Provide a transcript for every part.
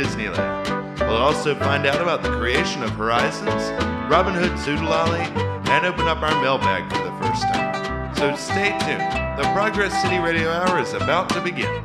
Disneyland. We'll also find out about the creation of Horizons, Robin Hood's Oo-De-Lally, and open up our mailbag for the first time. So stay tuned. The Progress City Radio Hour is about to begin.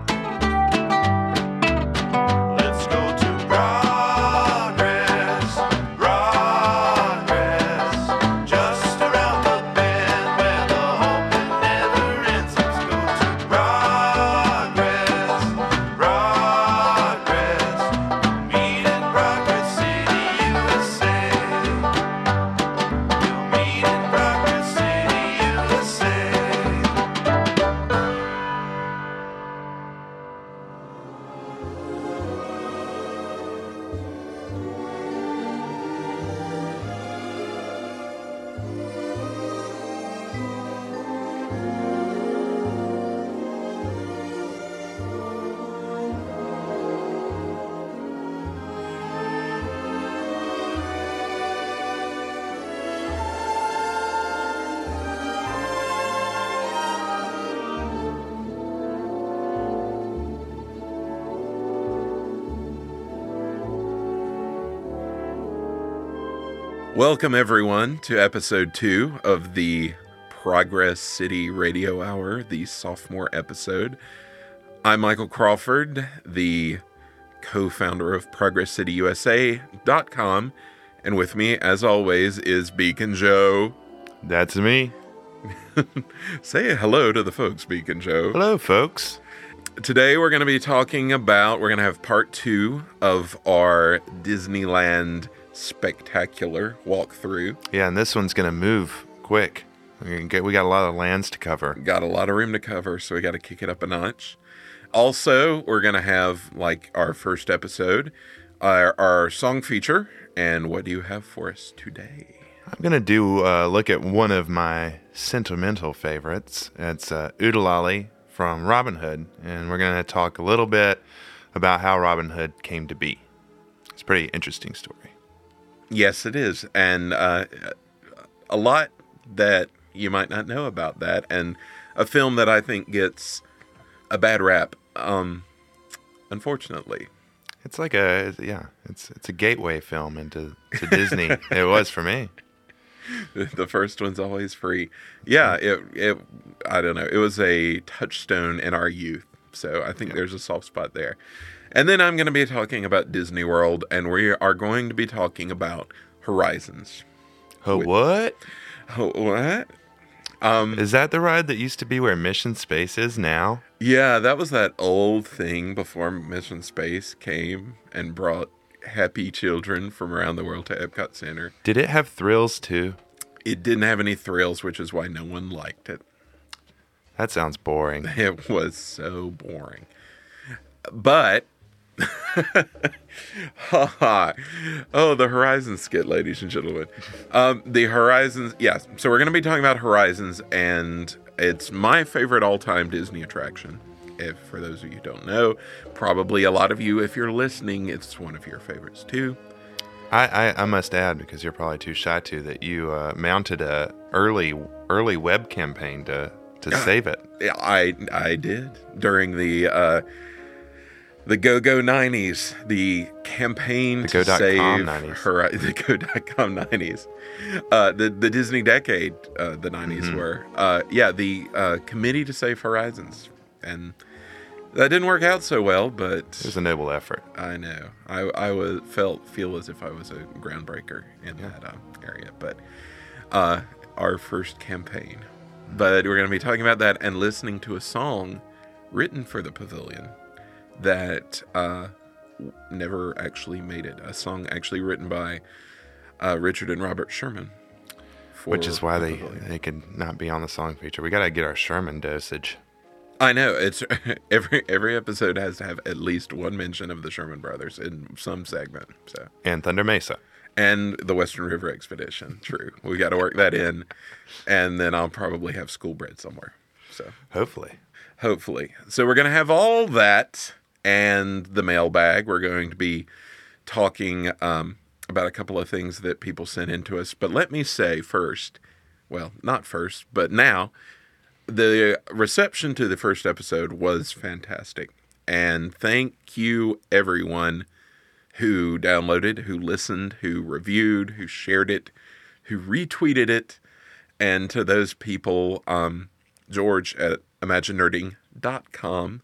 Welcome, everyone, to episode two of the Progress City Radio Hour, the sophomore episode. I'm Michael Crawford, the co founder of ProgressCityUSA.com, and with me, as always, is Beacon Joe. That's me. Say hello to the folks, Beacon Joe. Hello, folks. Today, we're going to be talking about, we're going to have part two of our Disneyland spectacular walkthrough. Yeah, and this one's gonna move quick. We get- we got a lot of lands to cover. got a lot of room to cover, so we got to kick it up a notch. Also, we're gonna have like our first episode, our, our song feature, and what do you have for us today? I'm gonna do uh, look at one of my sentimental favorites. It's uh, Oo-De-Lally from Robin Hood, and we're gonna talk a little bit about how Robin Hood came to be. It's a pretty interesting story. Yes, it is, and uh, a lot that you might not know about that, and a film that I think gets a bad rap. Um, unfortunately, It's like a yeah, it's it's a gateway film into to Disney. it was for me. the first one's always free. Yeah, it it I don't know. It was a touchstone in our youth. So I think there's a soft spot there. And then I'm going to be talking about Disney World and we are going to be talking about Horizons. Oh, what Oh, what? Um is that? The ride that used to be where Mission Space is now? yeah, that was that old thing before Mission Space came and brought happy children from around the world to Epcot Center. Did it have thrills too? It didn't have any thrills, which is why no one liked it. That sounds boring. It was so boring. But oh, the Horizons skit, ladies and gentlemen. Um, the Horizons, yes. So we're going to be talking about Horizons, and it's my favorite all-time Disney attraction. If for those of you who don't know, probably a lot of you, if you're listening, it's one of your favorites too. I, I, I must add, because you're probably too shy to, that you uh, mounted a early early web campaign to to save it. I I did during the uh, the Go Go nineties, the campaign The to save 90s. Hori- the Go.com nineties, uh, the the Disney decade, uh, the 90s Mm-hmm. were, uh, yeah, the uh, committee to save Horizons, and that didn't work out so well, but It was a noble effort. I know. I I was felt feel as if I was a groundbreaker in that um, area, but uh, our first campaign. But we're going to be talking about that and listening to a song written for the pavilion that uh, never actually made it. A song actually written by uh, Richard and Robert Sherman. Which is why they, they could not be on the song feature. We got to get our Sherman dosage. I know it's every every episode has to have at least one mention of the Sherman brothers in some segment. So And Thunder Mesa. and the Western River Expedition. True, we got to work that in, and then I'll probably have school bread somewhere. So Hopefully. hopefully, so we're gonna have all that and the mailbag. We're going to be talking um, about a couple of things that people sent in to us. But let me say first, well, not first, but now, the reception to the first episode was fantastic. And thank you, everyone who downloaded, who listened, who reviewed, who shared it, who retweeted it. And to those people, um, George at imagineerding.com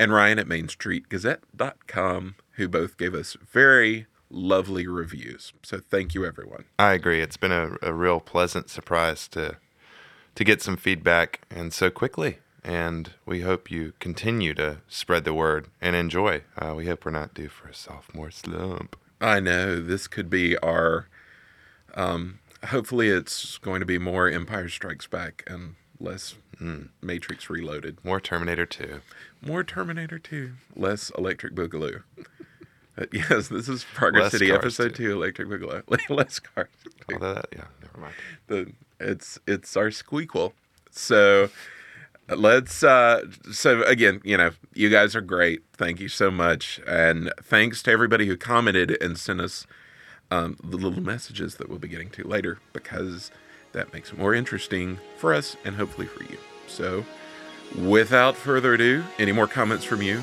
and Ryan at mainstreetgazette.com, who both gave us very lovely reviews. So thank you, everyone. I agree. It's been a, a real pleasant surprise to to get some feedback and so quickly. And we hope you continue to spread the word and enjoy. Uh, we hope we're not due for a sophomore slump. I know this could be our. Um, hopefully, it's going to be more Empire Strikes Back and less mm, Matrix Reloaded. More Terminator 2. More Terminator 2. Less Electric Boogaloo. Uh, yes, this is Progress Less City episode 2. two, Electric Boogaloo. less cars. Although that, yeah, never mind. the it's it's our squeakquel. So let's uh so again, you know, you guys are great. Thank you so much. And thanks to everybody who commented and sent us um, the little messages that we'll be getting to later because that makes it more interesting for us and hopefully for you. So without further ado, any more comments from you,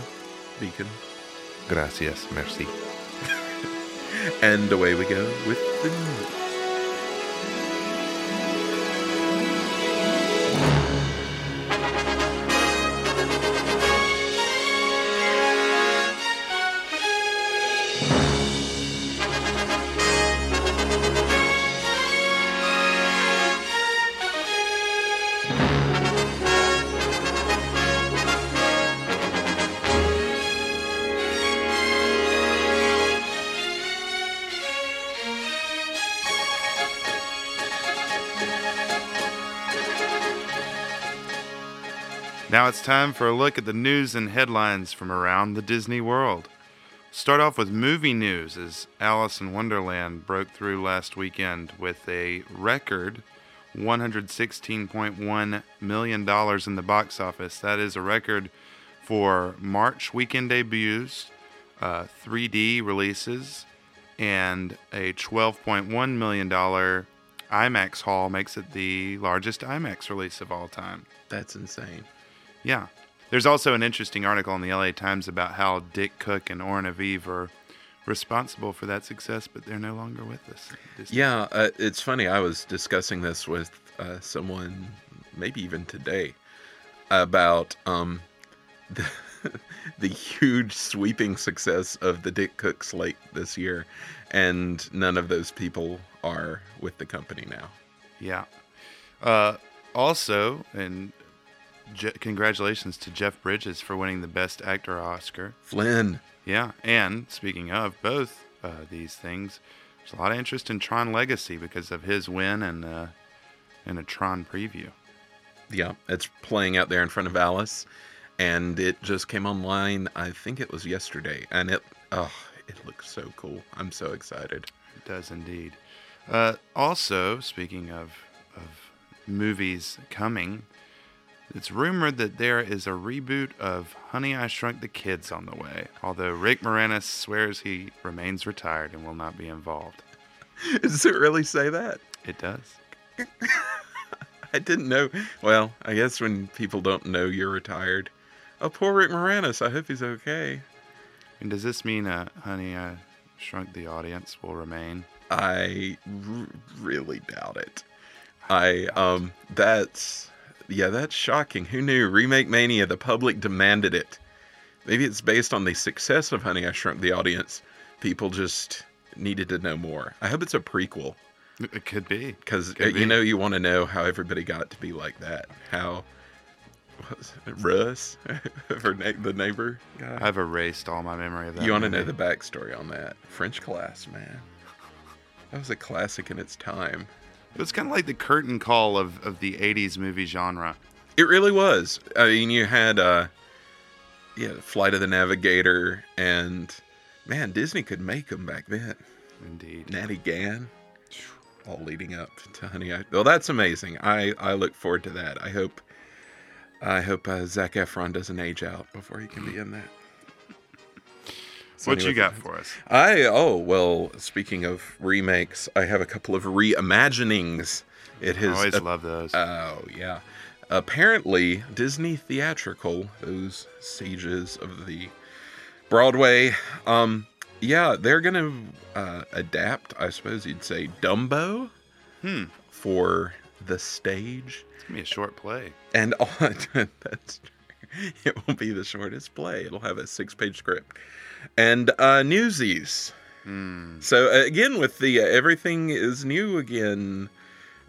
Beacon? Gracias, merci. And away we go with the news. Now it's time for a look at the news and headlines from around the Disney world. Start off with movie news as Alice in Wonderland broke through last weekend with a record $116.1 million in the box office. That is a record for March weekend debuts, uh, 3D releases, and a $12.1 million IMAX haul makes it the largest IMAX release of all time. That's insane. Yeah. There's also an interesting article in the LA Times about how Dick Cook and Oren Aviv are responsible for that success, but they're no longer with us. Yeah, uh, it's funny. I was discussing this with uh, someone, maybe even today, about um, the, the huge sweeping success of the Dick Cook slate this year, and none of those people are with the company now. Yeah. Uh, also, and Je- congratulations to Jeff Bridges for winning the Best Actor Oscar. Flynn, Yeah, and speaking of both uh, these things, there's a lot of interest in Tron Legacy because of his win and uh, in a Tron preview. yeah, it's playing out there in front of Alice, and it just came online. I think it was yesterday, and it oh, it looks so cool. I'm so excited. It does indeed. Uh, also, speaking of of movies coming, it's rumored that there is a reboot of Honey I Shrunk the Kids on the way. Although Rick Moranis swears he remains retired and will not be involved. Does it really say that? It does. I didn't know. Well, I guess when people don't know you're retired. Oh, poor Rick Moranis. I hope he's okay. And does this mean uh, Honey I Shrunk the Audience will remain? I r- really doubt it. I um that's yeah, that's shocking. Who knew? Remake Mania, the public demanded it. Maybe it's based on the success of Honey I Shrunk the Audience. People just needed to know more. I hope it's a prequel It could be. because uh, you be. know you want to know how everybody got to be like that. How Russ for the neighbor guy? I've erased all my memory of that. you want to know the backstory on that French class, man? That was a classic in its time. It was kind of like the curtain call of, of the 80s movie genre. It really was. I mean, you had uh, yeah, Flight of the Navigator, and man, Disney could make them back then. Indeed. Natty Gann, all leading up to Honey. I, well, that's amazing. I I look forward to that. I hope I hope uh, Zac Efron doesn't age out before he can be in that. So what you got for us? I oh well. Speaking of remakes, I have a couple of reimaginings. It I always love those. Oh yeah. apparently Disney Theatrical, those sages of the Broadway, um, yeah, they're gonna uh, adapt. I suppose you'd say Dumbo Hmm. for the stage, It's gonna be a short play. and on that's it will be the shortest play. It'll have a six-page script, and uh, Newsies. Hmm. So uh, again, with the uh, everything is new again.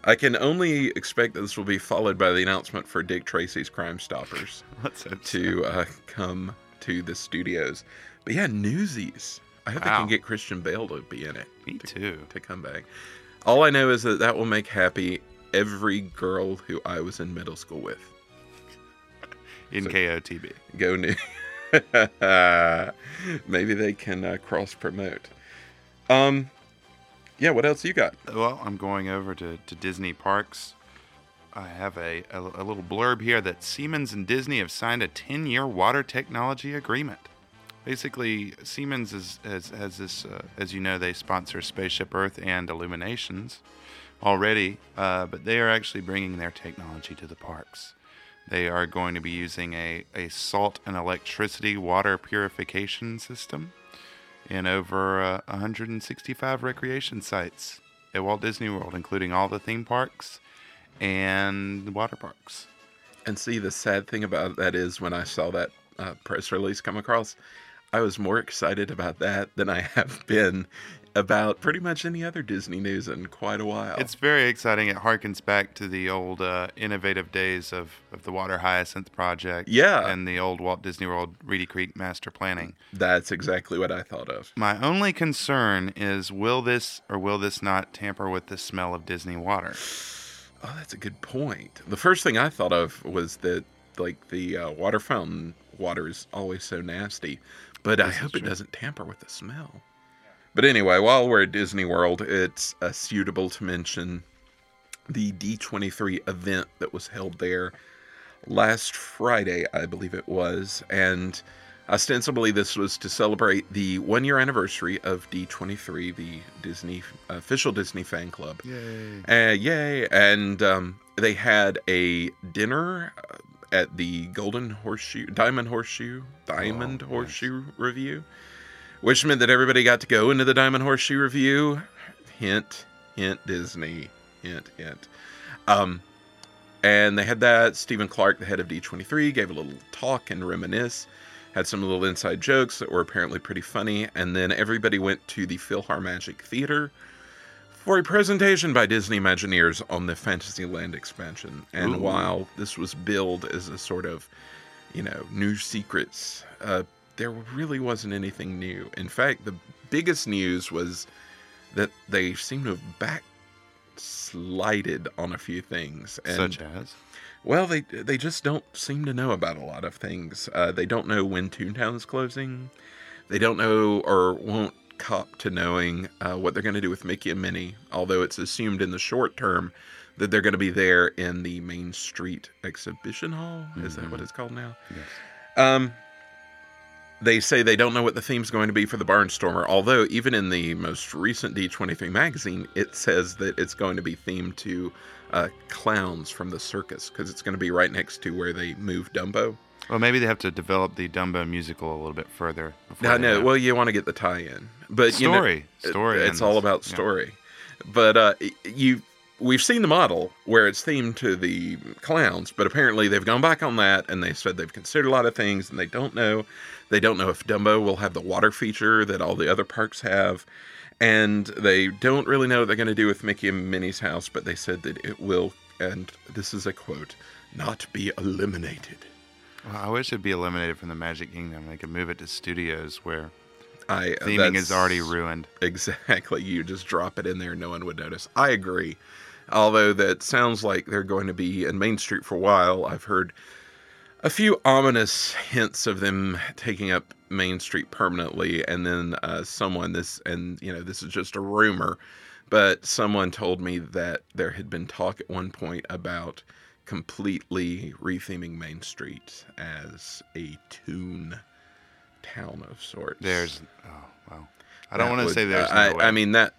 I can only expect that this will be followed by the announcement for Dick Tracy's Crime Stoppers Let's hope so. to uh, come to the studios. But yeah, Newsies. I hope they can get Christian Bale to be in it Me too. to come back. All I know is that that will make happy every girl who I was in middle school with. In So- KOTB. Go new. Maybe they can uh, cross promote. Um, yeah. What else you got? Well, I'm going over to, to Disney parks. I have a, a, a little blurb here that Siemens and Disney have signed a 10 year water technology agreement. Basically, Siemens is, has, has this, uh, as you know, they sponsor Spaceship Earth and Illuminations already, uh, but they are actually bringing their technology to the parks. They are going to be using a, a salt and electricity water purification system in over uh, 165 recreation sites at Walt Disney World, including all the theme parks and water parks. And see, the sad thing about that is when I saw that uh, press release come across, I was more excited about that than I have been about pretty much any other Disney news in quite a while. It's very exciting. It harkens back to the old uh, innovative days of, of the Water Hyacinth Project. Yeah. And the old Walt Disney World Reedy Creek Master Planning. That's exactly what I thought of. My only concern is will this or will this not tamper with the smell of Disney water? Oh, that's a good point. The first thing I thought of was that, like, the uh, water fountain water is always so nasty, but I hope it doesn't tamper with the smell. But anyway, while we're at Disney World, it's uh, suitable to mention the D23 event that was held there last Friday, I believe it was. And ostensibly, this was to celebrate the one year anniversary of D23, the Disney official Disney fan club. Yay. Uh, yay! And um, they had a dinner uh, at the Golden Horseshoe, Diamond Horseshoe, Diamond Oh, nice. Horseshoe Revue, which meant that everybody got to go into the Diamond Horseshoe Revue. Hint, hint, Disney, hint, hint. Um, and they had that. Steven Clark, the head of D23, gave a little talk and reminisce. Had some little inside jokes that were apparently pretty funny. And then everybody went to the PhilharMagic Theater for a presentation by Disney Imagineers on the Fantasyland expansion. And Ooh. while this was billed as a sort of, you know, new secrets, uh, there really wasn't anything new. In fact, the biggest news was that they seem to have backslided on a few things. And Such as? well, they they just don't seem to know about a lot of things. Uh, they don't know when Toontown is closing. They don't know or won't cop to knowing uh, what they're going to do with Mickey and Minnie. Although it's assumed in the short term that they're going to be there in the Main Street Exhibition Hall. Is that what it's called now? Yes. Um, they say they don't know what the theme's going to be for the Barnstormer, although even in the most recent D23 magazine, it says that it's going to be themed to uh, clowns from the circus because it's going to be right next to where they move Dumbo. Well, maybe they have to develop the Dumbo musical a little bit further. know. have- Well, you want to get the tie-in, but you know, story, story. it's all about Yeah. story. But uh, you, we've seen the model where it's themed to the clowns, but apparently they've gone back on that and they said they've considered a lot of things and they don't know. They don't know if Dumbo will have the water feature that all the other parks have. And they don't really know what they're going to do with Mickey and Minnie's house, but they said that it will, and this is a quote, not be eliminated. Well, I wish it'd be eliminated from the Magic Kingdom. They could move it to studios where I theming is already ruined. Exactly. You just drop it in there, and no one would notice. I agree. Although that sounds like they're going to be in Main Street for a while. I've heard a few ominous hints of them taking up Main Street permanently, and then uh, someone this and you know this is just a rumor, but someone told me that there had been talk at one point about completely retheming Main Street as a tune town of sorts. There's oh well, I don't want to say there's I, no way. I mean that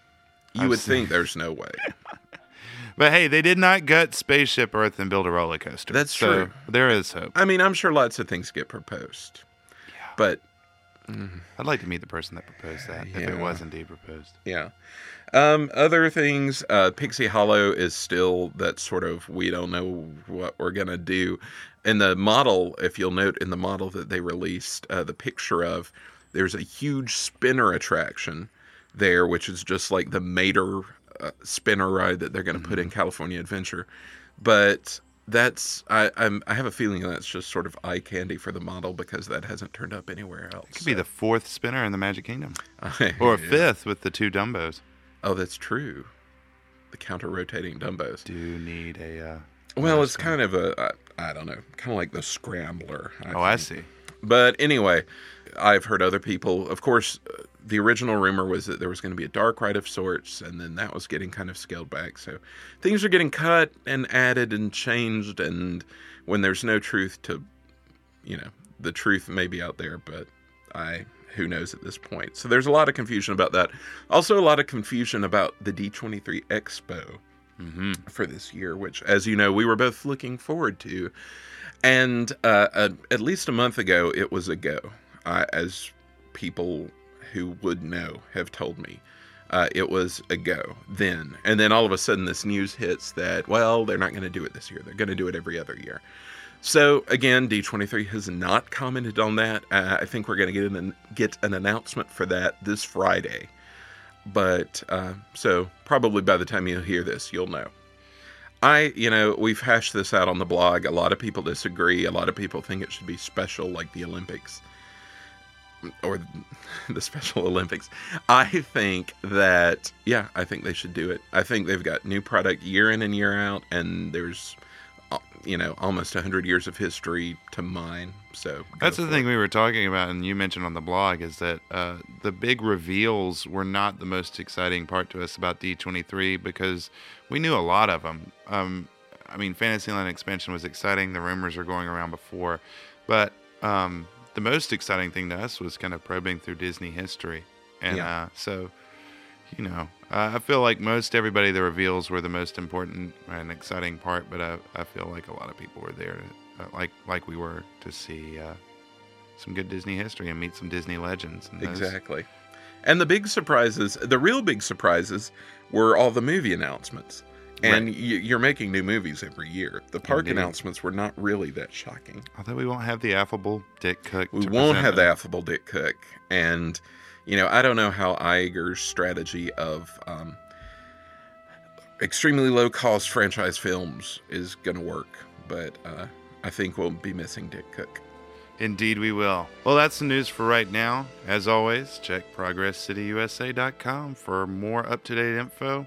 you I've would seen- think there's no way. But hey, they did not gut Spaceship Earth and build a roller coaster. That's So true. There is hope. I mean, I'm sure lots of things get proposed, but I'd like to meet the person that proposed that, if it was indeed proposed. yeah. Um, other things, uh, Pixie Hollow is still that sort of we don't know what we're gonna do. In the model, if you'll note in the model that they released uh, the picture of, there's a huge spinner attraction there, which is just like the Mater uh, spinner ride that they're going to put in California Adventure. But that's I I'm, I have a feeling that's just sort of eye candy for the model because that hasn't turned up anywhere else. Could be the fourth spinner in the Magic Kingdom, or a fifth with the two Dumbos. Oh, that's true. The counter rotating Dumbos. Do need a. Uh, Well, it's kind of a I, I don't know, kind of like the scrambler. oh, I see. But anyway, I've heard other people. Of course, uh, the original rumor was that there was going to be a dark ride of sorts, and then that was getting kind of scaled back. So things are getting cut and added and changed, and when there's no truth to, you know, the truth may be out there, but I who knows at this point. So there's a lot of confusion about that. Also, a lot of confusion about the D23 Expo Mm-hmm. for this year, which, as you know, we were both looking forward to. And uh, uh, at least a month ago, it was a go, uh, as people who would know have told me. Uh, it was a go then. And then all of a sudden, this news hits that, well, they're not going to do it this year. They're going to do it every other year. So again, D23 has not commented on that. Uh, I think we're going to get an get an announcement for that this Friday. But uh, so probably by the time you hear this, you'll know. I, you know, we've hashed this out on the blog. A lot of people disagree. A lot of people think it should be special, like the Olympics or the Special Olympics. I think that, yeah, I think they should do it. I think they've got new product year in and year out, and there's, uh, you know, almost 100 years of history to mine. So That's the thing it. we were talking about, and you mentioned on the blog, is that uh, the big reveals were not the most exciting part to us about D23 because we knew a lot of them. Um, I mean, Fantasyland expansion was exciting. The rumors are going around before, but um, the most exciting thing to us was kind of probing through Disney history, and Yeah. uh, so you know, uh, I feel like most everybody the reveals were the most important and exciting part, but I, I feel like a lot of people were there, to, uh, like like we were, to see uh, some good Disney history and meet some Disney legends. And Exactly. And the big surprises, the real big surprises, were all the movie announcements. And Right. y- you're making new movies every year. The park Indeed. announcements were not really that shocking. Although we won't have the affable Dick Cook. We won't have the affable Dick Cook. And, you know, I don't know how Iger's strategy of um, extremely low cost franchise films is going to work. But uh, I think we'll be missing Dick Cook. Indeed, we will. Well, that's the news for right now. As always, check progresscityusa.com for more up to date info,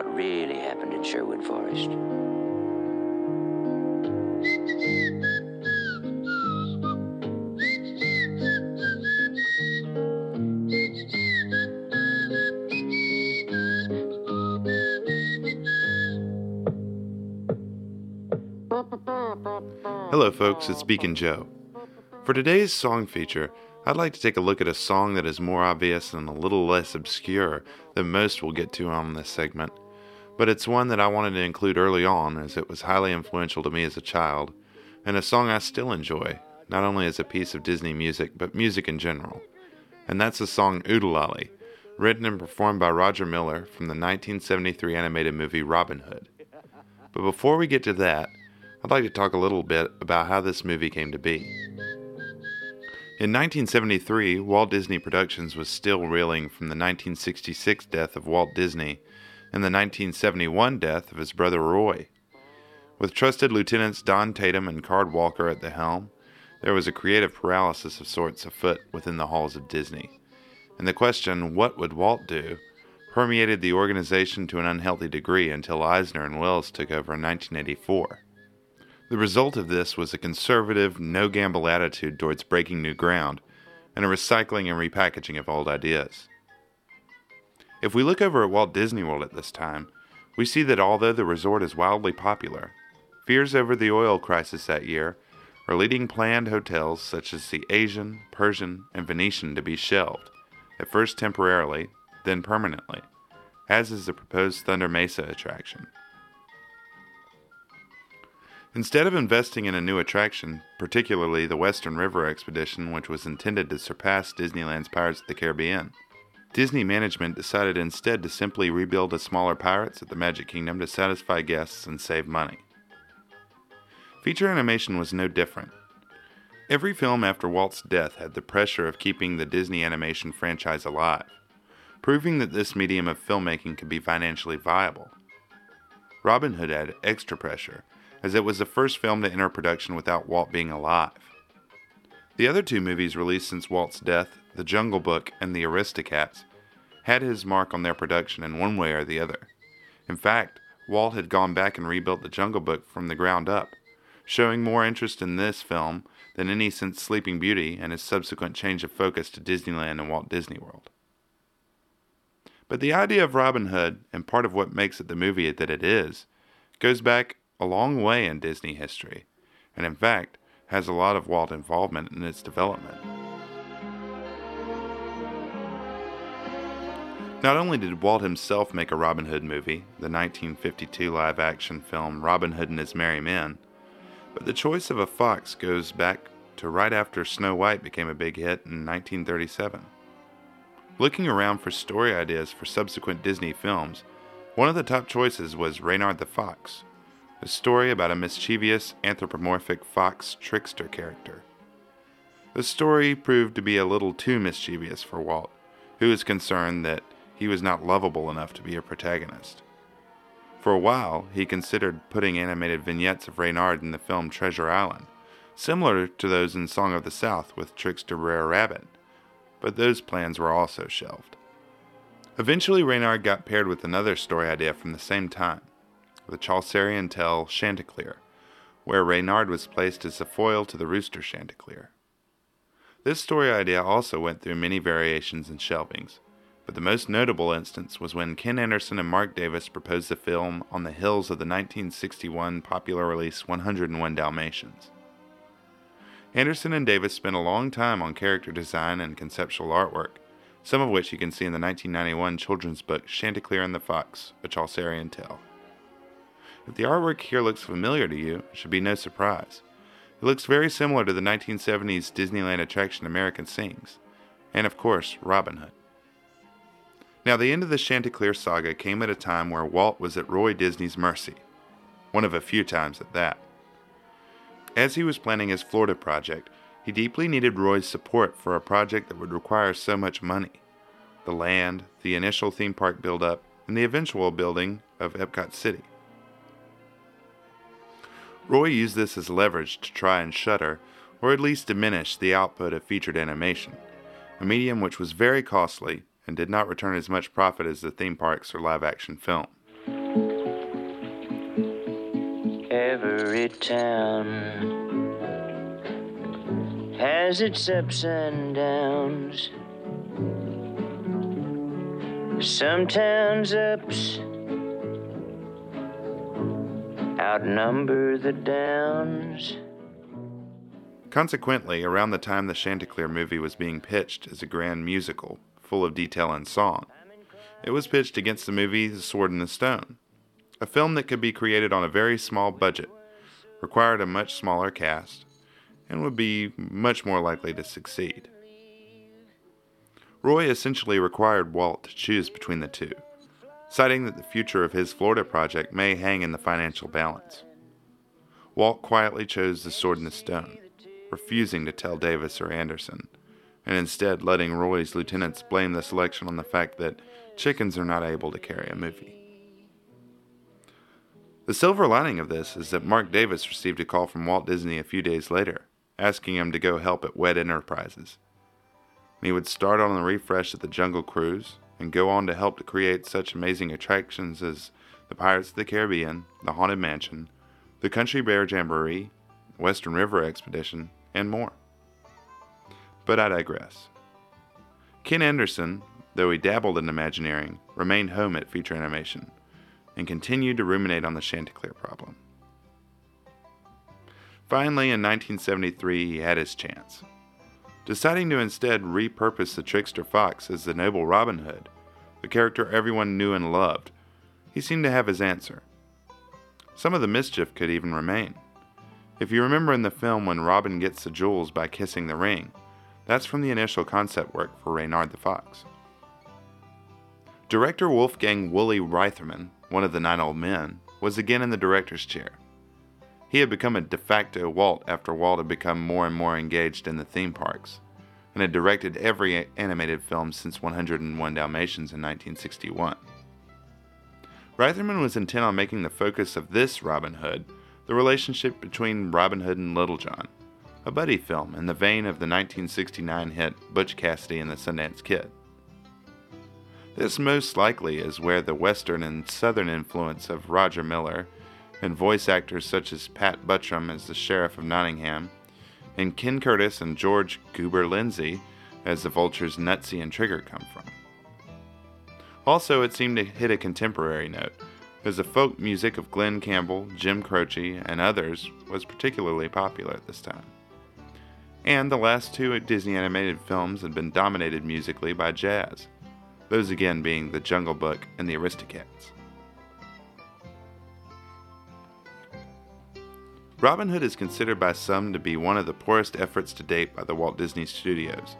What really happened in Sherwood Forest. Hello, folks, it's Beacon Joe. For today's song feature, I'd like to take a look at a song that is more obvious and a little less obscure than most we'll get to on this segment. But it's one that I wanted to include early on as it was highly influential to me as a child, and a song I still enjoy, not only as a piece of Disney music, but music in general. and that's the song Oo-De-Lally, written and performed by Roger Miller from the 1973 animated movie Robin Hood. But before we get to that, I'd like to talk a little bit about how this movie came to be. In 1973, Walt Disney Productions was still reeling from the 1966 death of Walt Disney and the 1971 death of his brother Roy. With trusted lieutenants Don Tatum and Card Walker at the helm, there was a creative paralysis of sorts afoot within the halls of Disney. And the question, what would Walt do, permeated the organization to an unhealthy degree until Eisner and Wells took over in 1984. The result of this was a conservative, no gamble attitude towards breaking new ground and a recycling and repackaging of old ideas. If we look over at Walt Disney World at this time, we see that although the resort is wildly popular, fears over the oil crisis that year are leading planned hotels such as the Asian, Persian, and Venetian to be shelved, at first temporarily, then permanently, as is the proposed Thunder Mesa attraction. Instead of investing in a new attraction, particularly the Western River Expedition, which was intended to surpass Disneyland's Pirates of the Caribbean, Disney management decided instead to simply rebuild a smaller Pirates at the Magic Kingdom to satisfy guests and save money. Feature animation was no different. Every film after Walt's death had the pressure of keeping the Disney animation franchise alive, proving that this medium of filmmaking could be financially viable. Robin Hood had extra pressure, as it was the first film to enter production without Walt being alive. The other two movies released since Walt's death, The Jungle Book and The Aristocats, had his mark on their production in one way or the other. In fact, Walt had gone back and rebuilt The Jungle Book from the ground up, showing more interest in this film than any since Sleeping Beauty and his subsequent change of focus to Disneyland and Walt Disney World. But the idea of Robin Hood, and part of what makes it the movie that it is, goes back a long way in Disney history, and in fact, has a lot of Walt involvement in its development. Not only did Walt himself make a Robin Hood movie, the 1952 live action film Robin Hood and His Merry Men, but the choice of a fox goes back to right after Snow White became a big hit in 1937. Looking around for story ideas for subsequent Disney films, one of the top choices was Reynard the Fox, a story about a mischievous anthropomorphic fox trickster character. The story proved to be a little too mischievous for Walt, who was concerned that he was not lovable enough to be a protagonist. For a while, he considered putting animated vignettes of Reynard in the film Treasure Island, similar to those in Song of the South with Trickster Brer Rabbit, but those plans were also shelved. Eventually, Reynard got paired with another story idea from the same time, the Chaucerian tale Chanticleer, where Reynard was placed as a foil to the rooster Chanticleer. This story idea also went through many variations and shelvings, but the most notable instance was when Ken Anderson and Marc Davis proposed the film on the hills of the 1961 popular release 101 Dalmatians. Anderson and Davis spent a long time on character design and conceptual artwork, some of which you can see in the 1991 children's book Chanticleer and the Fox, A Chaucerian Tale. If the artwork here looks familiar to you, it should be no surprise. It looks very similar to the 1970s Disneyland attraction America Sings, and of course, Robin Hood. Now, the end of the Chanticleer saga came at a time where Walt was at Roy Disney's mercy, one of a few times at that. As he was planning his Florida project, he deeply needed Roy's support for a project that would require so much money the land, the initial theme park build-up, and the eventual building of Epcot City. Roy used this as leverage to try and shutter, or at least diminish, the output of featured animation, a medium which was very costly and did not return as much profit as the theme parks or live action film. Every town has its ups and downs. Some towns' ups outnumber the downs. Consequently, around the time the Chanticleer movie was being pitched as a grand musical, full of detail and song. It was pitched against the movie The Sword and the Stone, a film that could be created on a very small budget, required a much smaller cast, and would be much more likely to succeed. Roy essentially required Walt to choose between the two, citing that the future of his Florida project may hang in the financial balance. Walt quietly chose the sword and the stone, refusing to tell Davis or Anderson, and instead letting Roy's lieutenants blame the selection on the fact that chickens are not able to carry a movie. The silver lining of this is that Marc Davis received a call from Walt Disney a few days later, asking him to go help at WED Enterprises. He would start on the refresh of the Jungle Cruise and go on to help to create such amazing attractions as the Pirates of the Caribbean, the Haunted Mansion, the Country Bear Jamboree, Western River Expedition, and more. But I digress. Ken Anderson, though he dabbled in Imagineering, remained home at Feature Animation and continued to ruminate on the Chanticleer problem. Finally, in 1973, he had his chance. Deciding to instead repurpose the trickster fox as the noble Robin Hood, the character everyone knew and loved, he seemed to have his answer. Some of the mischief could even remain. If you remember in the film when Robin gets the jewels by kissing the ring, that's from the initial concept work for Reynard the Fox. Director Wolfgang Woolie Reitherman, one of the nine old men, was again in the director's chair. He had become a de facto Walt after Walt had become more and more engaged in the theme parks, and had directed every animated film since 101 Dalmatians in 1961. Reitherman was intent on making the focus of this Robin Hood the relationship between Robin Hood and Little John, a buddy film in the vein of the 1969 hit Butch Cassidy and the Sundance Kid. This most likely is where the Western and Southern influence of Roger Miller and voice actors such as Pat Buttram as the Sheriff of Nottingham, and Ken Curtis and George Goober Lindsay as the Vulture's Nutsy and Trigger come from. Also, it seemed to hit a contemporary note, as the folk music of Glen Campbell, Jim Croce, and others was particularly popular at this time. And the last two Disney animated films had been dominated musically by jazz, those again being The Jungle Book and The Aristocats. Robin Hood is considered by some to be one of the poorest efforts to date by the Walt Disney Studios,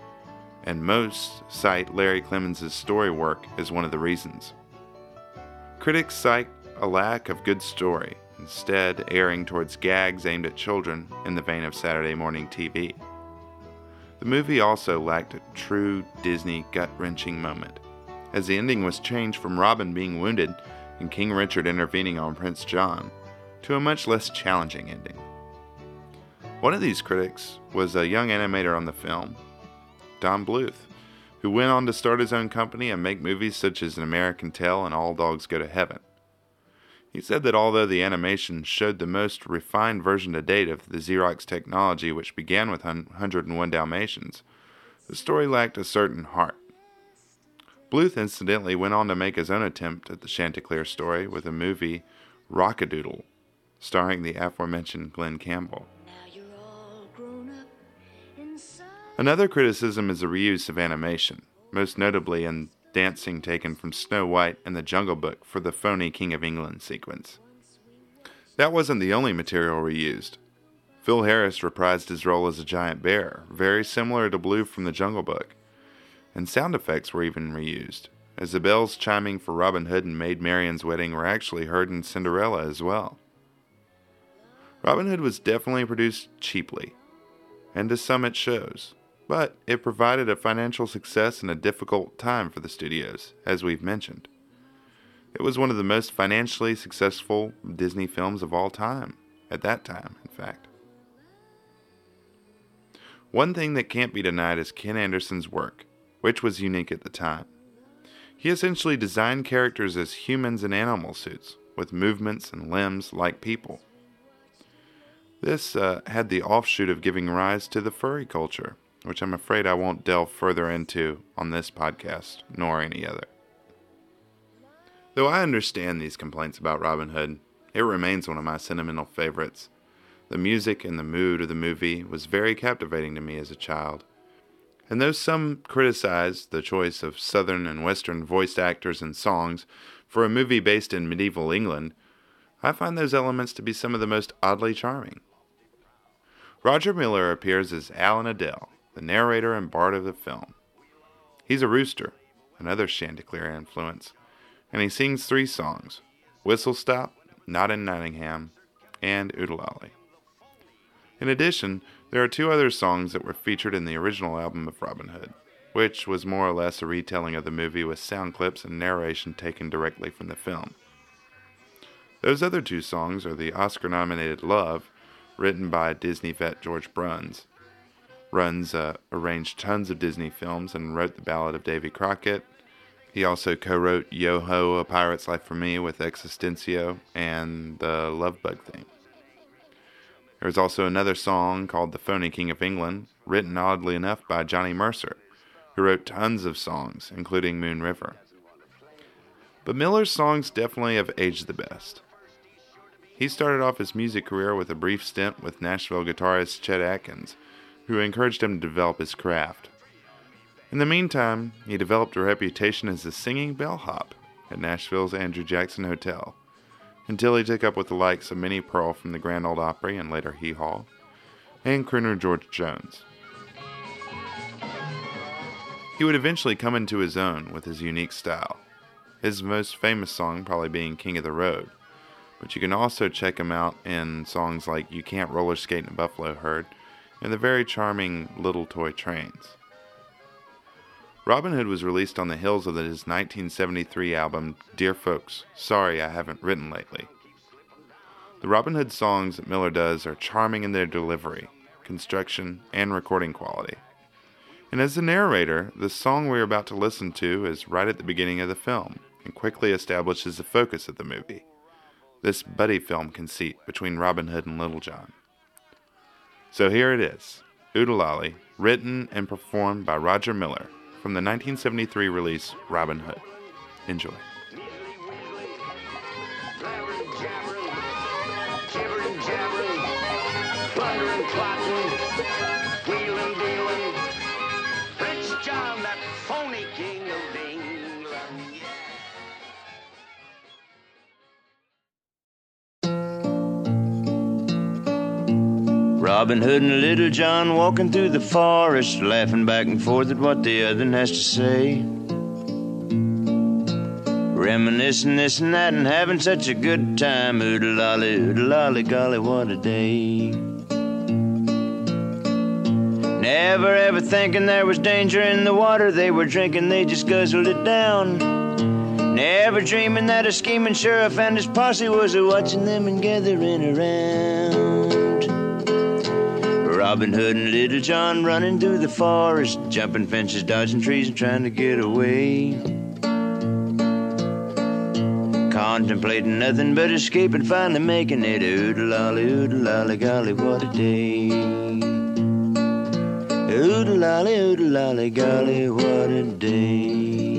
and most cite Larry Clemmons' story work as one of the reasons. Critics cite a lack of good story, instead airing towards gags aimed at children in the vein of Saturday morning TV. The movie also lacked a true Disney gut wrenching moment, as the ending was changed from Robin being wounded and King Richard intervening on Prince John to a much less challenging ending. One of these critics was a young animator on the film, Don Bluth, who went on to start his own company and make movies such as An American Tail and All Dogs Go to Heaven. He said that although the animation showed the most refined version to date of the Xerox technology which began with 101 Dalmatians, the story lacked a certain heart. Bluth incidentally went on to make his own attempt at the Chanticleer story with a movie, Rock-a-Doodle, starring the aforementioned Glen Campbell. Another criticism is the reuse of animation, most notably in dancing taken from Snow White and the Jungle Book for the phony King of England sequence. That wasn't the only material reused. Phil Harris reprised his role as a giant bear, very similar to Baloo from the Jungle Book, and sound effects were even reused, as the bells chiming for Robin Hood and Maid Marian's wedding were actually heard in Cinderella as well. Robin Hood was definitely produced cheaply, and to some it shows, but it provided a financial success in a difficult time for the studios, as we've mentioned. It was one of the most financially successful Disney films of all time, at that time, in fact. One thing that can't be denied is Ken Anderson's work, which was unique at the time. He essentially designed characters as humans in animal suits, with movements and limbs like people. This uh, had the offshoot of giving rise to the furry culture, which I'm afraid I won't delve further into on this podcast, nor any other. Though I understand these complaints about Robin Hood, it remains one of my sentimental favorites. The music and the mood of the movie was very captivating to me as a child. And though some criticized the choice of Southern and Western voiced actors and songs for a movie based in medieval England, I find those elements to be some of the most oddly charming. Roger Miller appears as Alan-a-Dale, the narrator and bard of the film. He's a rooster, another Chanticleer influence, and he sings three songs Whistle Stop, Not in Nottingham, and Oo-De-Lally. In addition, there are two other songs that were featured in the original album of Robin Hood, which was more or less a retelling of the movie with sound clips and narration taken directly from the film. Those other two songs are the Oscar nominated Love, written by Disney vet George Bruns. Bruns uh, arranged tons of Disney films and wrote the Ballad of Davy Crockett. He also co wrote Yo Ho, A Pirate's Life for Me with X Atencio and the Love Bug theme. There was also another song called The Phony King of England, written oddly enough by Johnny Mercer, who wrote tons of songs, including Moon River. But Miller's songs definitely have aged the best. He started off his music career with a brief stint with Nashville guitarist Chet Atkins, who encouraged him to develop his craft. In the meantime, he developed a reputation as a singing bellhop at Nashville's Andrew Jackson Hotel, until he took up with the likes of Minnie Pearl from the Grand Ole Opry and later Hee Haw, and crooner George Jones. He would eventually come into his own with his unique style, his most famous song probably being King of the Road, but you can also check him out in songs like You Can't Roller Skate in a Buffalo Herd and the very charming Little Toy Trains. Robin Hood was released on the heels of his 1973 album Dear Folks, Sorry I Haven't Written Lately. The Robin Hood songs that Miller does are charming in their delivery, construction, and recording quality. And as the narrator, the song we're about to listen to is right at the beginning of the film and quickly establishes the focus of the movie this buddy film conceit between Robin Hood and Little John. So here it is Oo-De-Lally, written and performed by Roger Miller from the 1973 release Robin Hood. Enjoy. Robin Hood and Little John walking through the forest, laughing back and forth at what the other has to say. Reminiscing this and that and having such a good time. Oo-de-lally, oodle lolly, golly, what a day. Never ever thinking there was danger in the water they were drinking, they just guzzled it down. Never dreaming that a scheming sheriff and his posse was a watching them and gathering around. Robin Hood and Little John running through the forest, jumping fences, dodging trees, and trying to get away. Contemplating nothing but escaping, finally making it. Oo-de-lally, oodle lolly, golly, what a day. Oo-de-lally, oodle lolly, golly, what a day.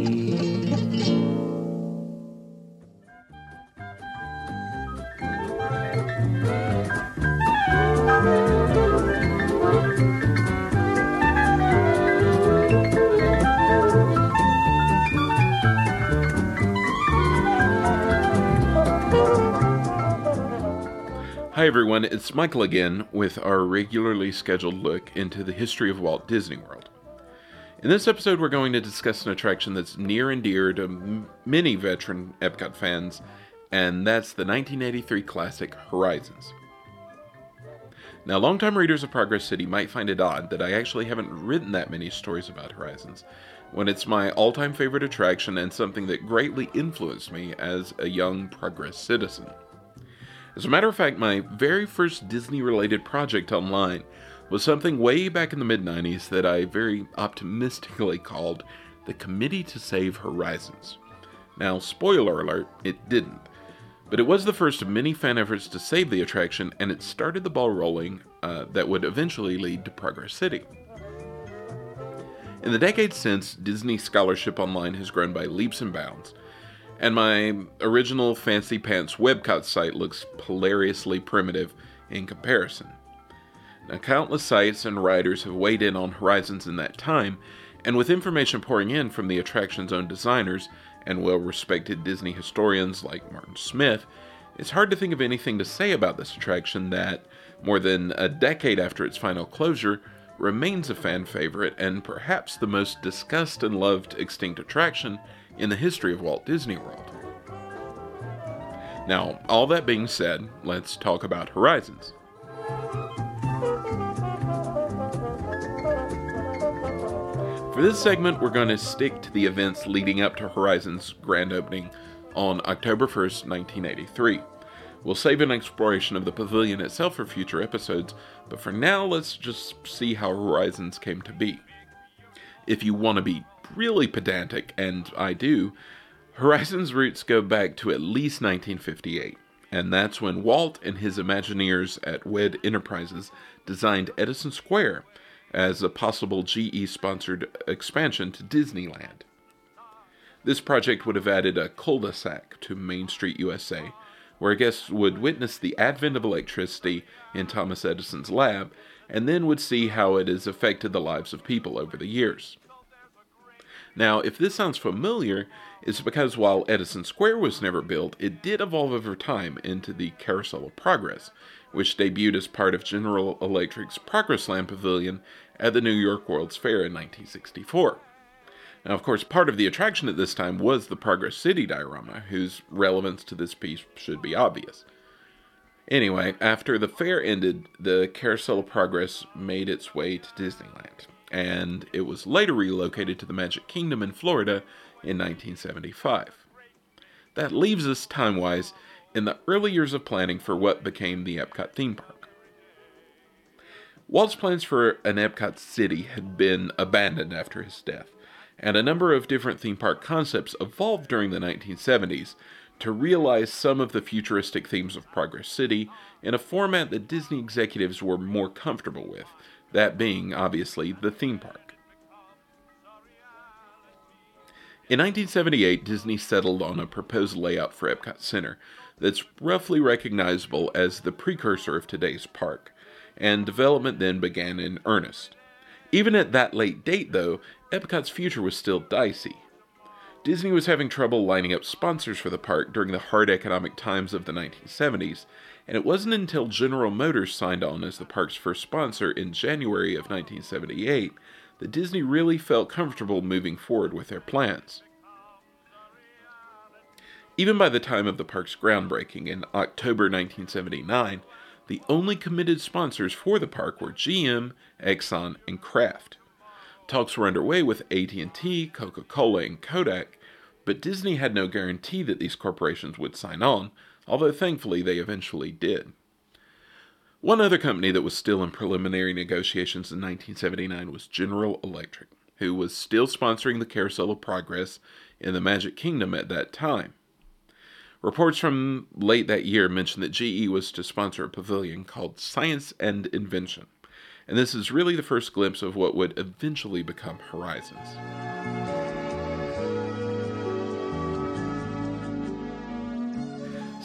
Hi, everyone. It's Michael again with our regularly scheduled look into the history of Walt Disney World. In this episode, we're going to discuss an attraction that's near and dear to m- many veteran Epcot fans, and that's the 1983 classic Horizons. Now, longtime readers of Progress City might find it odd that I actually haven't written that many stories about Horizons, when it's my all time favorite attraction and something that greatly influenced me as a young Progress citizen. As a matter of fact, my very first Disney related project online was something way back in the mid 90s that I very optimistically called the Committee to Save Horizons. Now, spoiler alert, it didn't. But it was the first of many fan efforts to save the attraction, and it started the ball rolling uh, that would eventually lead to Progress City. In the decades since, Disney scholarship online has grown by leaps and bounds, and my original Fancy Pants webcot site looks hilariously primitive in comparison. Now, countless sites and writers have weighed in on Horizons in that time, and with information pouring in from the attraction's own designers and well respected Disney historians like Martin Smith, it's hard to think of anything to say about this attraction that, more than a decade after its final closure, remains a fan favorite and perhaps the most discussed and loved extinct attraction in the history of Walt Disney World. Now, all that being said, let's talk about Horizons. For this segment, we're going to stick to the events leading up to Horizon's grand opening on October 1st, 1983. We'll save an exploration of the pavilion itself for future episodes, but for now, let's just see how Horizons came to be. If you want to be really pedantic, and I do, Horizons' roots go back to at least 1958, and that's when Walt and his Imagineers at WED Enterprises designed Edison Square as a possible GE sponsored expansion to Disneyland. This project would have added a cul de sac to Main Street, USA, where guests would witness the advent of electricity in Thomas Edison's lab and then would see how it has affected the lives of people over the years. Now, if this sounds familiar, it's because while Edison Square was never built, it did evolve over time into the Carousel of Progress, which debuted as part of General Electric's Progressland Pavilion at the New York World's Fair in 1964. Now, of course, part of the attraction at this time was the Progress City diorama, whose relevance to this piece should be obvious. Anyway, after the fair ended, the Carousel of Progress made its way to Disneyland, and it was later relocated to the Magic Kingdom in Florida in 1975. That leaves us, time wise, in the early years of planning for what became the Epcot theme park. Walt's plans for an Epcot city had been abandoned after his death, and a number of different theme park concepts evolved during the 1970s to realize some of the futuristic themes of Progress City in a format that Disney executives were more comfortable with, that being, obviously, the theme park. In 1978, Disney settled on a proposed layout for Epcot Center that's roughly recognizable as the precursor of today's park, and development then began in earnest. Even at that late date, though, Epcot's future was still dicey. Disney was having trouble lining up sponsors for the park during the hard economic times of the 1970s, and it wasn't until General Motors signed on as the park's first sponsor in January of 1978 that Disney really felt comfortable moving forward with their plans. Even by the time of the park's groundbreaking in October 1979, the only committed sponsors for the park were GM, Exxon, and Kraft. Talks were underway with AT&T, Coca-Cola, and Kodak, but Disney had no guarantee that these corporations would sign on, although thankfully they eventually did. One other company that was still in preliminary negotiations in 1979 was General Electric, who was still sponsoring the Carousel of Progress in the Magic Kingdom at that time. Reports from late that year mentioned that GE was to sponsor a pavilion called Science and Invention, and this is really the first glimpse of what would eventually become Horizons.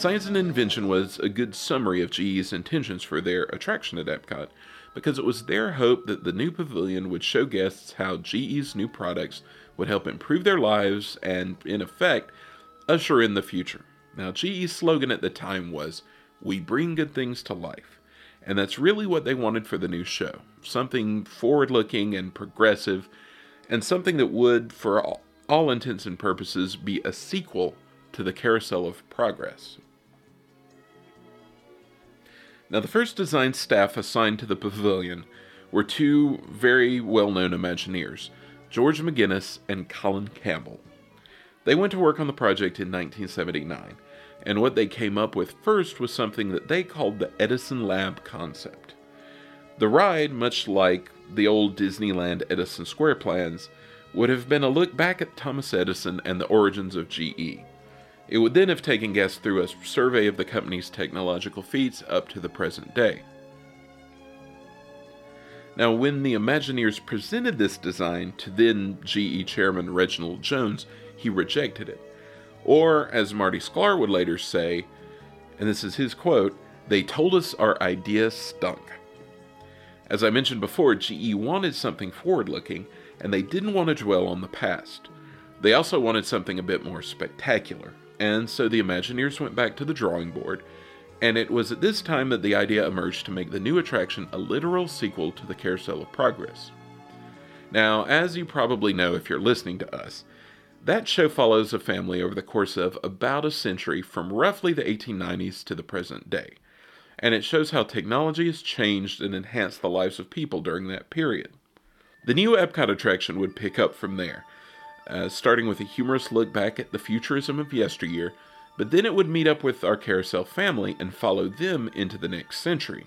Science and Invention was a good summary of GE's intentions for their attraction at Epcot because it was their hope that the new pavilion would show guests how GE's new products would help improve their lives and, in effect, usher in the future. Now, GE's slogan at the time was, We bring good things to life. And that's really what they wanted for the new show something forward looking and progressive, and something that would, for all, all intents and purposes, be a sequel to the Carousel of Progress. Now, the first design staff assigned to the pavilion were two very well known Imagineers, George McGinnis and Colin Campbell. They went to work on the project in 1979, and what they came up with first was something that they called the Edison Lab concept. The ride, much like the old Disneyland Edison Square plans, would have been a look back at Thomas Edison and the origins of GE. It would then have taken guests through a survey of the company's technological feats up to the present day. Now, when the Imagineers presented this design to then GE chairman Reginald Jones, he rejected it. Or, as Marty Sklar would later say, and this is his quote, they told us our idea stunk. As I mentioned before, GE wanted something forward looking, and they didn't want to dwell on the past. They also wanted something a bit more spectacular, and so the Imagineers went back to the drawing board And it was at this time that the idea emerged to make the new attraction a literal sequel to the Carousel of Progress. Now, as you probably know if you're listening to us, that show follows a family over the course of about a century from roughly the 1890s to the present day. And it shows how technology has changed and enhanced the lives of people during that period. The new Epcot attraction would pick up from there, uh, starting with a humorous look back at the futurism of yesteryear, but then it would meet up with our carousel family and follow them into the next century,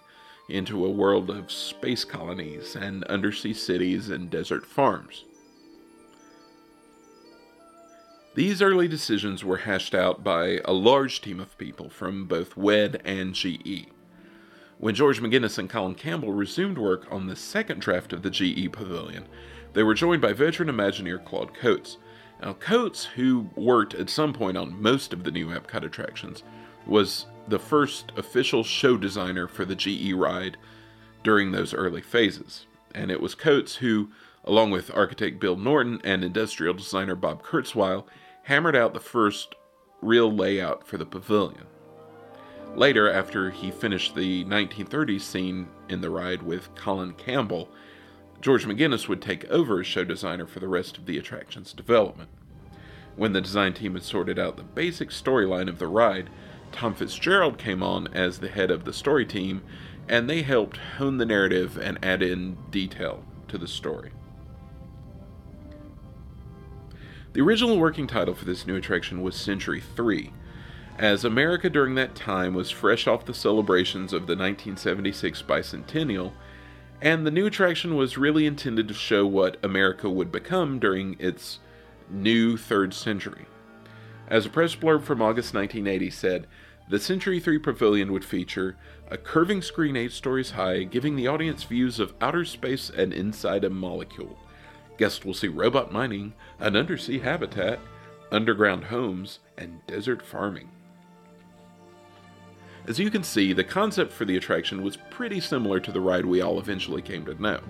into a world of space colonies and undersea cities and desert farms. These early decisions were hashed out by a large team of people from both WED and GE. When George McGinnis and Colin Campbell resumed work on the second draft of the GE Pavilion, they were joined by veteran Imagineer Claude Coates. Now, Coates, who worked at some point on most of the new Epcot attractions, was the first official show designer for the GE ride during those early phases. And it was Coates who, along with architect Bill Norton and industrial designer Bob Kurzweil, hammered out the first real layout for the pavilion. Later, after he finished the 1930s scene in the ride with Colin Campbell, George McGinnis would take over as show designer for the rest of the attraction's development. When the design team had sorted out the basic storyline of the ride, Tom Fitzgerald came on as the head of the story team, and they helped hone the narrative and add in detail to the story. The original working title for this new attraction was Century 3, as America during that time was fresh off the celebrations of the 1976 bicentennial, and the new attraction was really intended to show what America would become during its new third century. As a press blurb from August 1980 said, the Century 3 Pavilion would feature a curving screen 8 stories high, giving the audience views of outer space and inside a molecule. Guests will see robot mining, an undersea habitat, underground homes, and desert farming. As you can see, the concept for the attraction was pretty similar to the ride we all eventually came to know.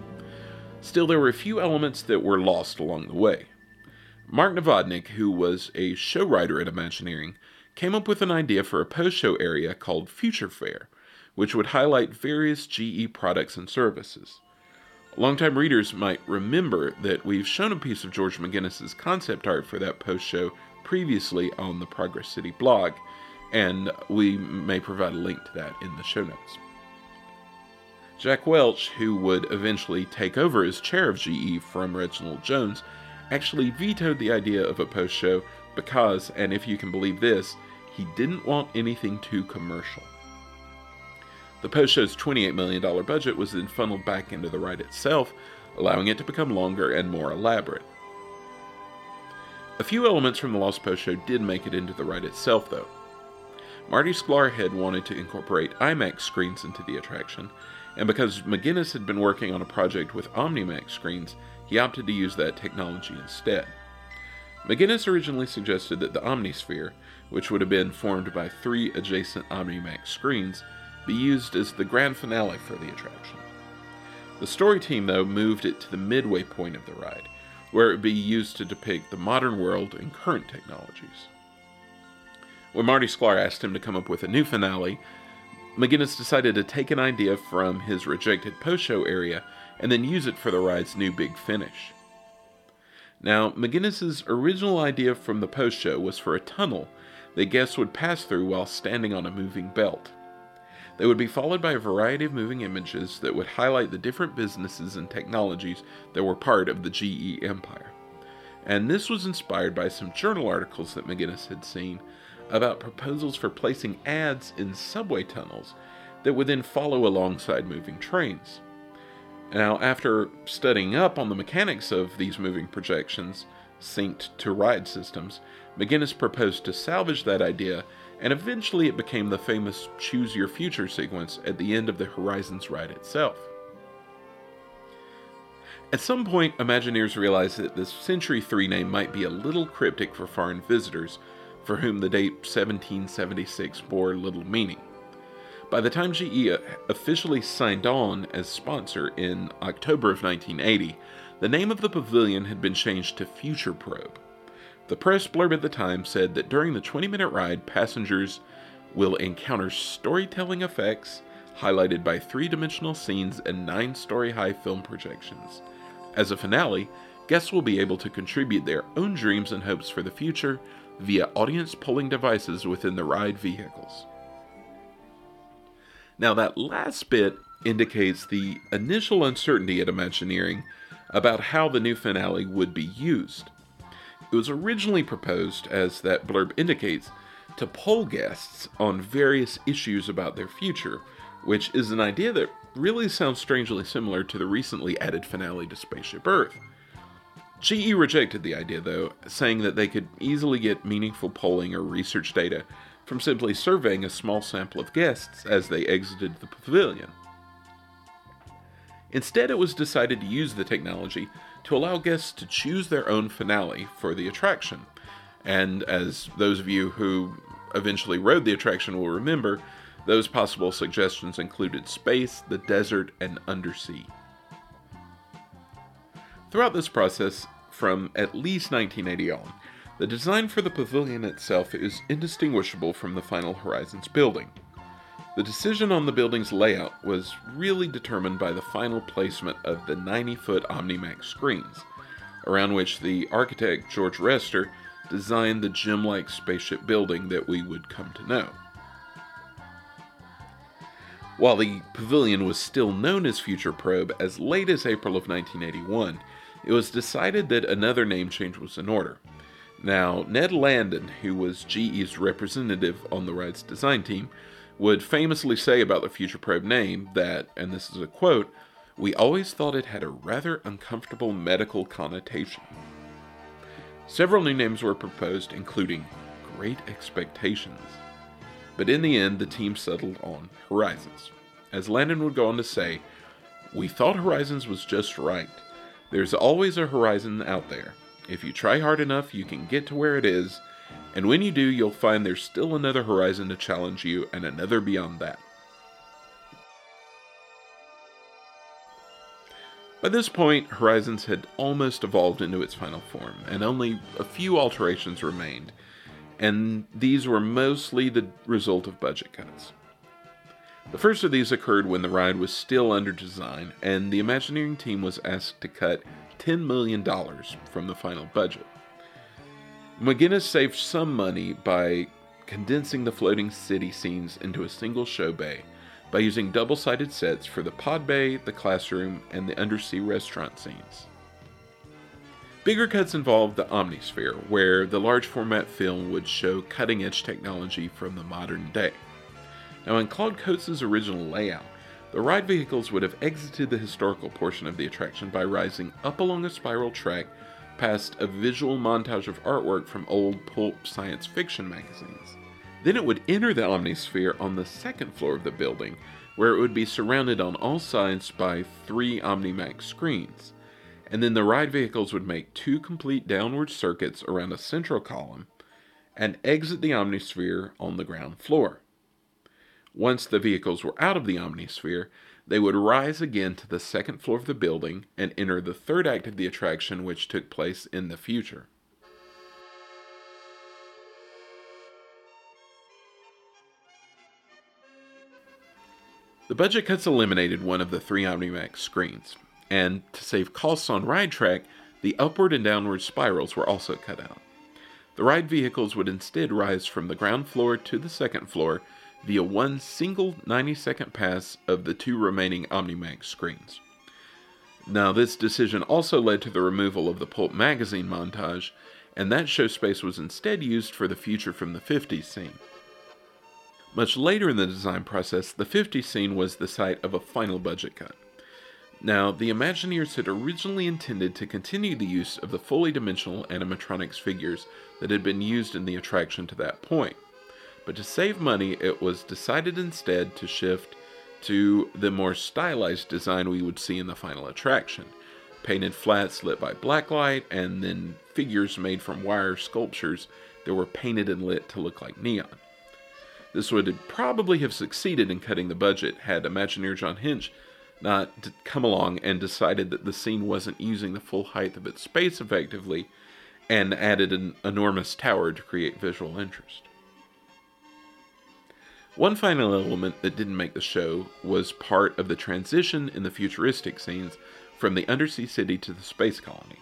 Still, there were a few elements that were lost along the way. Mark Novotny, who was a show writer at Imagineering, came up with an idea for a post show area called Future Fair, which would highlight various GE products and services. Longtime readers might remember that we've shown a piece of George McGinnis's concept art for that post show previously on the Progress City blog, and we may provide a link to that in the show notes. Jack Welch, who would eventually take over as chair of GE from Reginald Jones, actually vetoed the idea of a post show because, and if you can believe this, he didn't want anything too commercial. The post show's $28 million budget was then funneled back into the ride itself, allowing it to become longer and more elaborate. A few elements from the Lost Post show did make it into the ride itself, though. Marty Sklar had wanted to incorporate IMAX screens into the attraction, and because McGinnis had been working on a project with OmniMax screens, he opted to use that technology instead. McGinnis originally suggested that the Omnisphere, which would have been formed by three adjacent OmniMax screens, be used as the grand finale for the attraction. The story team, though, moved it to the midway point of the ride, where it would be used to depict the modern world and current technologies. When Marty Sklar asked him to come up with a new finale, McGinnis decided to take an idea from his rejected post show area and then use it for the ride's new big finish. Now, McGinnis's original idea from the post show was for a tunnel that guests would pass through while standing on a moving belt. They would be followed by a variety of moving images that would highlight the different businesses and technologies that were part of the GE empire. And this was inspired by some journal articles that McGinnis had seen about proposals for placing ads in subway tunnels that would then follow alongside moving trains. Now, after studying up on the mechanics of these moving projections synced to ride systems, McGinnis proposed to salvage that idea, and eventually it became the famous Choose Your Future sequence at the end of the Horizons ride itself. At some point, Imagineers realized that the Century 3 name might be a little cryptic for foreign visitors, for whom the date 1776 bore little meaning. By the time GE officially signed on as sponsor in October of 1980, the name of the pavilion had been changed to Future Probe. The press blurb at the time said that during the 20 minute ride, passengers will encounter storytelling effects highlighted by three dimensional scenes and nine story high film projections. As a finale, guests will be able to contribute their own dreams and hopes for the future via audience polling devices within the ride vehicles. Now, that last bit indicates the initial uncertainty at Imagineering about how the new finale would be used. It was originally proposed, as that blurb indicates, to poll guests on various issues about their future, which is an idea that really sounds strangely similar to the recently added finale to Spaceship Earth. GE rejected the idea, though, saying that they could easily get meaningful polling or research data from simply surveying a small sample of guests as they exited the pavilion. Instead, it was decided to use the technology to allow guests to choose their own finale for the attraction. And as those of you who eventually rode the attraction will remember, those possible suggestions included space, the desert, and undersea. Throughout this process, from at least 1980 on, the design for the pavilion itself is indistinguishable from the Final Horizons building. The decision on the building's layout was really determined by the final placement of the 90 foot OmniMax screens, around which the architect George Rester designed the gym like spaceship building that we would come to know. While the pavilion was still known as Future Probe as late as April of 1981, it was decided that another name change was in order. Now, Ned Landon, who was GE's representative on the ride's design team, would famously say about the Future Probe name that, and this is a quote, we always thought it had a rather uncomfortable medical connotation. Several new names were proposed, including Great Expectations. But in the end, the team settled on Horizons. As Landon would go on to say, We thought Horizons was just right. There's always a horizon out there. If you try hard enough, you can get to where it is, and when you do, you'll find there's still another horizon to challenge you and another beyond that. By this point, Horizons had almost evolved into its final form, and only a few alterations remained, and these were mostly the result of budget cuts. The first of these occurred when the ride was still under design, and the Imagineering team was asked to cut $10 million from the final budget. McGinnis saved some money by condensing the floating city scenes into a single show bay by using double sided sets for the pod bay, the classroom, and the undersea restaurant scenes. Bigger cuts involved the Omnisphere, where the large format film would show cutting edge technology from the modern day. Now, in Claude Coates' original layout, the ride vehicles would have exited the historical portion of the attraction by rising up along a spiral track past a visual montage of artwork from old pulp science fiction magazines. Then it would enter the Omnisphere on the second floor of the building, where it would be surrounded on all sides by three OmniMax screens. And then the ride vehicles would make two complete downward circuits around a central column and exit the Omnisphere on the ground floor. Once the vehicles were out of the Omnisphere, they would rise again to the second floor of the building and enter the third act of the attraction, which took place in the future. The budget cuts eliminated one of the three OmniMax screens, and to save costs on ride track, the upward and downward spirals were also cut out. The ride vehicles would instead rise from the ground floor to the second floor via one single 90 second pass of the two remaining OmniMax screens. Now, this decision also led to the removal of the Pulp magazine montage, and that show space was instead used for the Future from the 50s scene. Much later in the design process, the 50s scene was the site of a final budget cut. Now, the Imagineers had originally intended to continue the use of the fully dimensional animatronics figures that had been used in the attraction to that point. But to save money, it was decided instead to shift to the more stylized design we would see in the final attraction painted flats lit by blacklight, and then figures made from wire sculptures that were painted and lit to look like neon. This would probably have succeeded in cutting the budget had Imagineer John Hench not come along and decided that the scene wasn't using the full height of its space effectively and added an enormous tower to create visual interest. One final element that didn't make the show was part of the transition in the futuristic scenes from the undersea city to the space colony.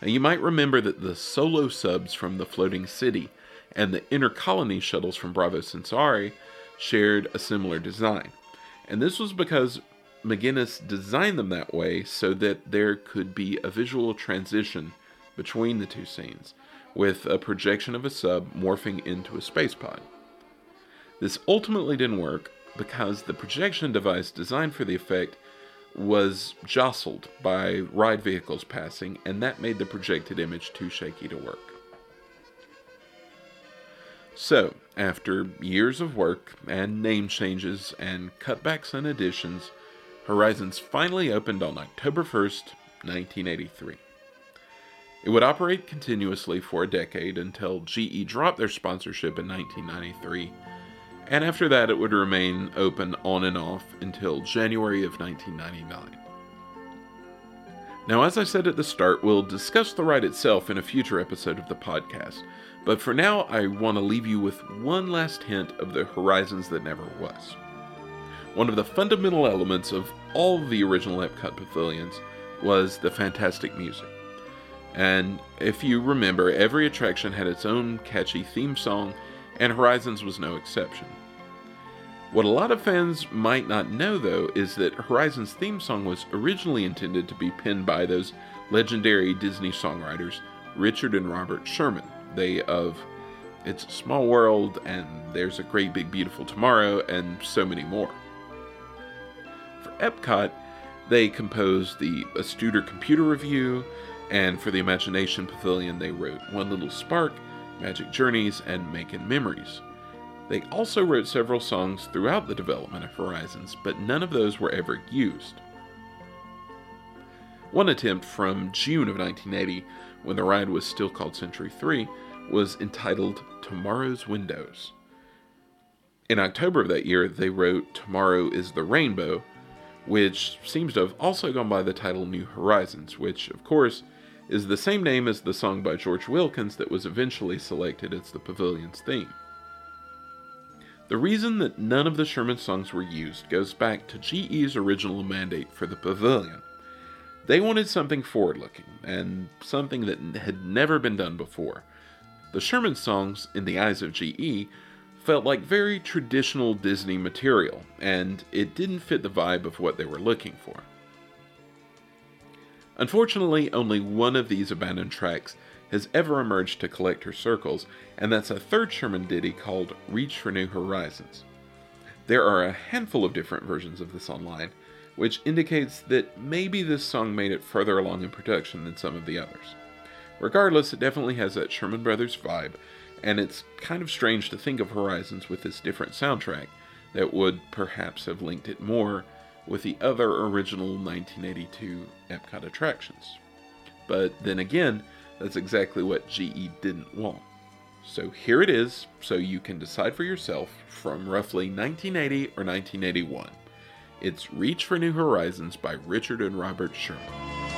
Now, you might remember that the solo subs from the floating city and the intercolony shuttles from Brava Centauri shared a similar design. And this was because McGinnis designed them that way so that there could be a visual transition between the two scenes, with a projection of a sub morphing into a space pod. This ultimately didn't work because the projection device designed for the effect was jostled by ride vehicles passing, and that made the projected image too shaky to work. So, after years of work and name changes and cutbacks and additions, Horizons finally opened on October 1st, 1983. It would operate continuously for a decade until GE dropped their sponsorship in 1993, and after that it would remain open on and off until January of 1999. Now, as I said at the start, we'll discuss the ride itself in a future episode of the podcast, but for now, I want to leave you with one last hint of the Horizons that never was. One of the fundamental elements of all the original Epcot pavilions was the fantastic music. And if you remember, every attraction had its own catchy theme song, and Horizons was no exception. What a lot of fans might not know, though, is that Horizons theme song was originally intended to be penned by those legendary Disney songwriters, Richard and Robert Sherman they of It's a Small World and There's a Great Big Beautiful Tomorrow and so many more. For Epcot, they composed the Astuter Computer Revue, and for the Imagination Pavilion, they wrote One Little Spark, Magic Journeys, and Making Memories. They also wrote several songs throughout the development of Horizons, but none of those were ever used. One attempt from June of 1980, when the ride was still called Century 3, was entitled Tomorrow's Windows. In October of that year, they wrote Tomorrow is the Rainbow, which seems to have also gone by the title New Horizons, which, of course, is the same name as the song by George Wilkins that was eventually selected as the pavilion's theme. The reason that none of the Sherman songs were used goes back to GE's original mandate for the pavilion. They wanted something forward looking, and something that had never been done before. The Sherman songs, in the eyes of GE, felt like very traditional Disney material, and it didn't fit the vibe of what they were looking for. Unfortunately, only one of these abandoned tracks has ever emerged to collector circles, and that's a third Sherman ditty called Reach for New Horizons. There are a handful of different versions of this online, which indicates that maybe this song made it further along in production than some of the others. Regardless, it definitely has that Sherman Brothers vibe, and it's kind of strange to think of Horizons with this different soundtrack that would perhaps have linked it more with the other original 1982 Epcot attractions. But then again, that's exactly what GE didn't want. So here it is, so you can decide for yourself from roughly 1980 or 1981. It's Reach for New Horizons by Richard and Robert Sherman.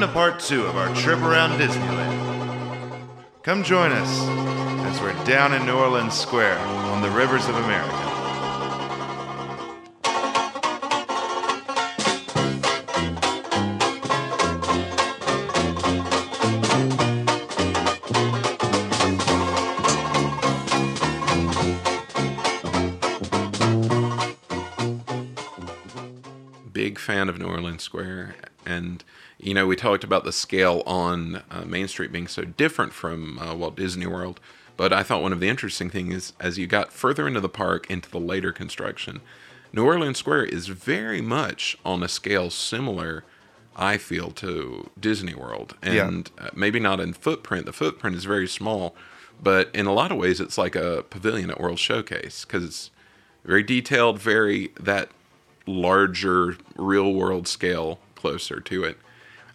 To part two of our trip around Disneyland. Come join us as we're down in New Orleans Square on the rivers of America. big fan of New Orleans Square, and you know we talked about the scale on uh, Main Street being so different from uh, Walt Disney World. But I thought one of the interesting things is as you got further into the park, into the later construction, New Orleans Square is very much on a scale similar. I feel to Disney World, and uh, maybe not in footprint. The footprint is very small, but in a lot of ways, it's like a pavilion at World Showcase because it's very detailed, very that larger real world scale closer to it,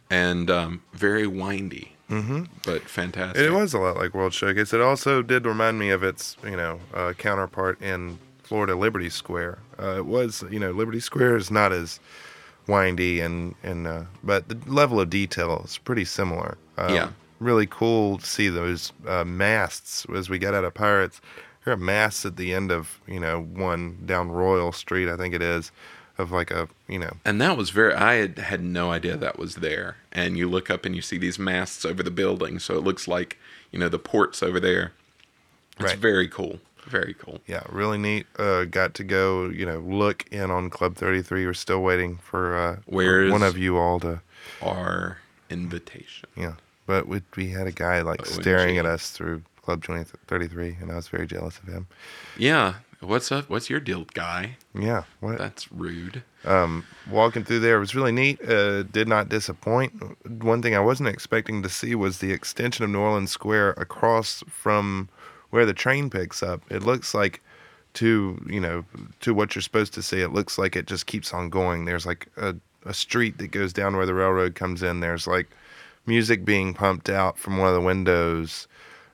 and um, very windy, mm-hmm. but fantastic. It was a lot like World Showcase. It also did remind me of its, you know, uh, counterpart in Florida Liberty Square. Uh, it was, you know, Liberty Square is not as windy and and uh, but the level of detail is pretty similar. Um, Yeah. Really cool to see those uh, masts as we get out of Pirates. There are masts at the end of you know one down Royal Street, I think it is, of like a you know And that was very. I had had no idea that was there. And you look up and you see these masts over the building, so it looks like you know the ports over there. It's Right. very cool. Very cool. Yeah, really neat. Uh, got to go, you know, look in on Club 33. We're still waiting for, uh, for Where's- one of you all to, Our invitation. yeah. But we, we had a guy like OMG. staring at us through Club 20, 33, and I was very jealous of him. Yeah. What's up? What's your deal, guy? Yeah, what? That's rude. Um, walking through there was really neat. Uh, did not disappoint. One thing I wasn't expecting to see was the extension of New Orleans Square across from where the train picks up. It looks like to you know to what you're supposed to see. It looks like it just keeps on going. There's like a, a street that goes down where the railroad comes in. There's like music being pumped out from one of the windows.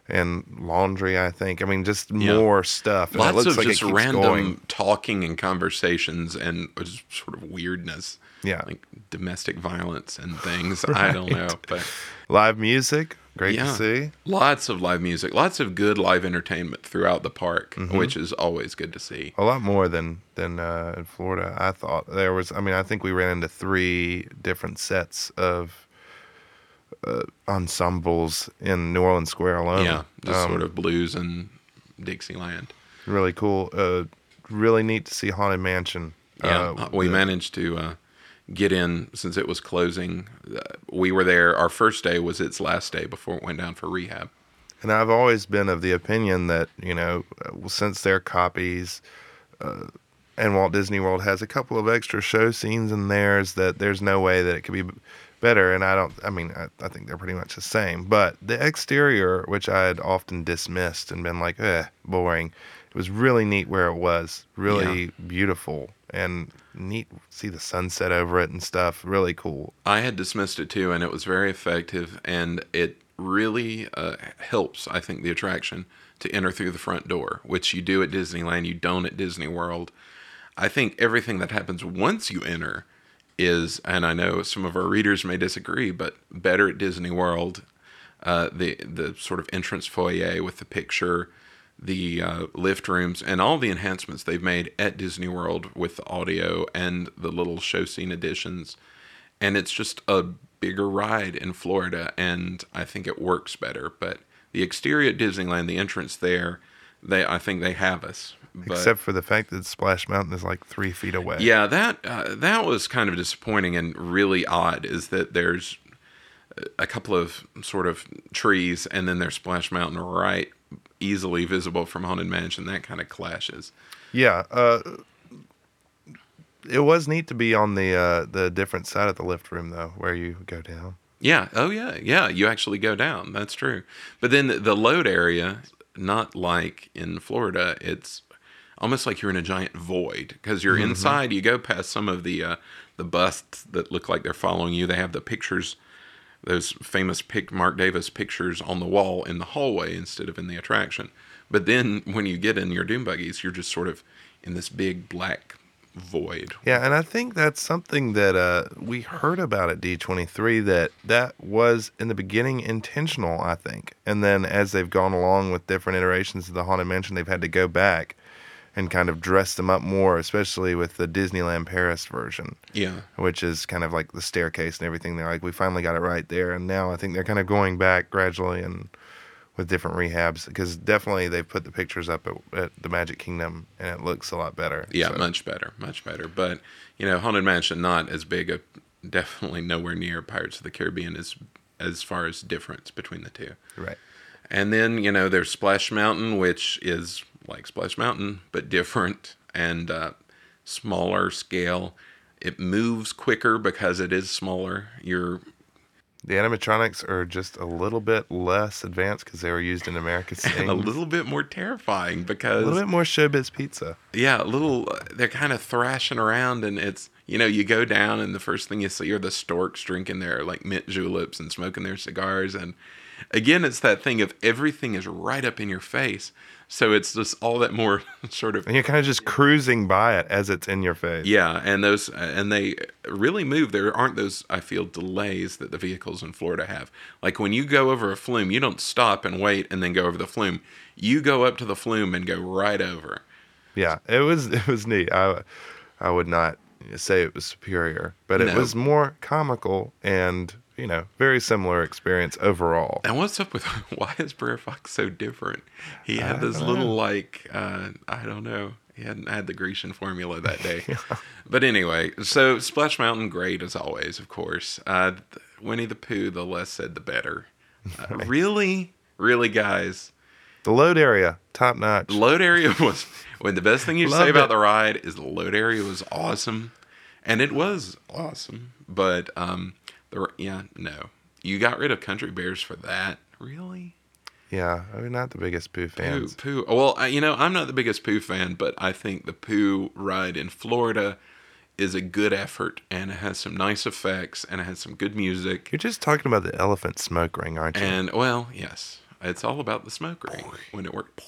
And laundry, I think. I mean, just Yeah. more stuff. And it Lots looks of like just random going. talking and conversations and just sort of weirdness. Yeah. Like domestic violence and things. I don't know. But Live music, great Yeah. to see. lots of live music, lots of good live entertainment throughout the park, Mm-hmm. which is always good to see. a lot more than than uh, in Florida. I thought there was. I mean, I think we ran into three different sets of uh, ensembles in New Orleans Square alone. yeah. Just Um, sort of blues and Dixieland. really cool. Uh, really neat to see Haunted Mansion. Yeah. Uh, we the- managed to uh, get in since it was closing. Uh, we were there. Our first day was its last day before it went down for rehab. And I've always been of the opinion that you know, uh, since they're copies, uh, and Walt Disney World has a couple of extra show scenes in theirs, that there's no way that it could be better. And I don't. I mean, I, I think they're pretty much the same. But the exterior, which I had often dismissed and been like, eh, boring, it was really neat where it was. Really beautiful and neat. See the sunset over it and stuff. Really cool. I had dismissed it too, and it was very effective, and it really uh, helps. I think the attraction to enter through the front door, which you do at Disneyland, you don't at Disney World. I think everything that happens once you enter is, and I know some of our readers may disagree, but better at Disney World. Uh, the the sort of entrance foyer with the picture, the uh, lift rooms, and all the enhancements they've made at Disney World with the audio and the little show scene additions and it's just a bigger ride in Florida, and I think it works better. But the exterior at Disneyland, the entrance there, they I think they have us. But Except for the fact that Splash Mountain is like three feet away. yeah, that uh, that was kind of disappointing and really odd. Is that there's a couple of sort of trees, and then there's Splash Mountain right easily visible from Haunted Mansion. That kind of clashes. Yeah, uh, it was neat to be on the uh, the different side of the lift room though, where you go down. Yeah. Oh, yeah. Yeah. You actually go down. That's true. But then the, the load area, not like in Florida, it's almost like you're in a giant void because you're inside. You go past some of the uh, the busts that look like they're following you. They have the pictures, those famous pic Marc Davis pictures on the wall in the hallway instead of in the attraction. But then when you get in your doom buggies, you're just sort of in this big black void. Yeah, and I think that's something that uh, we heard about at D23 that that was in the beginning intentional, I think. And then as they've gone along with different iterations of the Haunted Mansion, they've had to go back and kind of dress them up more, especially with the Disneyland Paris version, Yeah. which is kind of like the staircase and everything. They're like, we finally got it right there. And now I think they're kind of going back gradually and with different rehabs because definitely they've put the pictures up at, at the Magic Kingdom and it looks a lot better. Yeah, So- much better, much better. But you know, Haunted Mansion not as big a, definitely nowhere near Pirates of the Caribbean as as far as difference between the two. Right. And then you know, there's Splash Mountain, which is like Splash Mountain but different and uh, smaller scale. It moves quicker because it is smaller. You're The animatronics are just a little bit less advanced because they were used in America. and a little bit more terrifying because a little bit more showbiz pizza. yeah, a little. uh, They're kind of thrashing around, and it's you know you go down, and the first thing you see are the storks drinking their like mint juleps and smoking their cigars, and again, it's that thing of everything is right up in your face, so it's just all that more sort of And you're kind of just cruising by it as it's in your face. yeah, and those uh, and they really move. There aren't those I feel delays that the vehicles in Florida have. Like when you go over a flume, you don't stop and wait and then go over the flume. You go up to the flume and go right over. Yeah, it was it was neat. I I would not say it was superior, but it No. was more comical and you know very similar experience overall. And what's up with why is Brer Fox so different? He had I this little know. like uh, I don't know. He hadn't had the Grecian formula that day. But anyway, so Splash Mountain, great as always, of course. Uh, Winnie the Pooh, the less said the better. Uh, really, really, guys, The load area, top notch. the load area was when the best thing you say Loved about it. the ride is the load area was awesome, and it was awesome. But um, the yeah, no, you got rid of Country Bears for that, really. Yeah, we're not the biggest Pooh Pooh, fans. Pooh. Well, I, you know, I'm not the biggest Pooh fan, but I think the Pooh ride in Florida is a good effort, and it has some nice effects, and it has some good music. You're just talking about the elephant smoke ring, aren't you? And well, yes, it's all about the smoke ring when it worked.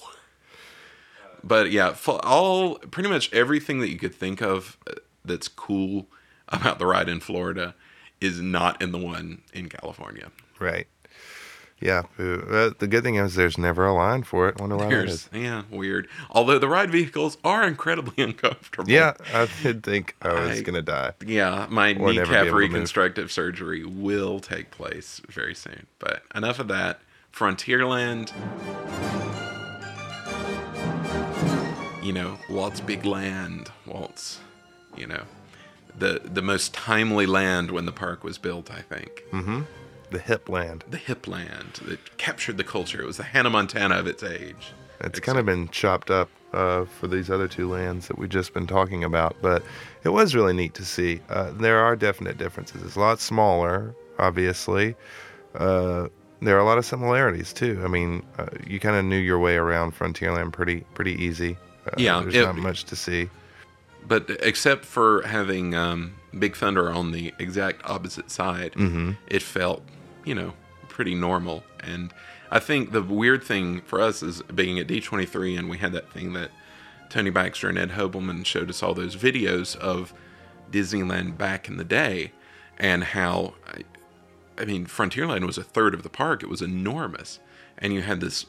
But yeah, all pretty much everything that you could think of uh, that's cool about the ride in Florida is not in the one in California. right. Yeah, Uh, the good thing is there's never a line for it. Wonder why that There's, is. yeah, weird. Although the ride vehicles are incredibly uncomfortable. Yeah, I did think I was gonna die. Yeah, my Or kneecap to reconstructive surgery will take place very soon. But enough of that. Frontierland. You know, Walt's big land. Walt's, you know, the the most timely land when the park was built. I think The hip land. the hip land that captured the culture. It was the Hannah Montana of its age. It's kind of been chopped up uh, for these other two lands that we've just been talking about, but it was really neat to see. Uh, there are definite differences. It's a lot smaller, obviously. Uh, there are a lot of similarities too. I mean, uh, you kind of knew your way around Frontierland pretty pretty easy. Uh, Yeah, there's it- not much to see. But except for having um, Big Thunder on the exact opposite side, it felt, you know, pretty normal. And I think the weird thing for us is being at D23, and we had that thing that Tony Baxter and Ed Hobelman showed us all those videos of Disneyland back in the day, and how, I, I mean, Frontierland was a third of the park. It was enormous, and you had this.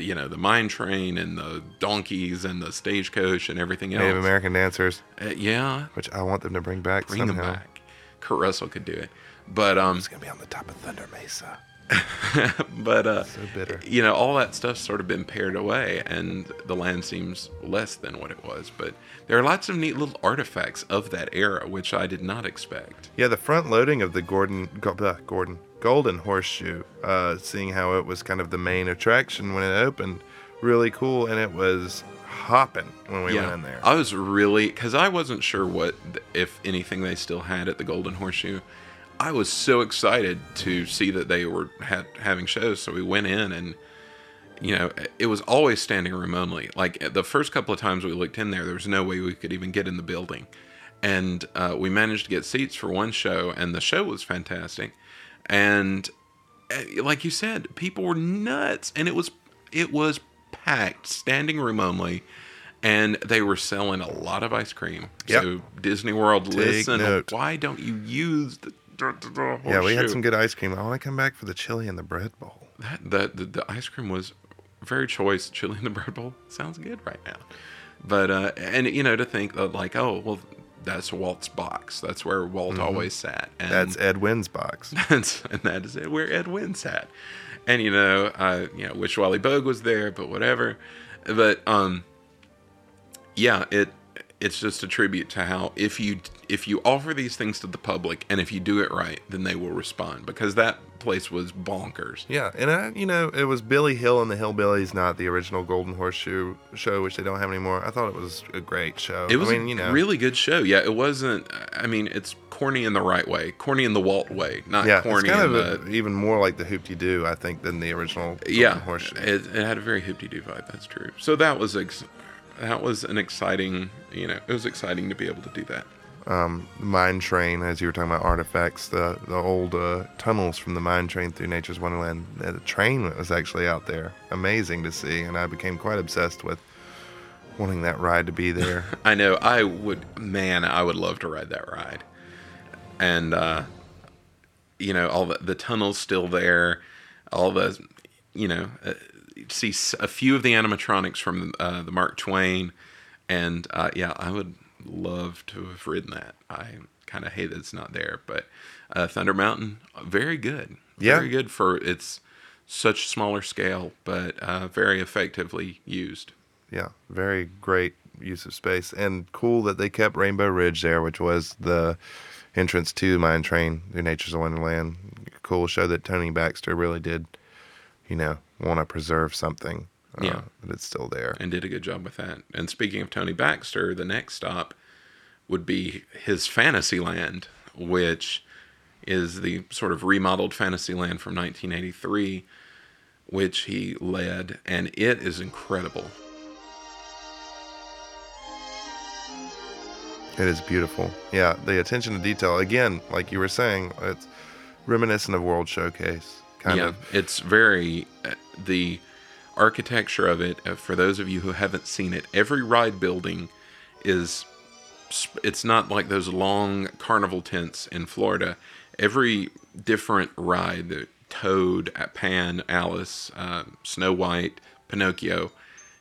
Uh, the- you know the mine train and the donkeys and the stagecoach and everything else. Native American dancers, Uh, yeah, which I want them to bring back bring them somehow. back. Kurt Russell could do it, but um, It's gonna be on the top of Thunder Mesa. but uh, So bitter. you know, all that stuff's sort of been pared away, and the land seems less than what it was. But there are lots of neat little artifacts of that era, which I did not expect. Yeah, the front loading of the Gordon Go- blah, Gordon Golden Horseshoe, uh, seeing how it was kind of the main attraction when it opened, really cool, and it was hopping when we went in there. I was really because I wasn't sure what, if anything, they still had at the Golden Horseshoe. I was so excited to see that they were had, having shows, so we went in and you know it was always standing room only. Like the first couple of times we looked in there, there was no way we could even get in the building, and uh, we managed to get seats for one show, and the show was fantastic, and uh, like you said, people were nuts, and it was it was packed, standing room only, and they were selling a lot of ice cream. Yep. So Disney World, Take listen, note. why don't you use the, the, the, the Yeah, we had some good ice cream. I want to come back for the chili and the bread bowl. That, the, the the ice cream was very choice. Chili and the bread bowl sounds good right now. But uh, and you know to think that like oh well that's Walt's box. That's where Walt always sat. And Mm-hmm. That's Ed Wynn's box. That's, and that is it, where Ed Wynn sat. And you know, I you know, wish Wally Boag was there, but whatever. But um, yeah, it it's just a tribute to how if you if you offer these things to the public and if you do it right, then they will respond because that place was bonkers. Yeah, and I, you know, it was Billy Hill and the Hillbillies, not the original Golden Horseshoe show, which they don't have anymore. I thought it was a great show. It was I mean, a you know, really good show. Yeah, it wasn't. I mean, it's corny in the right way, corny in the Walt way, not yeah, it's kind in of the a, even more like the Hoop-Dee-Doo, I think, than the original Golden yeah, Horseshoe. it, it had a very Hoop-Dee-Doo vibe. That's true. So that was ex- that was an exciting, you know, it was exciting to be able to do that. um, mine train, as you were talking about artifacts, the the old uh, tunnels from the mine train through Nature's Wonderland. The train was actually out there, amazing to see, and I became quite obsessed with wanting that ride to be there. I know. I would, man, I would love to ride that ride. And uh, you know, all the the tunnels still there, all the, you know, uh, see a few of the animatronics from uh, the Mark Twain, and uh, yeah, I would love to have ridden that. I kind of hate that it's not there, but uh, Thunder Mountain, very good, Yeah. very good for its such smaller scale, but uh, very effectively used. yeah, very great use of space, and cool that they kept Rainbow Ridge there, which was the entrance to Mine Train through Nature's Wonderland. Cool show that Tony Baxter really did, you know, want to preserve something. uh, Yeah. but it's still there. and did a good job with that. And speaking of Tony Baxter, the next stop would be his Fantasyland, which is the sort of remodeled Fantasyland from 1983, which he led, and it is incredible. It is beautiful. Yeah, the attention to detail. Again, like you were saying, it's reminiscent of World Showcase. Kind yeah, of. it's very uh, the architecture of it. Uh, for those of you who haven't seen it, every ride building is. It's not like those long carnival tents in Florida. Every different ride, the Toad, uh, Pan, Alice, uh, Snow White, Pinocchio,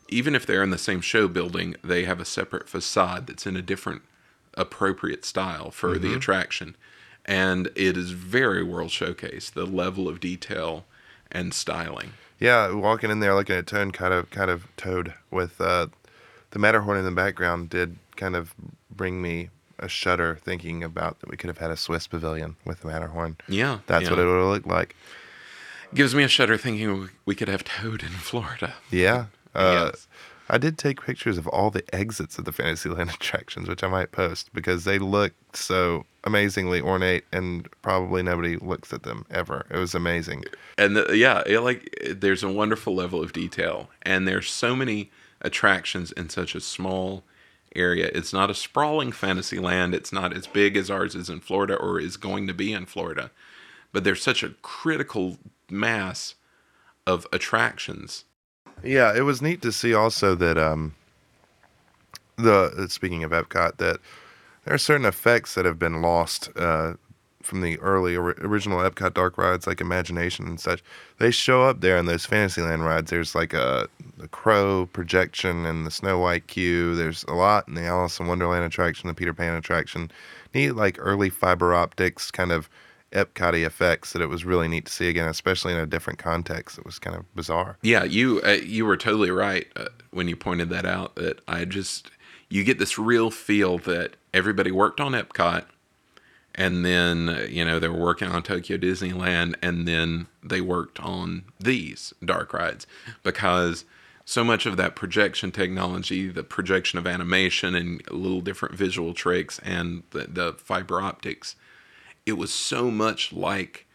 even if they're in the same show building, they have a separate facade that's in a different appropriate style for the attraction. And it is very World Showcase, the level of detail and styling. Yeah, walking in there looking at Toad, kind of, kind of Toad with uh, the Matterhorn in the background did kind of bring me a shudder thinking about that we could have had a Swiss pavilion with the Matterhorn. Yeah. That's yeah. what it would have looked like. gives me a shudder thinking we- we could have Toad in Florida. Yeah. Uh, Yes. I did take pictures of all the exits of the Fantasyland attractions, which I might post because they look so amazingly ornate, and probably nobody looks at them ever. It was amazing. and the, yeah, it, like there's a wonderful level of detail, and there's so many attractions in such a small area. It's not a sprawling Fantasyland. It's not as big as ours is in Florida or is going to be in Florida, but there's such a critical mass of attractions. Yeah, it was neat to see also that um the uh, speaking of Epcot that there are certain effects that have been lost uh from the early ori- original Epcot dark rides like Imagination and such. They show up there in those Fantasyland rides. There's like a the Crow projection and the Snow White queue. There's a lot in the Alice in Wonderland attraction, the Peter Pan attraction. Neat like early fiber optics kind of Epcot effects that it was really neat to see again, especially in a different context. It was kind of bizarre. Yeah, you uh, you were totally right uh, when you pointed that out. That I just you get this real feel that everybody worked on Epcot, and then uh, you know they were working on Tokyo Disneyland, and then they worked on these dark rides because so much of that projection technology, the projection of animation and little different visual tricks, and the, the fiber optics, it was so much like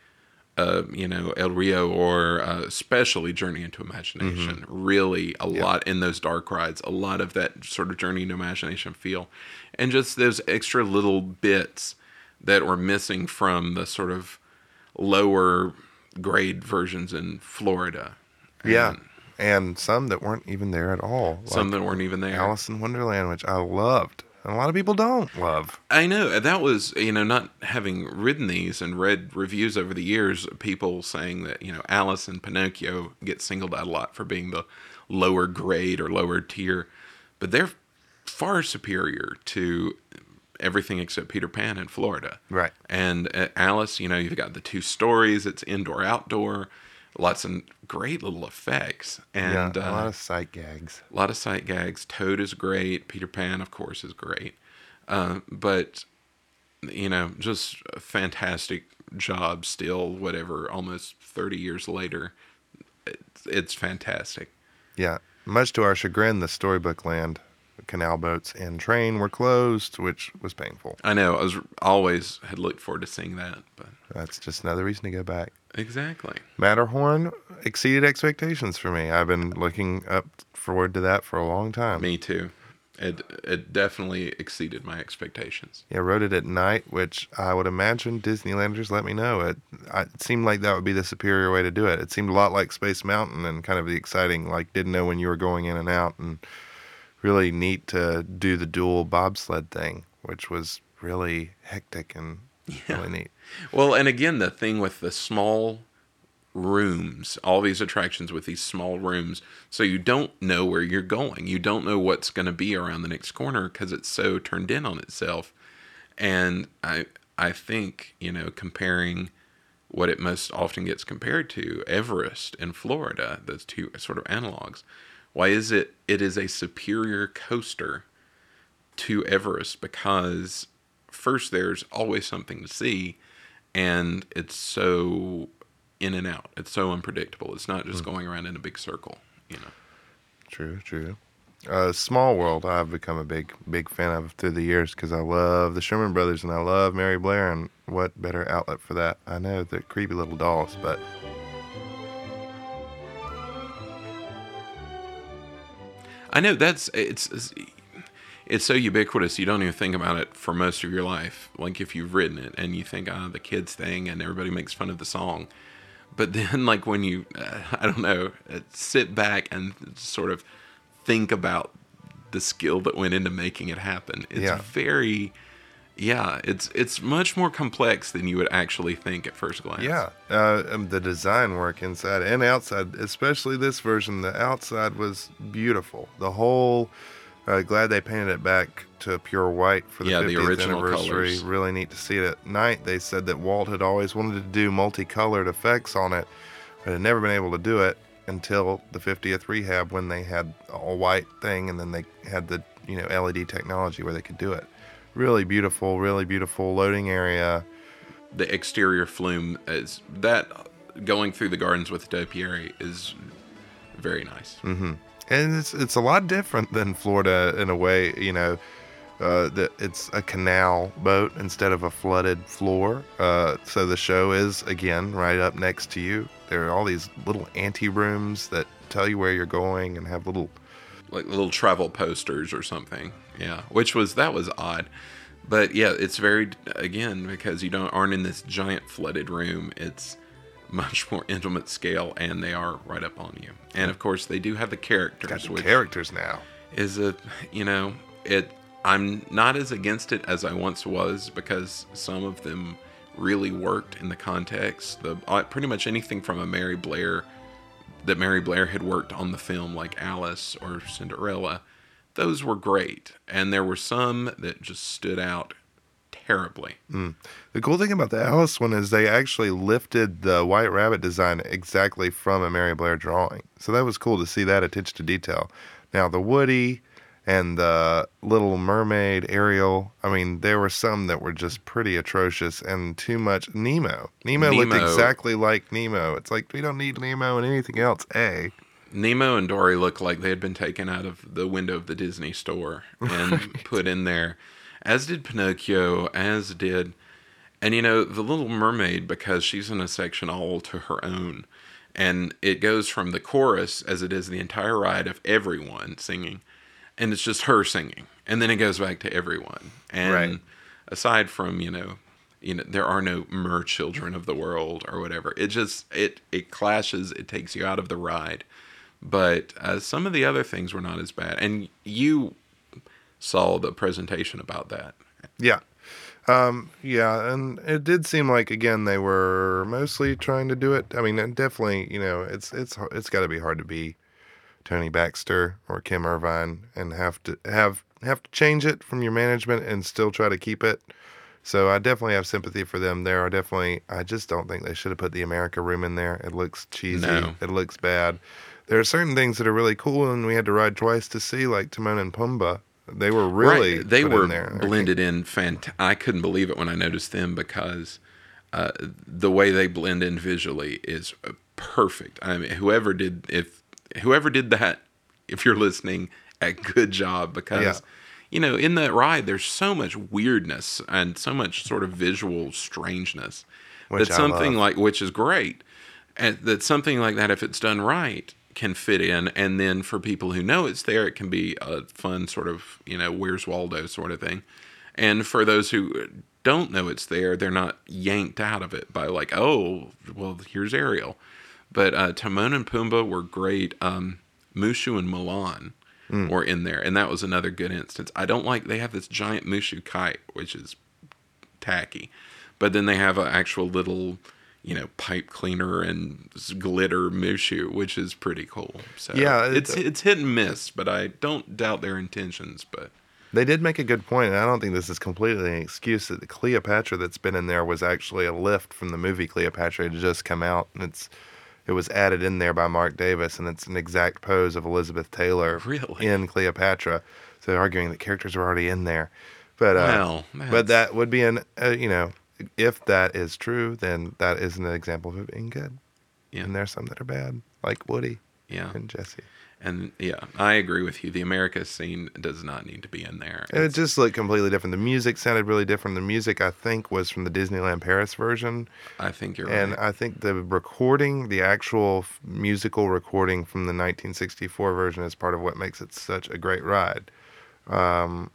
uh, you know, El Rio or uh, especially Journey into Imagination. Really, a lot in those dark rides, a lot of that sort of Journey into Imagination feel, and just those extra little bits that were missing from the sort of lower grade versions in Florida. Yeah. And and some that weren't even there at all. Some like that weren't even there. Alice in Wonderland, which I loved, and a lot of people don't love. I know that was you know not having ridden these and read reviews over the years, people saying that you know Alice and Pinocchio get singled out a lot for being the lower grade or lower tier, but they're far superior to everything except Peter Pan in Florida. Right. And uh, Alice, you know, you've got the two stories. It's indoor outdoor, lots of great little effects, and yeah, a uh, lot of sight gags. a lot of sight gags. Toad is great. Peter Pan, of course, is great. Uh, but you know, just a fantastic job. Still, whatever, almost thirty years later, it's, it's fantastic. Yeah. Much to our chagrin, the storybook land canal boats and train were closed, which was painful. I know. I was always had looked forward to seeing that, but That's just another reason to go back. Exactly. Matterhorn exceeded expectations for me. I've been looking up forward to that for a long time. Me too. It it definitely exceeded my expectations. Yeah, rode it at night, which I would imagine Disneylanders let me know. It, I, it seemed like that would be the superior way to do it. It seemed a lot like Space Mountain and kind of the exciting, like didn't know when you were going in and out, and really neat to do the dual bobsled thing, which was really hectic and really neat. Well, and again, the thing with the small rooms, all these attractions with these small rooms, so you don't know where you're going. You don't know what's going to be around the next corner because it's so turned in on itself. And I, I think you know, comparing what it most often gets compared to, Everest in Florida, those two sort of analogs. Why is it? It is a superior coaster to Everest because first there's always something to see and it's so in and out. It's so unpredictable. It's not just going around in a big circle, you know. True, true. Uh, Small World, I've become a big, big fan of through the years because I love the Sherman Brothers and I love Mary Blair, and what better outlet for that? I know they're creepy little dolls, but I know that's it's it's- it's so ubiquitous you don't even think about it for most of your life. Like if you've written it and you think ah the kids thing and everybody makes fun of the song, but then like when you uh, I don't know uh, sit back and sort of think about the skill that went into making it happen. It's Yeah. very yeah, it's it's much more complex than you would actually think at first glance. yeah, uh, um, the design work inside and outside, especially this version, the outside was beautiful. The whole, uh, glad they painted it back to pure white for the Yeah, the 50th original anniversary. colors. Really neat to see it at night. They said that Walt had always wanted to do multicolored effects on it, but had never been able to do it until the 50th rehab when they had all white thing and then they had the you know LED technology where they could do it. Really beautiful, really beautiful loading area. the exterior flume is that going through the gardens with the topiary is very nice. And it's it's a lot different than Florida in a way. You know, uh, that it's a canal boat instead of a flooded floor. Uh, so the show is again right up next to you. There are all these little ante rooms that tell you where you're going and have little. Like little travel posters or something. Yeah, which was that was odd. But yeah, it's very again because you don't aren't in this giant flooded room. It's much more intimate scale, and they are right up on you. And of course, they do have the Got characters, the which characters now. is a you know it i'm not as against it as i once was because some of them really worked in the context the uh, pretty much anything from a mary blair that mary blair had worked on the film like alice or cinderella those were great and there were some that just stood out terribly mm. The cool thing about the Alice one is they actually lifted the White Rabbit design exactly from a Mary Blair drawing. So that was cool to see that attention to detail. Now the Woody and the Little Mermaid Ariel, I mean, there were some that were just pretty atrocious and too much Nemo. Nemo, looked exactly like Nemo. It's like we don't need Nemo and anything else. A. Nemo and Dory look like they had been taken out of the window of the Disney store and put in there, as did Pinocchio, as did, and you know, the Little Mermaid, because she's in a section all to her own. And it goes from the chorus, as it is the entire ride, of everyone singing, and it's just her singing. And then it goes back to everyone. And Right. aside from, you know, you know, there are no mer children of the world or whatever. It just it it clashes, it takes you out of the ride but uh, some of the other things were not as bad. And you saw the presentation about that. Yeah. Um, yeah, and it did seem like again they were mostly trying to do it. I mean, definitely, you know, it's it's it's got to be hard to be Tony Baxter or Kim Irvine and have to have have to change it from your management and still try to keep it. So I definitely have sympathy for them there. I definitely, I just don't think they should have put the America room in there. It looks cheesy. No. It looks bad. There are certain things that are really cool, and we had to ride twice to see, like Timon and Pumbaa. They were really right. they were in blended in. Fant- I couldn't believe it when I noticed them because uh, the way they blend in visually is perfect. I mean, whoever did if whoever did that, if you're listening, a good job because. Yeah. You know, in that ride, there's so much weirdness and so much sort of visual strangeness Which that I something love. like which is great, and that something like that, if it's done right, can fit in. And then for people who know it's there, it can be a fun sort of you know Where's Waldo sort of thing. And for those who don't know it's there, they're not yanked out of it by like, oh, well, here's Ariel. But uh, Timon and Pumbaa were great. Um, Mushu and Mulan were in there, and that was another good instance. I don't like they have this giant Mushu kite, which is tacky, but then they have an actual little, you know, pipe cleaner and glitter Mushu, which is pretty cool. So Yeah, it- it's it's hit and miss, but I don't doubt their intentions. But They did make a good point, and I don't think this is completely an excuse that the Cleopatra that's been in there was actually a lift from the movie Cleopatra. It had just come out, and it's it was added in there by Marc Davis, and it's an exact pose of Elizabeth Taylor Really? in Cleopatra. So they're arguing that characters are already in there, but uh, Well, but that would be an uh, you know if that is true, then that is an example of it being good. yeah, And there's some that are bad, like Woody yeah. and Jesse. And yeah, I agree with you. The America scene does not need to be in there. And it It's- just looked completely different. The music sounded really different. The music, I think, was from the Disneyland Paris version. I think you're And right. And I think the recording, the actual f- musical recording from the 1964 version, is part of what makes it such a great ride. Um,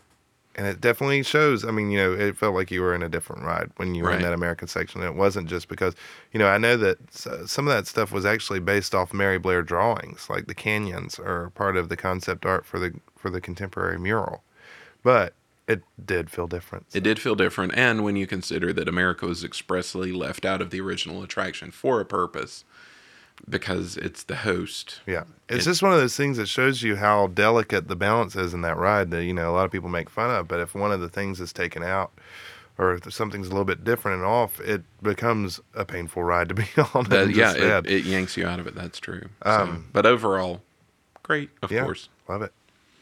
and it definitely shows. I mean, you know, it felt like you were in a different ride when you were in that American section. And it wasn't just because, you know, I know that some of that stuff was actually based off Mary Blair drawings, like the canyons are part of the concept art for the for the contemporary mural. But it did feel different. It did feel different, and when you consider that America was expressly left out of the original attraction for a purpose, because it's the host. Yeah, it's It- just one of those things that shows you how delicate the balance is in that ride. That you know a lot of people make fun of, but if one of the things is taken out, or if something's a little bit different and off, it becomes a painful ride to be on. That- yeah, it, it yanks you out of it. That's true. So, Um, but overall, great, of yeah, course. love it.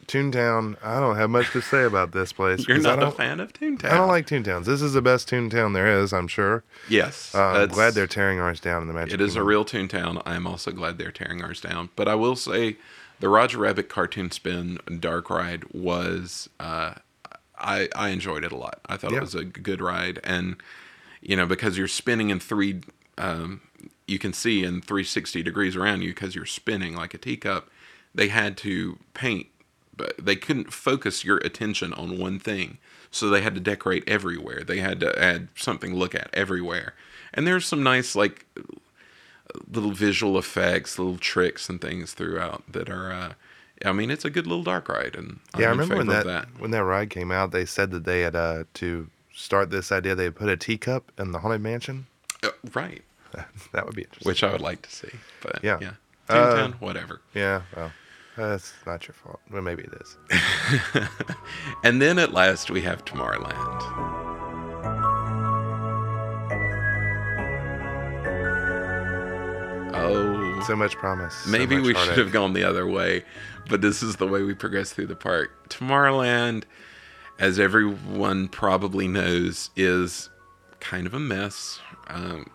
Toontown. I don't have much to say about this place. You're not a fan of Toontown. I don't like Toontowns. This is the best Toontown there is. I'm sure. Yes, Uh, I'm glad they're tearing ours down in the Magic. It is a real Toontown. I am also glad they're tearing ours down. But I will say, the Roger Rabbit cartoon spin dark ride was uh, I I enjoyed it a lot. I thought Yeah. it was a good ride, and you know because you're spinning in three, um, you can see in 360 degrees around you because you're spinning like a teacup. They had to paint, they couldn't focus your attention on one thing. So they had to decorate everywhere. They had to add something to look at everywhere. And there's some nice like little visual effects, little tricks and things throughout that are. Uh, I mean, it's a good little dark ride, and I'm Yeah, I in remember when that, that. when that ride came out, they said that they had uh, to start this idea. They put a teacup in the haunted mansion. Uh, right, that would be interesting. which I would like to see. But Yeah. yeah, Uh, Toontown, whatever. Yeah, well, that's not your fault. Well, maybe it is. And then at last we have Tomorrowland. Oh, So much promise. so maybe much we heartache. should have gone the other way, but this is the way we progress through the park. Tomorrowland, as everyone probably knows, is kind of a mess. Um,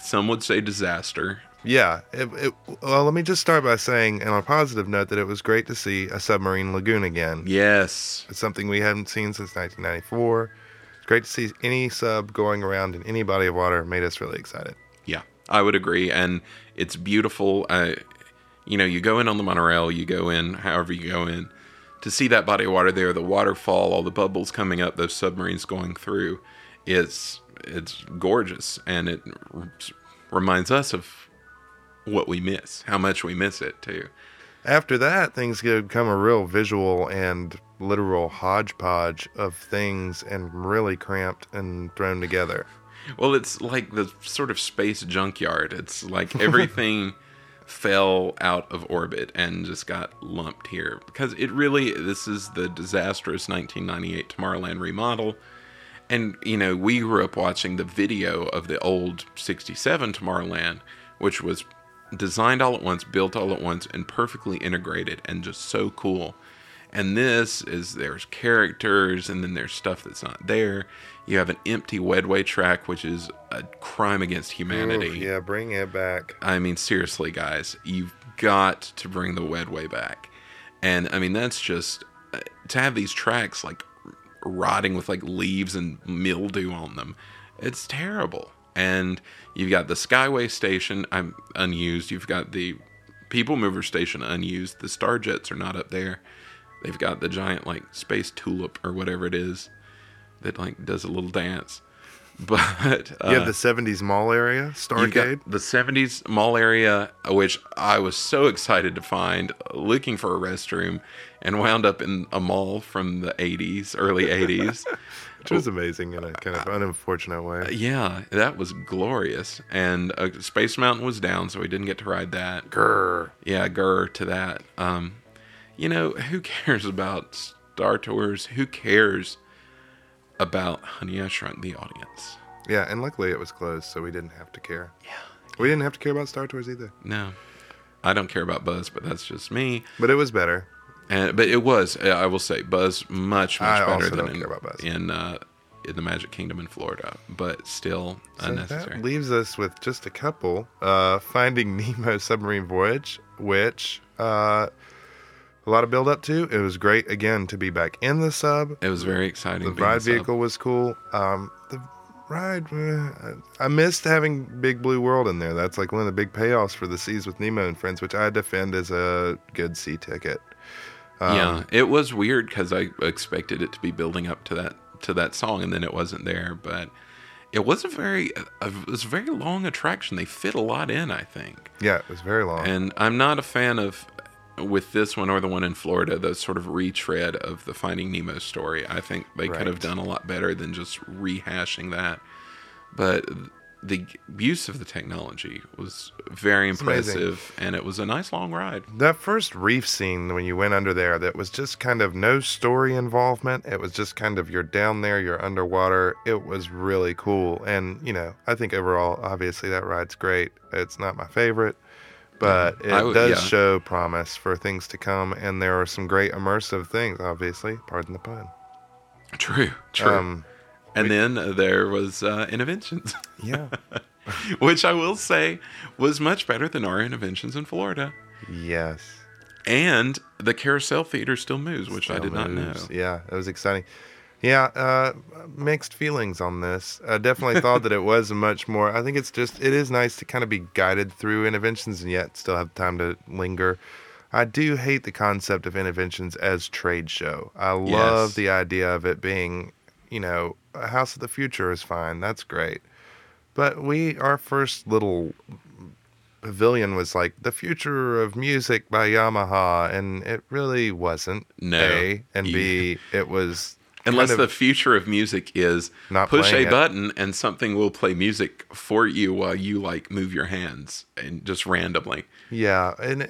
some would say disaster. Yeah. It, it, well, let me just start by saying, on a positive note, that it was great to see a submarine lagoon again. Yes, It's something we haven't seen since 1994. It's great to see any sub going around in any body of water. It Made us really excited. Yeah, I would agree, and it's beautiful. Uh, you know, you go in on the monorail, you go in however you go in to see that body of water there, the waterfall, all the bubbles coming up, those submarines going through. It's it's gorgeous, and it r- reminds us of what we miss, how much we miss it too. After that, things become a real visual and literal hodgepodge of things and really cramped and thrown together. Well, it's like the sort of space junkyard. It's like everything fell out of orbit and just got lumped here because it really this is the disastrous 1998 Tomorrowland remodel. And you know, we grew up watching the video of the old 67 Tomorrowland, which was designed all at once, built all at once, and perfectly integrated and just so cool. And this is there's characters and then there's stuff that's not there. You have an empty Wedway track, which is a crime against humanity. Yeah, bring it back. I mean, seriously, guys, you've got to bring the Wedway back. And I mean, that's just uh, to have these tracks like rotting with like leaves and mildew on them. It's terrible. And you've got the Skyway station I'm unused. You've got the People Mover station unused. The Star Jets are not up there. They've got the giant like space tulip or whatever it is that like does a little dance. But uh, You have the 70s mall area, Starcade. the 70s mall area, which I was so excited to find looking for a restroom and wound up in a mall from the 80s, early 80s. Which was amazing in a kind of unfortunate way. yeah, that was glorious. And uh, Space Mountain was down, so we didn't get to ride that. Grr. Yeah, grr to that. Um, you know, who cares about Star Tours? Who cares about Honey, I Shrunk the Audience? Yeah, and luckily it was closed, so we didn't have to care. Yeah. We didn't have to care about Star Tours either. No. I don't care about Buzz, but that's just me. But it was better. And but it was, I will say, Buzz much much I better than in, care about Buzz. in uh, in the Magic Kingdom in Florida, but still So unnecessary. that leaves us with just a couple. Uh, Finding Nemo Submarine Voyage, which uh, a lot of build up to. It was great again to be back in the sub. it was very exciting. The ride sub. vehicle was cool. Um, the ride, uh, I missed having Big Blue World in there. That's like one of the big payoffs for the Seas with Nemo and Friends, which I defend as a good sea ticket. Um, yeah, it was weird because I expected it to be building up to that to that song, and then it wasn't there. But it was a very it was a very long attraction. They fit a lot in, I think. Yeah, it was very long. And I'm not a fan of with this one or the one in Florida, the sort of retread of the Finding Nemo story. I think they could have done a lot better than just rehashing that. But the use of the technology was very impressive, and it was a nice long ride. That first reef scene when you went under there, that was just kind of no story involvement. It was just kind of you're down there, you're underwater. It was really cool. And, you know, I think overall, obviously, that ride's great. It's not my favorite, but it would- does yeah. show promise for things to come. And there are some great immersive things, obviously. Pardon the pun. True, true. Um, and then there was uh, Innoventions, yeah. which I will say was much better than our Innoventions in Florida. yes. And the Carousel Theater still moves, which I Still did not know. moves. Yeah, it was exciting. Yeah, uh, mixed feelings on this. I definitely thought that it was much more. I think it's just it is nice to kind of be guided through Innoventions and yet still have time to linger. I do hate the concept of Innoventions as trade show. I love Yes. the idea of it being, you know, a House of the Future is fine. That's great. But we our first little pavilion was like the future of music by Yamaha, and it really wasn't. No. A and B, it was Unless the future of music is Not push a it. button and something will play music for you while you like move your hands and just randomly. yeah, and uh,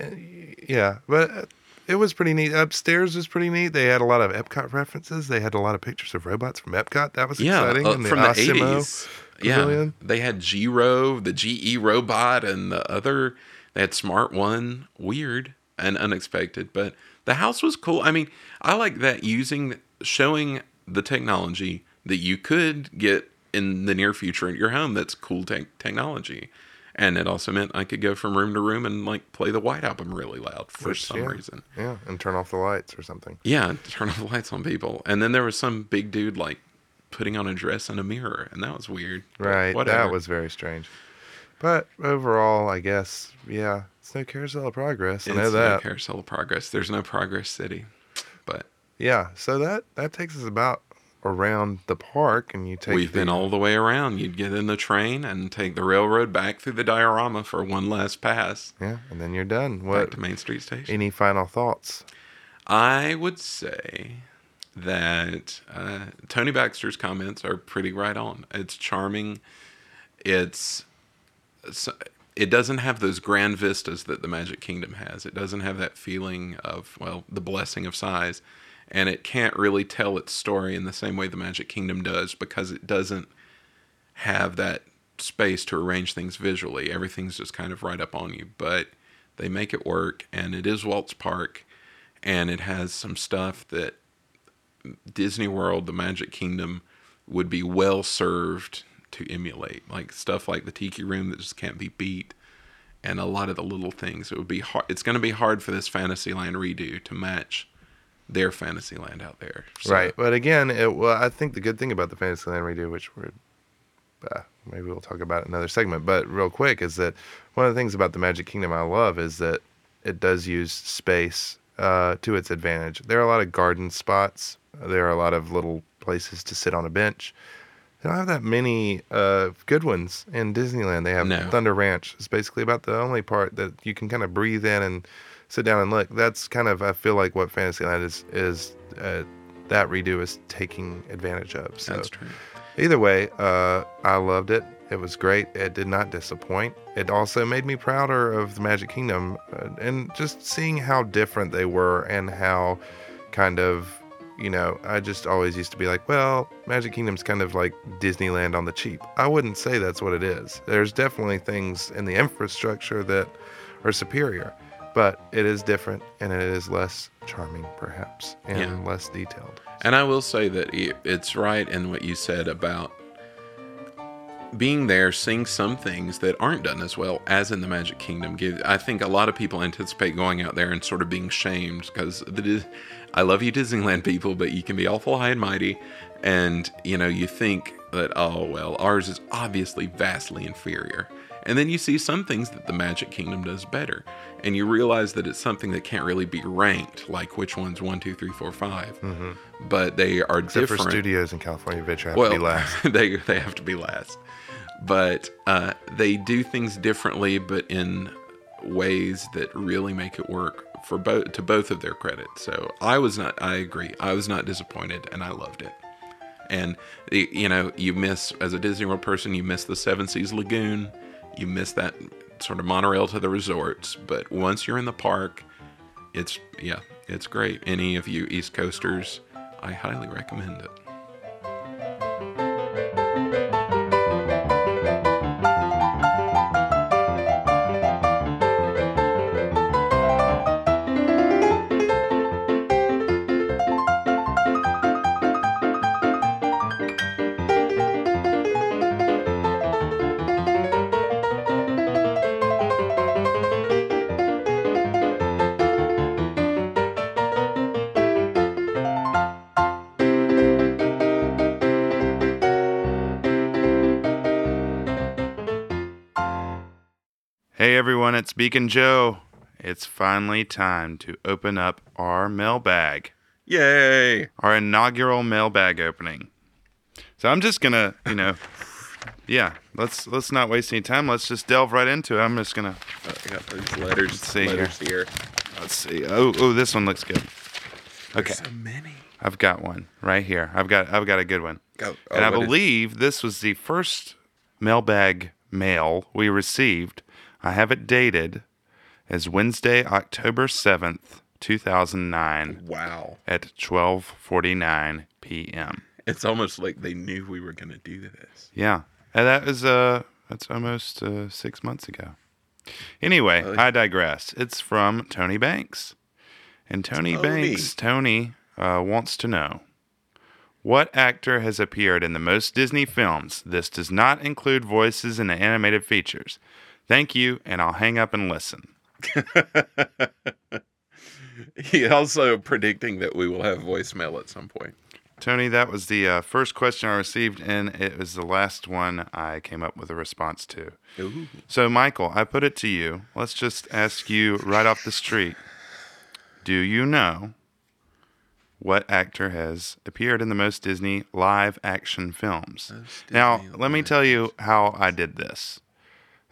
yeah, but it was pretty neat. Upstairs was pretty neat. They had a lot of Epcot references. They had a lot of pictures of robots from Epcot. That was Yeah, exciting. uh, And from the eighties. Yeah, pavilion. they had Giro, the GE robot, and the other. They had Smart One. Weird and unexpected, but the house was cool. I mean, I like that using showing the technology that you could get in the near future in your home. That's cool tech technology. And it also meant I could go from room to room and like play the White Album really loud for Which, some yeah, reason. Yeah, and turn off the lights or something. Yeah, turn off the lights on people. And then there was some big dude like putting on a dress in a mirror, and that was weird. Right. whatever. That was very strange. But overall, I guess, yeah, it's no carousel of progress. I It's know no carousel of progress. There's no progress city, but Yeah, so that that takes us about around the park and you take We've been all the way around. You'd get in the train and take the railroad back through the diorama for one last pass yeah, and then you're done. back What to Main Street Station. any final thoughts? I would say that uh, Tony Baxter's comments are pretty right on. It's charming. It's it doesn't have those grand vistas that the Magic Kingdom has. It doesn't have that feeling of well, the blessing of size, and it can't really tell its story in the same way the Magic Kingdom does because it doesn't have that space to arrange things visually. Everything's just kind of right up on you, but they make it work, and it is Walt's Park, and it has some stuff that Disney World, the Magic Kingdom, would be well served to emulate, like stuff like the Tiki Room that just can't be beat, and a lot of the little things. It would be hard. It's going to be hard for this Fantasyland redo to match their Fantasyland out there. So- Right, but again, it well, I think the good thing about the Fantasyland redo, which we're uh, maybe we'll talk about another segment, but real quick is that one of the things about the Magic Kingdom I love is that it does use space uh, to its advantage. There are a lot of garden spots. There are a lot of little places to sit on a bench. They don't have that many uh, good ones in Disneyland. They have No. Thunder Ranch. It's basically about the only part that you can kind of breathe in and sit down and look. That's kind of I feel like what Fantasyland is is uh, that redo is taking advantage of. So That's true. either way, uh, I loved it. It was great. It did not disappoint. It also made me prouder of the Magic Kingdom uh, and just seeing how different they were and how kind of, you know, I just always used to be like, well, Magic Kingdom's kind of like Disneyland on the cheap. I wouldn't say that's what it is. There's definitely things in the infrastructure that are superior, but it is different and it is less charming, perhaps, and Yeah. less detailed. And I will say that it's right in what you said about being there, seeing some things that aren't done as well as in the Magic Kingdom. I think a lot of people anticipate going out there and sort of being shamed because I love you Disneyland people, but you can be awful high and mighty, and you know you think that oh well ours is obviously vastly inferior. And then you see some things that the Magic Kingdom does better, and you realize that it's something that can't really be ranked, like which one's one, two, three, four, five. But they are Except different. for studios in California Adventure have well, to be last. they they have to be last, but uh, they do things differently, but in ways that really make it work for both to both of their credit. So I was not. I agree. I was not disappointed, and I loved it. And you know, you miss as a Disney World person, you miss the Seven Seas Lagoon, you miss that sort of monorail to the resorts. But once you're in the park, it's yeah, it's great. Any of you East Coasters, I highly recommend it. Hey everyone, it's Beacon Joe. It's finally time to open up our mailbag, Yay! our inaugural mailbag opening. So I'm just gonna, you know, yeah, let's let's not waste any time. Let's just delve right into it. I'm just gonna Uh, I got those letters. see letters here. let's see. Oh, oh, this one looks good. Okay, So many. I've got one right here. I've got I've got a good one. Go. and oh, I what is- believe this was the first mailbag mail we received. I have it dated as Wednesday, October 7th, 2009 Wow. at 12:49 p.m. It's almost like they knew we were going to do this. Yeah. And that was uh that's almost uh, 6 months ago. Anyway, Oh, I digress. It's from Tony Banks. And Tony, Tony. Banks, Tony uh, wants to know what actor has appeared in the most Disney films? This does not include voices and animated features. Thank you, and I'll hang up and listen. He also predicting that we will have voicemail at some point. Tony, that was the uh, first question I received, and it was the last one I came up with a response to. Ooh. So, Michael, I put it to you. Let's just ask you right off the street Do you know what actor has appeared in the most Disney live action films. Now, let me tell you how I did this.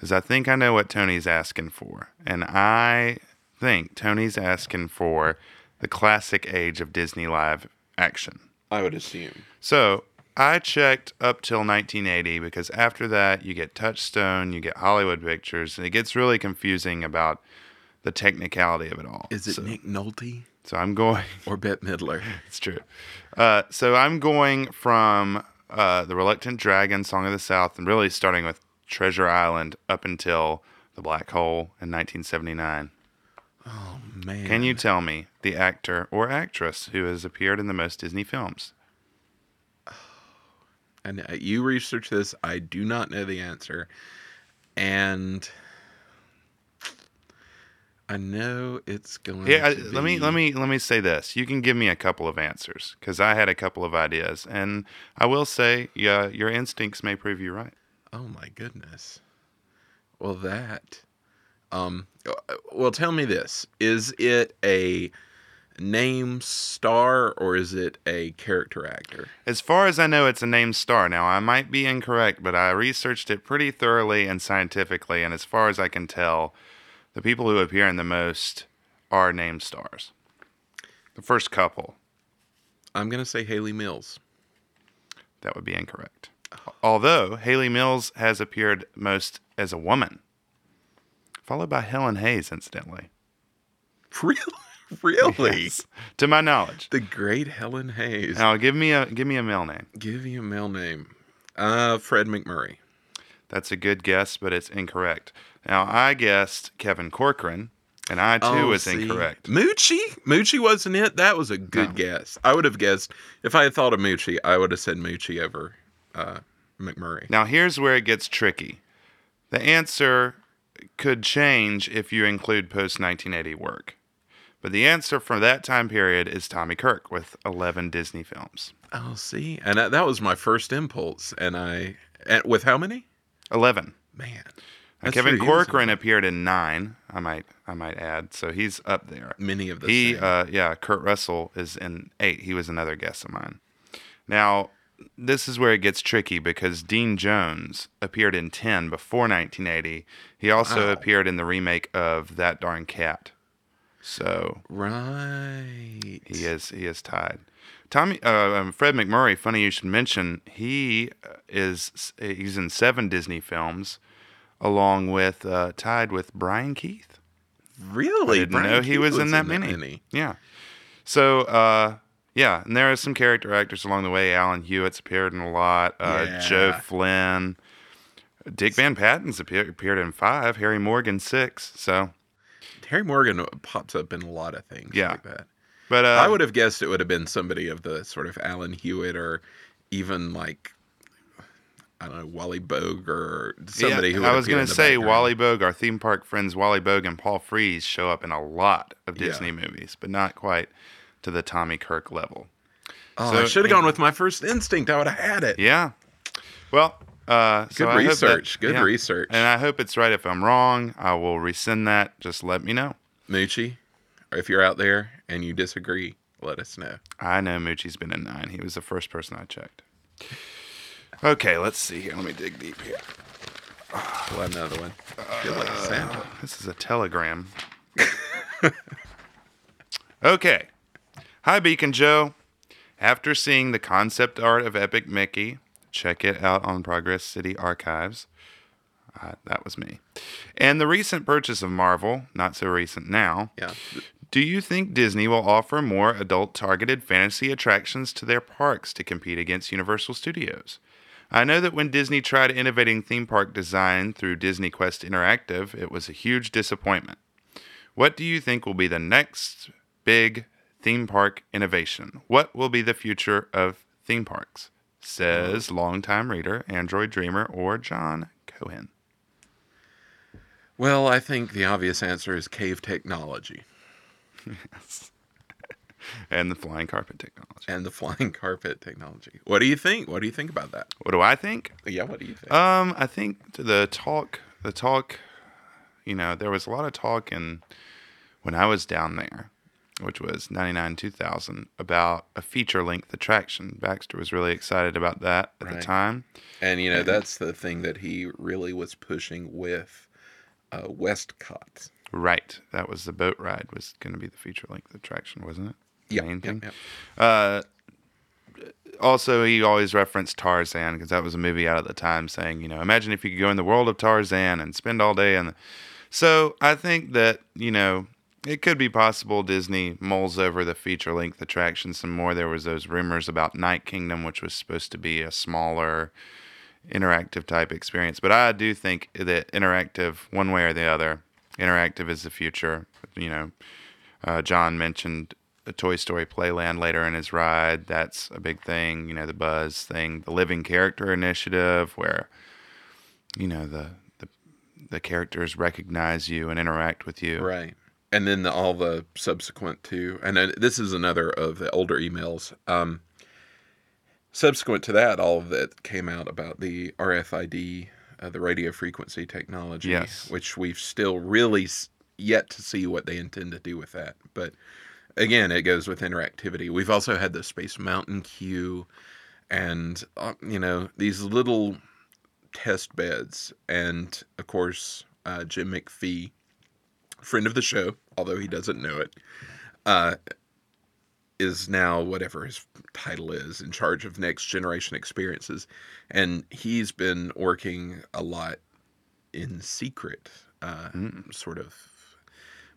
Because I think I know what Tony's asking for. And I think Tony's asking for the classic age of Disney live action. I would assume. So I checked up till 1980 because after that you get Touchstone, you get Hollywood Pictures, and it gets really confusing about the technicality of it all. Is it so, Nick Nolte So I'm going. or Bette Midler? It's true. Uh, so I'm going from uh, the Reluctant Dragon, Song of the South, and really starting with Treasure Island up until the Black Hole in 1979. Oh, Man, Can you tell me the actor or actress who has appeared in the most Disney films? And uh, you research this. I do not know the answer, and I know it's going. Yeah, I, to let me be- let me let me say this. You can give me a couple of answers because I had a couple of ideas, and I will say, yeah, your instincts may prove you right. Oh my goodness. Well, that. Um. uh, Well, tell me this: Is it a name star or is it a character actor? As far as I know, it's a name star. Now, I might be incorrect, but I researched it pretty thoroughly and scientifically, and as far as I can tell, the people who appear in the most are name stars. The first couple, I'm gonna say Hayley Mills. that would be incorrect. Although Hayley Mills has appeared most as a woman, followed by Helen Hayes, incidentally. Really? Really? Yes, to my knowledge. The great Helen Hayes. Now, give me a give me a male name. Give you a male name. Uh, Fred MacMurray. That's a good guess, but it's incorrect. Now, I guessed Kevin Corcoran, and I too was Oh, see. incorrect. Moochie? Moochie wasn't it? That was a good No. guess. I would have guessed if I had thought of Moochie, I would have said Moochie over uh, MacMurray. Now, here's where it gets tricky. The answer could change if you include post 1980 work. But the answer for that time period is Tommy Kirk with 11 Disney films. Oh, see, and that, that was my first impulse. And I, and with how many? 11. Man, Kevin true, he was in Corcoran appeared in nine. I might, I might add. So he's up there. many of the He, uh, yeah, Kurt Russell is in eight. He was another guest of mine. Now, this is where it gets tricky because Dean Jones appeared in 10 before 1980. He also Wow. appeared in the remake of That Darn Cat. So right. he is he is tied. Tommy uh, um, Fred MacMurray. Funny you should mention. He uh, is he's in seven Disney films, along with uh, tied with Brian Keith. Really? I didn't Brian know he Keith was, in that many. many. Yeah. So, uh, yeah, and there are some character actors along the way. Alan Hewitt's appeared in a lot. Uh, Joe Flynn. Dick Van Patten's appeared, appeared in five. Harry Morgan six. So, Harry Morgan pops up in a lot of things Yeah. like that. but uh, I would have guessed it would have been somebody of the sort of Alan Hewitt or even like I don't know Wally Boag or somebody yeah, who. I was going to say background. Wally Boag, our theme park friends Wally Boag and Paul Frees show up in a lot of Yeah. Disney movies, but not quite to the Tommy Kirk level. Oh, So- I should have gone with my first instinct. I would have had it. Yeah. Well, uh, Good I hope that- research, good yeah. research. And I hope it's right. If I'm wrong, I will rescind that. Just let me know. Moochie, if you're out there and you disagree, let us know. I know Moochie's been in nine. He was the first person I checked. Okay, let's see here. Let me dig deep here. We'll have another one. Feel like Santa. This is a telegram. okay. Hi, Beacon Joe. After seeing the concept art of Epic Mickey, check it out on Progress City Archives. Uh, that was me. And the recent purchase of Marvel, not so recent now. Yeah. Do you think Disney will offer more adult targeted fantasy attractions to their parks to compete against Universal Studios? I know that when Disney tried innovating theme park design through Disney Quest Interactive, it was a huge disappointment. What do you think will be the next big theme park innovation? What will be the future of theme parks? Says longtime reader, Android Dreamer, or John Cohen. Well, I think the obvious answer is cave technology yes. And the flying carpet technology. and the flying carpet technology. What do you think? What do you think about that? What do I think? Yeah, what do you think? Um, I think the talk, the talk, you know, there was a lot of talk in when I was down there which was 99 2000, about a feature length attraction. Baxter was really excited about that at Right. the time. And you know that's the thing that he really was pushing with uh, Westcot. Right. That was the boat ride, was going to be the feature length attraction, wasn't it? Yeah, main thing? yeah. Uh, also, he always referenced Tarzan because that was a movie out at the time saying, you know, imagine if you could go in the world of Tarzan and spend all day. And so I think that, you know, it could be possible Disney mulls over the feature length attraction some more. There was those rumors about Night Kingdom, which was supposed to be a smaller interactive type experience. But I do think that interactive, one way or the other, interactive is the future. You know, uh, John mentioned a Toy Story Playland later in his ride. That's a big thing. You know, the Buzz thing, the Living Character Initiative, where you know the the, the characters recognize you and interact with you. Right. And then the, all the subsequent to, and then this is another of the older emails. Um, subsequent to that, all of that came out about the RFID, uh, the radio frequency technology, Yes. which we've still really s- yet to see what they intend to do with that. But again, it goes with interactivity. We've also had the Space Mountain queue, and uh, you know these little test beds, and of course uh, Jim McPhee friend of the show, although he doesn't know it, uh, is now whatever his title is in charge of next generation experiences, and he's been working a lot in secret, uh, sort of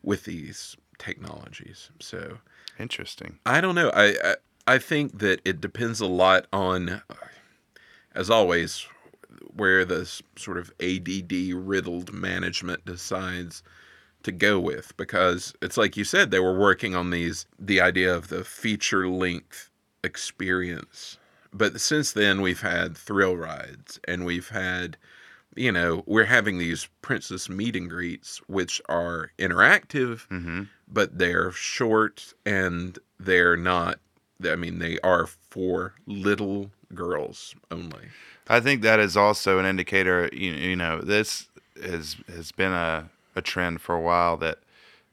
with these technologies. So Interesting. I don't know. I, I I think that it depends a lot on, as always, where the s- sort of ADD riddled management decides to go with because it's like you said they were working on these the idea of the feature length experience but since then we've had thrill rides and we've had you know we're having these princess meet and greets which are interactive hmm but they're short and they're not i mean they are for little girls only I think that is also an indicator. You, you know, this has has been a, a trend for a while that,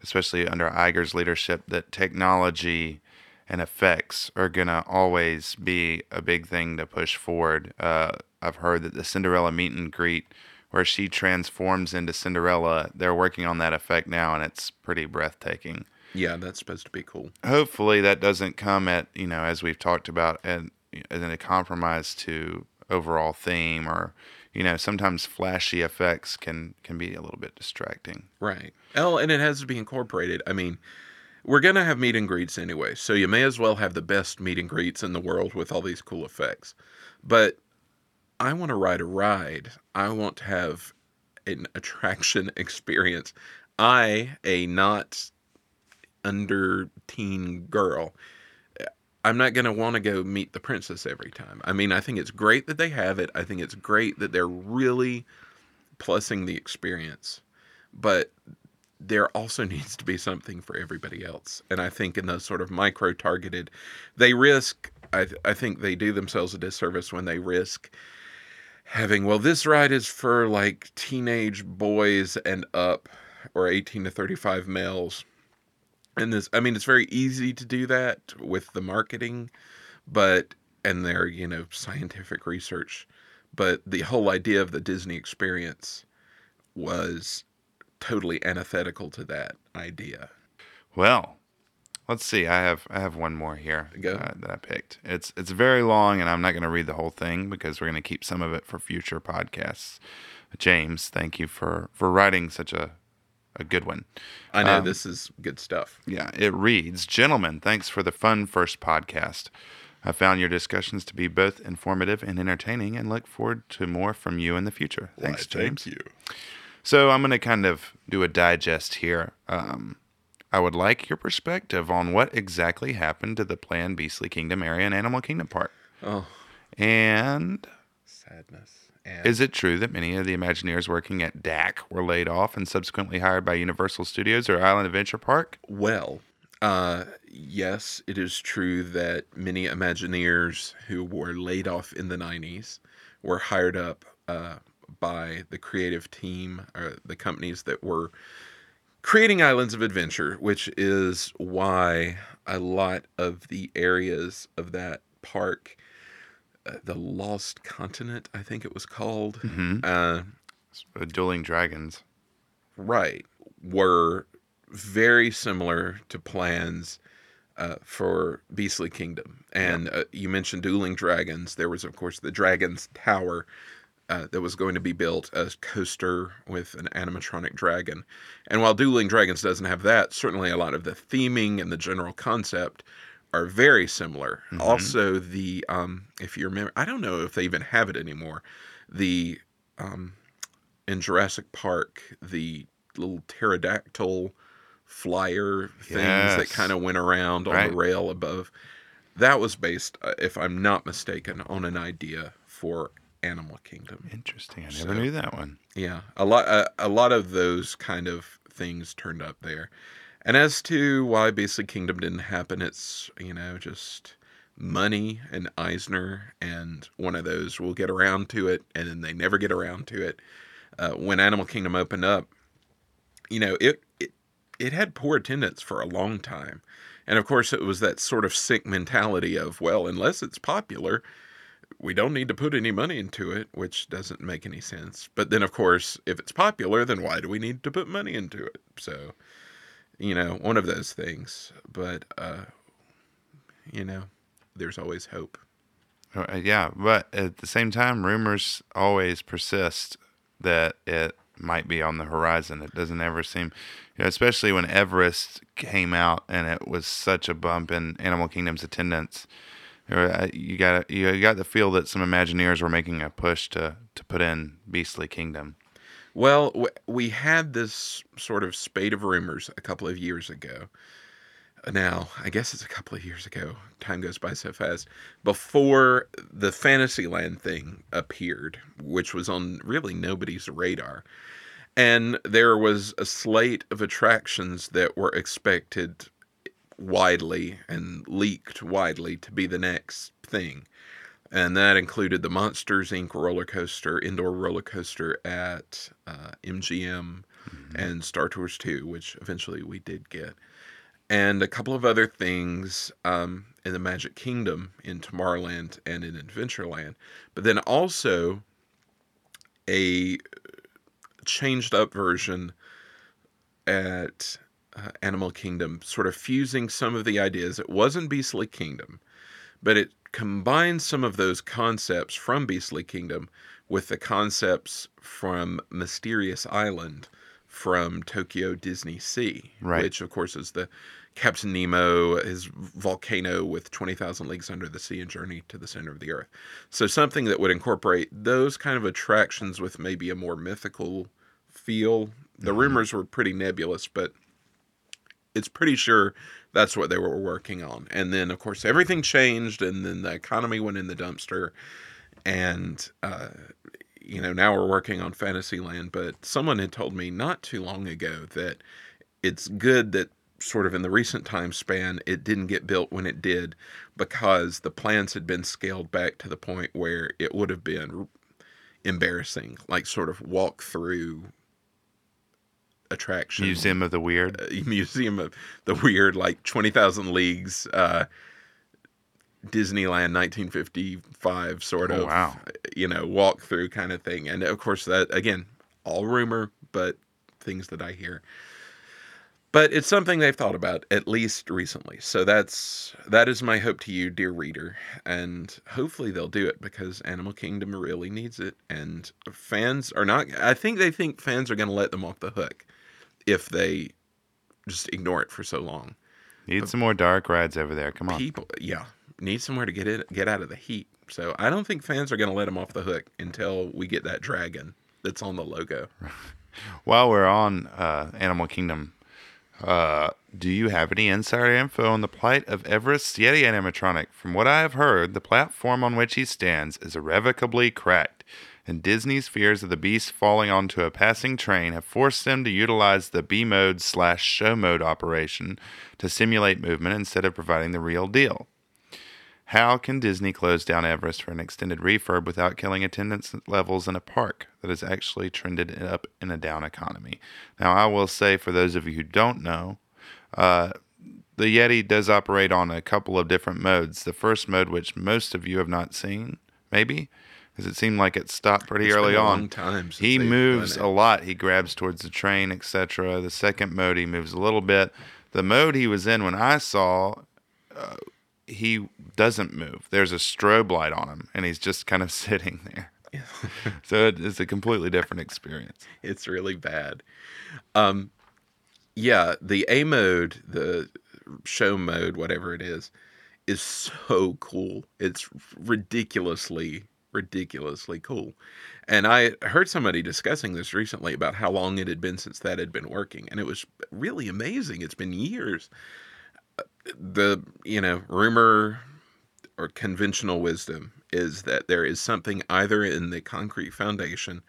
especially under Iger's leadership, that technology and effects are gonna always be a big thing to push forward. Uh, I've heard that the Cinderella meet and greet, where she transforms into Cinderella, they're working on that effect now, and it's pretty breathtaking yeah that's supposed to be cool hopefully that doesn't come at you know as we've talked about and as in a compromise to overall theme or you know sometimes flashy effects can can be a little bit distracting Right. Oh, and it has to be incorporated. I mean, we're going to have meet and greets anyway, so you may as well have the best meet and greets in the world with all these cool effects. But I want to ride a ride. I want to have an attraction experience. I, a not under teen girl, I'm not going to want to go meet the princess every time. I mean, I think it's great that they have it. I think it's great that they're really plussing the experience but there also needs to be something for everybody else. And I think in those sort of micro targeted, they risk, I, I think they do themselves a disservice when they risk having, well, this ride is for like teenage boys and up or 18 to 35 males. And this, I mean, it's very easy to do that with the marketing, but, and their, you know, scientific research. But the whole idea of the Disney experience was totally antithetical to that idea. well let's see i have i have one more here Go. uh, that i picked it's it's very long and i'm not going to read the whole thing because we're going to keep some of it for future podcasts james thank you for for writing such a a good one I know Um, this is good stuff. Yeah, it reads Gentlemen, thanks for the fun first podcast. I found your discussions to be both informative and entertaining and look forward to more from you in the future. Thanks, James. Thank you. So I'm going to kind of do a digest here. Um, I would like your perspective on what exactly happened to the planned Beastly Kingdom area and Animal Kingdom Park. Oh, And sadness. And is it true that many of the Imagineers working at DAC were laid off and subsequently hired by Universal Studios or Island Adventure Park? well, uh, yes, it is true that many Imagineers who were laid off in the 90s were hired up uh, by the creative team or the companies that were creating islands of adventure, which is why a lot of the areas of that park, uh, the Lost Continent, I think it was called, uh, Uh, Dueling Dragons. right, were very similar to plans uh, for Beastly Kingdom. And uh, you mentioned Dueling Dragons. There was, of course, the Dragon's Tower uh, that was going to be built, a coaster with an animatronic dragon. And while Dueling Dragons doesn't have that, certainly a lot of the theming and the general concept are very similar. Also, the um, if you remember, I don't know if they even have it anymore. The um, in Jurassic Park, the little pterodactyl flyer things that kind of went around on Right. the rail above. That was based, uh, if I'm not mistaken, on an idea for Animal Kingdom. Interesting. I never So- knew that one. Yeah, a lot, uh, a lot of those kind of things turned up there. And as to why Beastly Kingdom didn't happen, it's you know just money and Eisner and one of those will get around to it, and then they never get around to it. Uh, when Animal Kingdom opened up, you know it, it it had poor attendance for a long time, and of course it was that sort of sick mentality of well, unless it's popular, we don't need to put any money into it, which doesn't make any sense. But then, of course, if it's popular, then why do we need to put money into it? So, you know, one of those things. But, uh, you know, there's always hope. Uh, yeah, but at the same time, rumors always persist that it might be on the horizon. It doesn't ever seem, you know, especially when Everest came out and it was such a bump in Animal Kingdom's attendance. You got you got the feel that some Imagineers were making a push to to put in Beastly Kingdom. Well, we had this sort of spate of rumors a couple of years ago. Now, I guess it's a couple of years ago. Time goes by so fast. Before the Fantasyland thing appeared, which was on really nobody's radar. And there was a slate of attractions that were expected widely and leaked widely to be the next thing and that included the Monsters Inc. roller coaster, indoor roller coaster at uh, MGM, and Star Tours 2, which eventually we did get, and a couple of other things um, in the Magic Kingdom, in Tomorrowland, and in Adventureland, but then also a changed up version at uh, Animal Kingdom, sort of fusing some of the ideas. It wasn't Beastly Kingdom, but it combines some of those concepts from Beastly Kingdom with the concepts from Mysterious Island from Tokyo Disney Sea, Right. which of course is the Captain Nemo, his volcano with 20,000 leagues under the sea and journey to the center of the earth. So something that would incorporate those kind of attractions with maybe a more mythical feel. The mm-hmm. rumors were pretty nebulous, but it's pretty sure that's what they were working on. And then, of course, everything changed, and then the economy went in the dumpster. And, uh, you know, now we're working on Fantasyland. But someone had told me not too long ago that it's good that, sort of in the recent time span, it didn't get built when it did because the plans had been scaled back to the point where it would have been embarrassing, like sort of walk through attraction. Museum of the Weird. uh, museum of the weird like 20,000 leagues uh Disneyland 1955 sort Oh, of wow. you know walk through kind of thing. And of course that again all rumor but things that I hear. But it's something they've thought about at least recently. So that's that is my hope to you dear reader. And hopefully they'll do it because Animal Kingdom really needs it. And fans are not I think they think fans are going to let them off the hook if they just ignore it for so long. Need some more dark rides over there. Come on. People, yeah, need somewhere to get it, get out of the heat. So I don't think fans are going to let them off the hook until we get that dragon that's on the logo. While we're on uh, Animal Kingdom, uh, do you have any insider info on the plight of Everest Yeti animatronic? From what I have heard, the platform on which he stands is irrevocably cracked, and Disney's fears of the beast falling onto a passing train have forced them to utilize the B mode slash show mode operation to simulate movement instead of providing the real deal. How can Disney close down Everest for an extended refurb without killing attendance levels in a park that has actually trended up in a down economy? Now, I will say for those of you who don't know, uh, the Yeti does operate on a couple of different modes. The first mode, which most of you have not seen, maybe, because it seemed like it stopped pretty It's early on. time he moves a lot. He grabs towards the train, etc. The second mode, he moves a little bit. The mode he was in when I saw, uh, he doesn't move. There's a strobe light on him, and he's just kind of sitting there. so it, it's a completely different experience. it's really bad. Um, yeah, the A mode, the show mode, whatever it is, is so cool. It's ridiculously, ridiculously cool. And I heard somebody discussing this recently about how long it had been since that had been working, and it was really amazing. It's been years. The you know rumor or conventional wisdom is that there is something either in the concrete foundation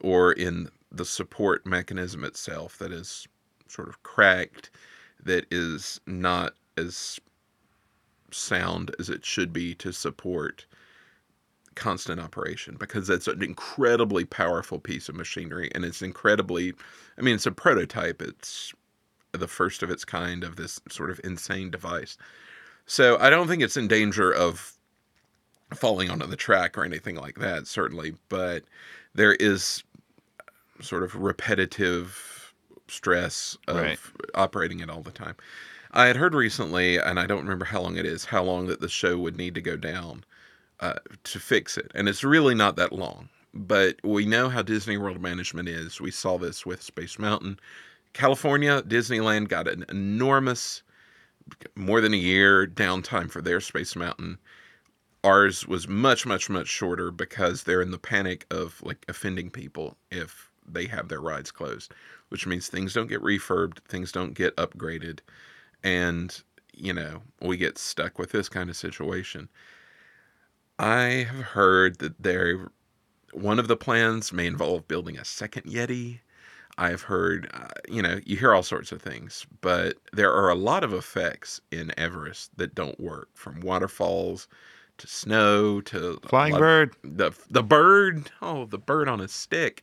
or in the support mechanism itself that is sort of cracked, that is not as sound as it should be to support constant operation because that's an incredibly powerful piece of machinery and it's incredibly i mean it's a prototype. It's the first of its kind of this sort of insane device. So i don't think it's in danger of falling onto the track or anything like that certainly but there is sort of repetitive stress of Right. operating it all the time. I had heard recently and i don't remember how long it is how long that the show would need to go down uh, to fix it. And it's really not that long. But we know how Disney World management is. We saw this with Space Mountain. California, Disneyland got an enormous, more than a year downtime for their Space Mountain. Ours was much, much, much shorter because they're in the panic of like offending people if they have their rides closed, which means things don't get refurbed, things don't get upgraded, and you know we get stuck with this kind of situation. I have heard that there, one of the plans may involve building a second Yeti. I've heard, uh, you know, you hear all sorts of things, but there are a lot of effects in Everest that don't work, from waterfalls to snow to Flying bird. the the bird, oh, the bird on a stick,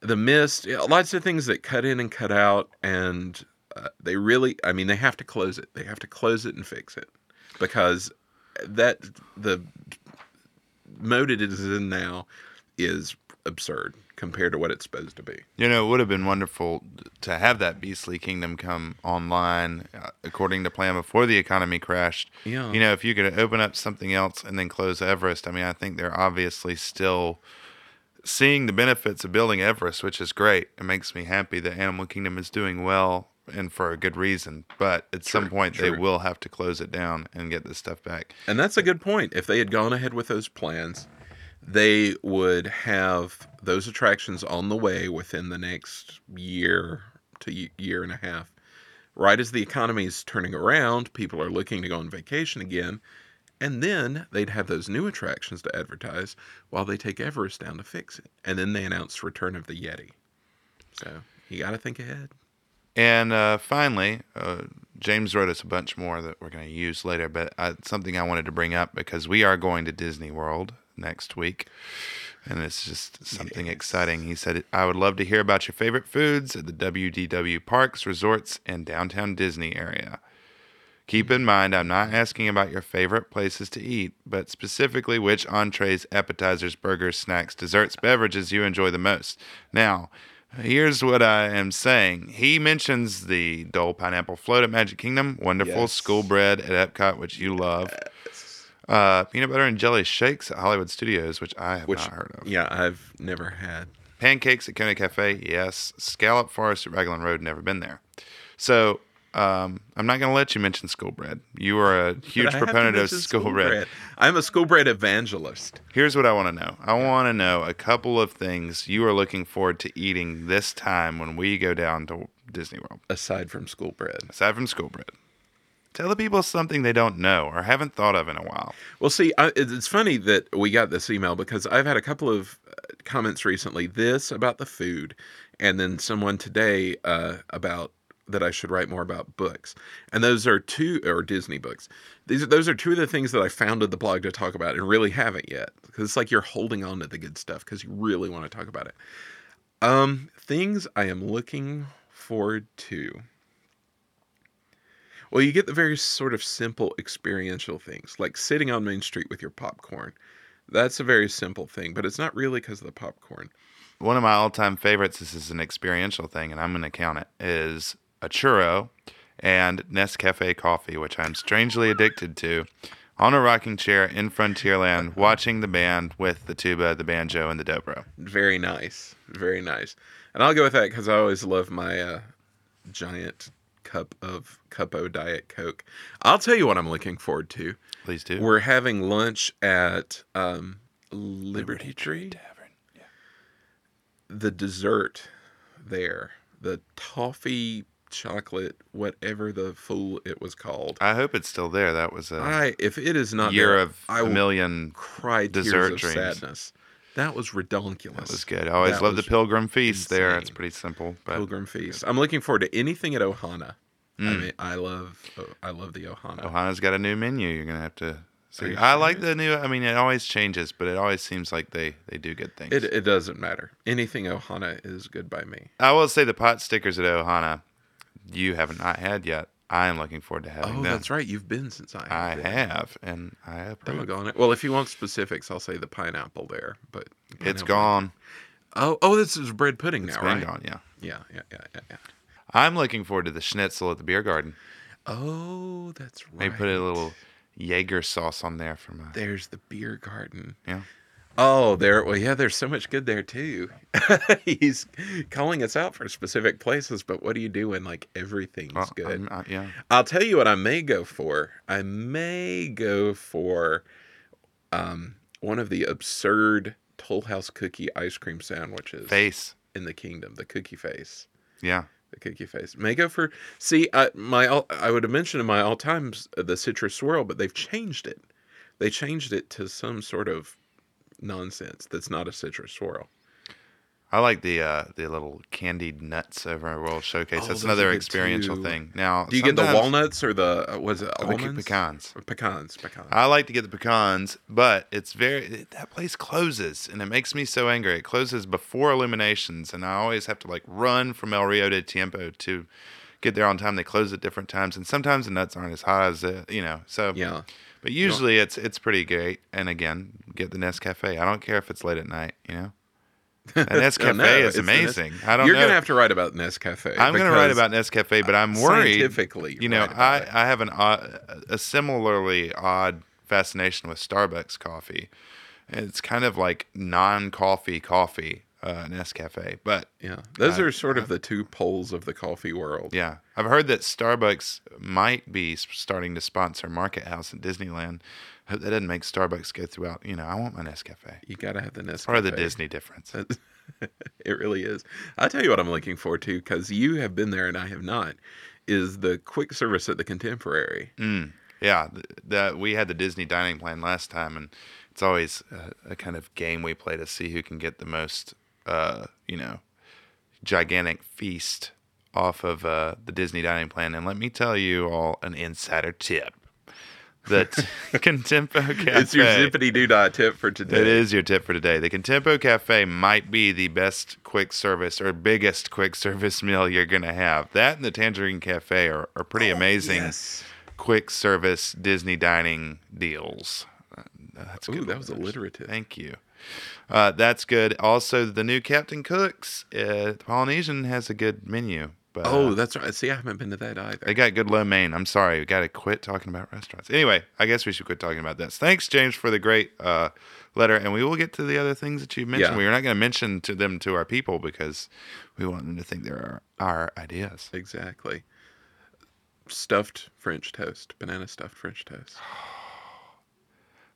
the mist, lots of things that cut in and cut out, and uh, they really, I mean, they have to close it. They have to close it and fix it because that the mode it is in now is absurd compared to what it's supposed to be. You know, it would have been wonderful to have that Beastly Kingdom come online uh, according to plan before the economy crashed. Yeah. You know, if you could open up something else and then close Everest, I mean, I think they're obviously still seeing the benefits of building Everest, which is great. It makes me happy that Animal Kingdom is doing well and for a good reason. But at some point, they will have to close it down and get this stuff back. And that's a good point. If they had gone ahead with those plans, they would have those attractions on the way within the next year to year and a half. Right as the economy is turning around, people are looking to go on vacation again, and then they'd have those new attractions to advertise while they take Everest down to fix it. And then they announce Return of the Yeti. So you got to think ahead. And uh, finally, uh, James wrote us a bunch more that we're going to use later, but uh, something I wanted to bring up because we are going to Disney World next week. And it's just something exciting. He said, I would love to hear about your favorite foods at the WDW parks, resorts, and downtown Disney area. Keep in mind, I'm not asking about your favorite places to eat, but specifically which entrees, appetizers, burgers, snacks, desserts, beverages you enjoy the most. Now, here's what I am saying. He mentions the Dole Pineapple Float at Magic Kingdom, wonderful Yes. school bread at Epcot, which you love, uh, peanut butter and jelly shakes at Hollywood Studios, which I have Which, not heard of. yeah, I've never had. Pancakes at Kona Cafe, yes. Scallop Forest at Raglan Road, never been there. So um, I'm not going to let you mention school bread. You are a huge But I have to proponent of mention school, bread. I'm a school bread evangelist. Here's what I want to know. I want to know a couple of things you are looking forward to eating this time when we go down to Disney World, aside from school bread. aside from school bread. Tell the people something they don't know or haven't thought of in a while. Well, see, I, it's funny that we got this email because I've had a couple of uh, comments recently. This about the food, and then someone today uh, about that I should write more about books, and those are two or Disney books. These those are two of the things that I founded the blog to talk about, and really haven't yet because it's like you're holding on to the good stuff because you really want to talk about it. Um, things I am looking forward to. Well, you get the very sort of simple experiential things, like sitting on Main Street with your popcorn. That's a very simple thing, but it's not really because of the popcorn. One of my all-time favorites. This is an experiential thing, and I'm going to count it. Is a churro and Nescafe coffee, which I'm strangely addicted to, on a rocking chair in Frontierland, watching the band with the tuba, the banjo, and the dobro. Very nice, very nice. And I'll go with that because I always love my uh, giant cup of Cupo Diet Coke. I'll tell you what I'm looking forward to. Please do. We're having lunch at um, Liberty Tree. Tavern. Yeah. The dessert there, the toffee chocolate, whatever the fool it was called. I hope it's still there. That was a I if it is not year there, of I a million. cry tears dessert of dreams. sadness. That was redonkulous. That was good. I always That love the Pilgrim Feast there. It's pretty simple, but Pilgrim Feast. I'm looking forward to anything at Ohana. I Mm. mean, I love I love the Ohana. Ohana's got a new menu. You're gonna have to. See. I like the new. I mean, it always changes, but it always seems like they they do good things. It it doesn't matter. Anything Ohana is good by me. I will say the pot stickers at Ohana, you have not had yet. I am looking forward to having Oh, them. that's right. You've been since I I been. have, and I approve. It. Well, if you want specifics, I'll say the pineapple there, but It's pineapple- gone. Oh, oh, this is bread pudding It's now, been right? gone. Yeah. Yeah, yeah, yeah, yeah, yeah. I'm looking forward to the schnitzel at the beer garden. Oh, that's right. Maybe put a little Jaeger sauce on there for my. There's the beer garden. Yeah. Oh, there. Well, yeah. There's so much good there too. He's calling us out for specific places, but what do you do when like everything's Well, good? I'm- yeah. I'll tell you what I may go for. I may go for um, one of the absurd Toll House cookie ice cream sandwiches Face. in the kingdom, the cookie face. Yeah. The cookie face. May go for see. I, my all, I would have mentioned in my all times uh, the citrus swirl, but they've changed it. They changed it to some sort of nonsense that's not a citrus swirl. I like the uh, the little candied nuts over at World Showcase. Oh, That's another experiential too. thing. Now, Do you get the walnuts or the uh, was it almonds? pecans. Pecans. Pecans. I like to get the pecans, but it's very that place closes, and it makes me so angry. It closes before illuminations, and I always have to like run from El Rio del Tiempo to get there on time. They close at different times, and sometimes the nuts aren't as hot as the, you know. So yeah. But usually it's it's pretty great. And again, get the Nescafe. I don't care if it's late at night. You know, that Nescafe No, is the amazing. I don't You're know. gonna have to write about Nescafe. I'm going to write about Nescafe, but I'm uh, worried. scientifically. You know, I, it. I have an odd, a similarly odd fascination with Starbucks coffee. It's kind of like non-coffee coffee, uh, Nescafe. But yeah, those I- are sort of the two poles of the coffee world. yeah, I've heard that Starbucks might be starting to sponsor Market House at Disneyland. Hope that doesn't make Starbucks go throughout. You know, I want my Nescafe. You gotta have the Nescafe. Part of the Disney difference. it really is. I'll tell you what I'm looking forward to because you have been there and I have not. Is the quick service at the Contemporary? Mm, yeah, that we had the Disney dining plan last time, and it's always a, a kind of game we play to see who can get the most, uh, you know, gigantic feast off of uh, the Disney dining plan. And let me tell you all an insider tip that Contempo Cafe. It's your zippity doo dah tip for today. It is your tip for today. The Contempo Cafe might be the best quick service or biggest quick service meal you're going to have. That and the Tangerine Cafe are, are pretty amazing Oh, Yes. quick service Disney dining deals. Uh, That's Ooh, good that was alliterative. Thank you. Uh, that's good. Also, the new Captain Cook's uh, Polynesian has a good menu. But, Oh, uh, that's right. See, I haven't been to that either. they got good lo mein. I'm sorry, we got to quit talking about restaurants. Anyway, I guess we should quit talking about this. Thanks, James, for the great uh, letter, and we will get to the other things that you mentioned. Yeah. We're not going to mention to them to our people because we want them to think they're our, our ideas. Exactly. Stuffed French toast, banana stuffed French toast.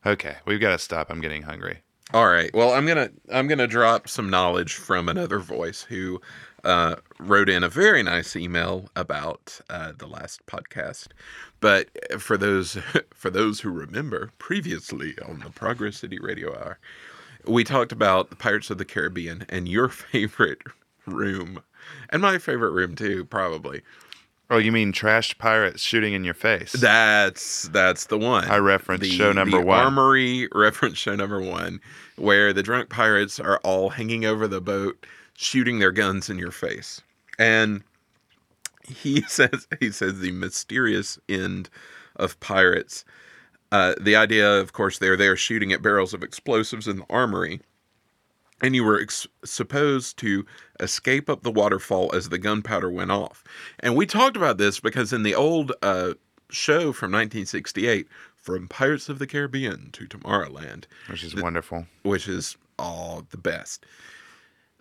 Okay, we've got to stop. I'm getting hungry. All right. Well, I'm gonna I'm gonna drop some knowledge from another voice who uh, wrote in a very nice email about uh, the last podcast. But for those for those who remember, previously on the Progress City Radio Hour, we talked about the Pirates of the Caribbean and your favorite room, and my favorite room too, probably. Oh, you mean trashed pirates shooting in your face? That's that's the one. I referenced show number the one. Armory reference show number one, where the drunk pirates are all hanging over the boat, shooting their guns in your face, and he says he says the mysterious end of pirates. Uh, the idea, of course, they're there shooting at barrels of explosives in the armory, and you were ex- supposed to escape up the waterfall as the gunpowder went off. And we talked about this because in the old uh, show from 1968, From Pirates of the Caribbean to Tomorrowland, which is wonderful. which is all the best.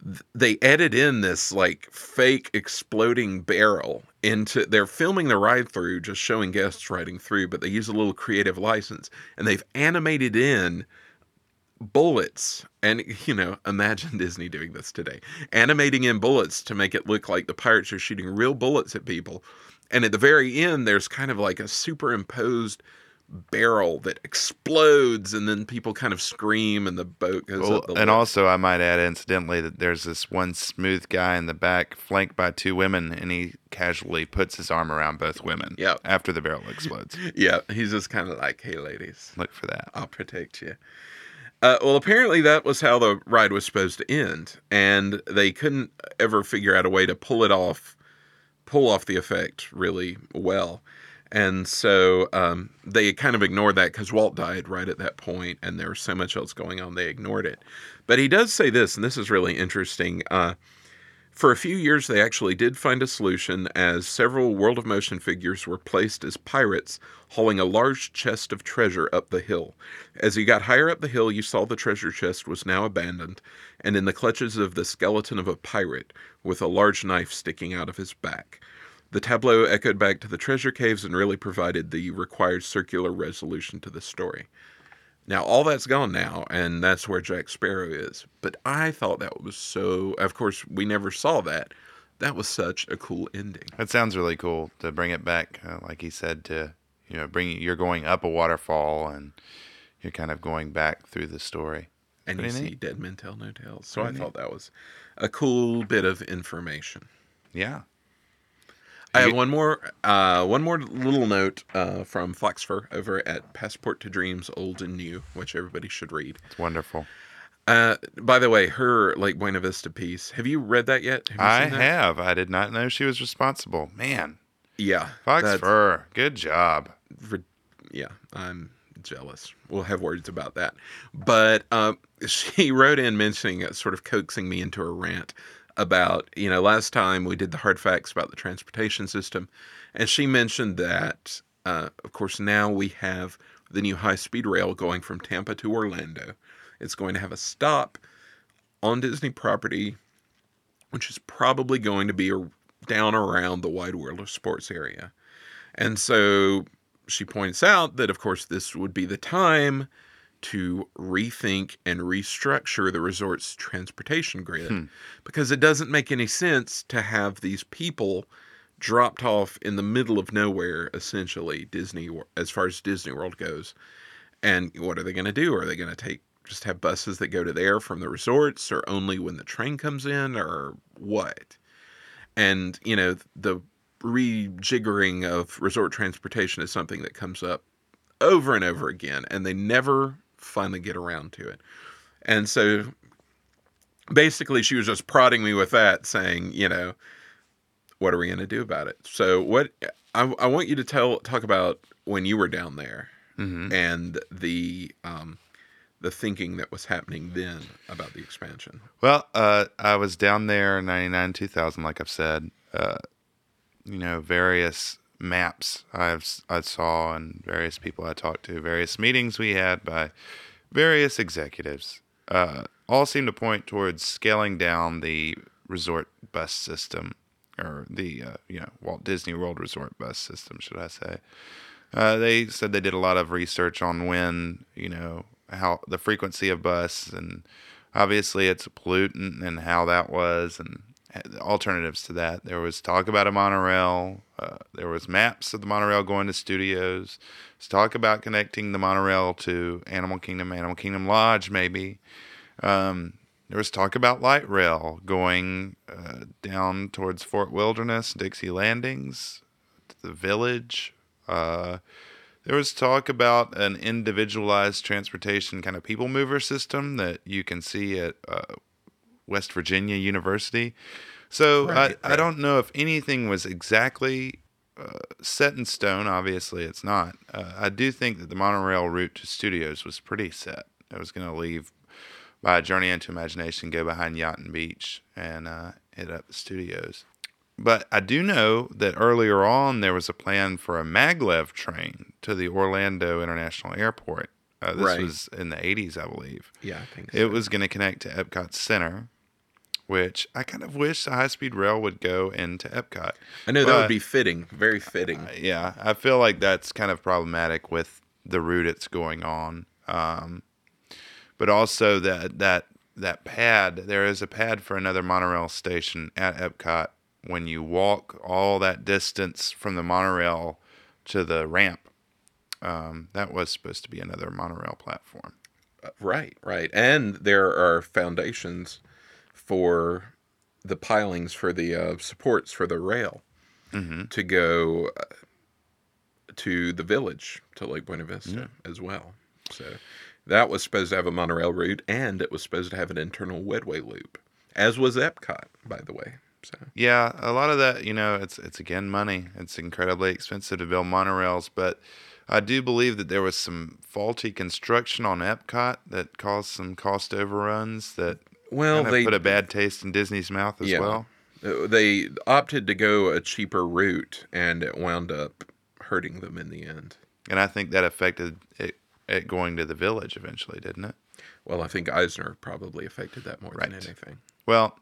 th- They edit in this like fake exploding barrel into they're filming the ride through just showing guests riding through but they use a little creative license and they've animated in bullets and you know imagine disney doing this today animating in bullets to make it look like the pirates are shooting real bullets at people and at the very end there's kind of like a superimposed barrel that explodes and then people kind of scream and the boat goes Well, up the and lip. also, I might add, incidentally, that there's this one smooth guy in the back, flanked by two women, and he casually puts his arm around both women. Yep. After the barrel explodes. yeah he's just kind of like hey ladies Look for that. I'll protect you. Uh, well, apparently that was how the ride was supposed to end, and they couldn't ever figure out a way to pull it off, pull off the effect really well, and so um, they kind of ignored that because Walt died right at that point, and there was so much else going on, they ignored it. But he does say this, and this is really interesting. Uh, for a few years, they actually did find a solution as several World of Motion figures were placed as pirates hauling a large chest of treasure up the hill. As you got higher up the hill, you saw the treasure chest was now abandoned and in the clutches of the skeleton of a pirate with a large knife sticking out of his back. The tableau echoed back to the treasure caves and really provided the required circular resolution to the story. Now, all that's gone now, and that's where Jack Sparrow is. But I thought that was so. Of course, we never saw that. That was such a cool ending. That sounds really cool to bring it back, uh, like he said, to you know, bring you're going up a waterfall and you're kind of going back through the story. And you Pretty see. Dead Men Tell No Tales. So Pretty I thought that was a cool bit of information. Yeah. I have one more, uh, one more little note uh, from Foxxfur over at Passport to Dreams, Old and New, which everybody should read. It's wonderful. Uh, by the way, her Lake Buena Vista piece. Have you read that yet? Have you I seen that? have. I did not know she was responsible. Man. Yeah, Fox that's- Good job. yeah, I'm jealous. We'll have words about that. But um, she wrote in mentioning, uh, sort of coaxing me into a rant about, you know, last time we did the hard facts about the transportation system. And she mentioned that, uh, of course, now we have the new high speed rail going from Tampa to Orlando. It's going to have a stop on Disney property, which is probably going to be down around the Wide World of Sports area. And so she points out that, of course, this would be the time to rethink and restructure the resort's transportation grid hmm. because it doesn't make any sense to have these people dropped off in the middle of nowhere, essentially, Disney, as far as Disney World goes. And what are they going to do? Are they going to take just have buses that go to there from the resorts or only when the train comes in or what? And, you know, the rejiggering of resort transportation is something that comes up over and over again, and they never finally get around to it. And so basically, she was just prodding me with that, saying, you know, what are we going to do about it? So, what I, I want you to tell talk about when you were down there hmm and the um, the thinking that was happening then about the expansion. Well, uh, I was down there in 99, 2000, like I've said. Uh, you know, various maps I've, I saw and various people I talked to, various meetings we had by various executives, uh, all seem to point towards scaling down the resort bus system or the, uh, you know, Walt Disney World Resort bus system, should I say. Uh, they said they did a lot of research on when, you know, how the frequency of bus and obviously it's a pollutant and how that was and alternatives to that. There was talk about a monorail. Uh, there was maps of the monorail going to studios. There's talk about connecting the monorail to Animal Kingdom, Animal Kingdom Lodge, maybe. Um, there was talk about light rail going uh, down towards Fort Wilderness, Dixie Landings. the village. Uh, there was talk about an individualized transportation kind of people mover system that you can see at uh, West Virginia University. So Right, I, I don't know if anything was exactly uh, set in stone. Obviously, it's not. Uh, I do think that the monorail route to studios was pretty set. I was going to leave by a journey into imagination, go behind Yacht and Beach, and uh, hit up the studios. But I do know that earlier on there was a plan for a maglev train to the Orlando International Airport. Uh, this Right. was in the 80s, I believe. Yeah, I think so. It was going to connect to Epcot Center, which I kind of wish the high speed rail would go into Epcot. I know that would be fitting, very fitting. yeah, I feel like that's kind of problematic with the route it's going on. Um, but also that that that pad, there is a pad for another monorail station at Epcot. When you walk all that distance from the monorail to the ramp, um, that was supposed to be another monorail platform. Right, right. And there are foundations for the pilings for the uh, supports for the rail to go uh, to the village to Lake Buena Vista as well. So that was supposed to have a monorail route and it was supposed to have an internal wedway loop, as was Epcot, by the way. So Yeah, a lot of that, you know, it's it's again money. It's incredibly expensive to build monorails, but I do believe that there was some faulty construction on Epcot that caused some cost overruns that Well, they- put a bad taste in Disney's mouth as Yeah. well. uh, they opted to go a cheaper route and it wound up hurting them in the end. And I think that affected it, it going to the village eventually, didn't it? Well, I think Eisner probably affected that more than Right. anything. Well,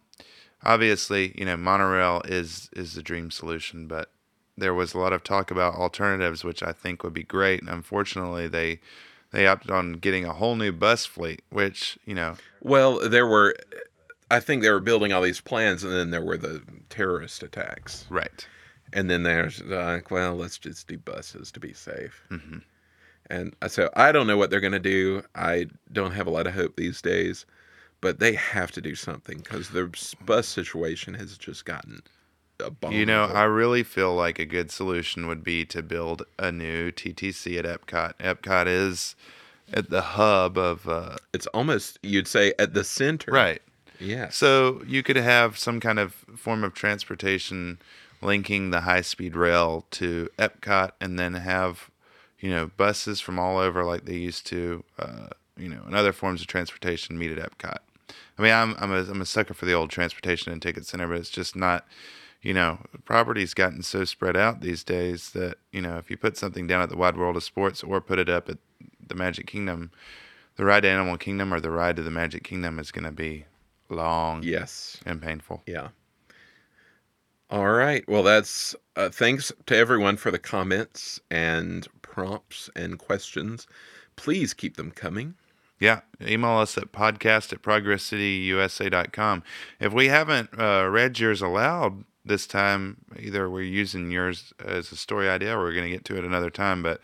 obviously, you know, monorail is is the dream solution, but there was a lot of talk about alternatives, which I think would be great. And unfortunately, they they opted on getting a whole new bus fleet, which you know, Well, there were, I think they were building all these plans, and then there were the terrorist attacks, right? and then there's like, well, let's just do buses to be safe. Mm-hmm. And so I don't know what they're going to do. I don't have a lot of hope these days, but they have to do something because the bus situation has just gotten. You know, I really feel like a good solution would be to build a new TTC at Epcot. Epcot is at the hub of uh, it's almost you'd say at the center, right. Yeah. So you could have some kind of form of transportation linking the high speed rail to Epcot and then have, you know, buses from all over like they used to, uh, you know, and other forms of transportation meet at Epcot. I mean, I'm, I'm, a, I'm a sucker for the old transportation and ticket center, but it's just not, you know, property's gotten so spread out these days that, you know, if you put something down at the Wide World of Sports or put it up at the Magic Kingdom, the ride to Animal Kingdom or the ride to the Magic Kingdom is going to be long yes. and painful. Yeah. All right. Well, that's uh, thanks to everyone for the comments and prompts and questions. Please keep them coming. Yeah, email us at podcast at progresscityusa.com. If we haven't uh, read yours aloud this time, either we're using yours as a story idea or we're going to get to it another time, but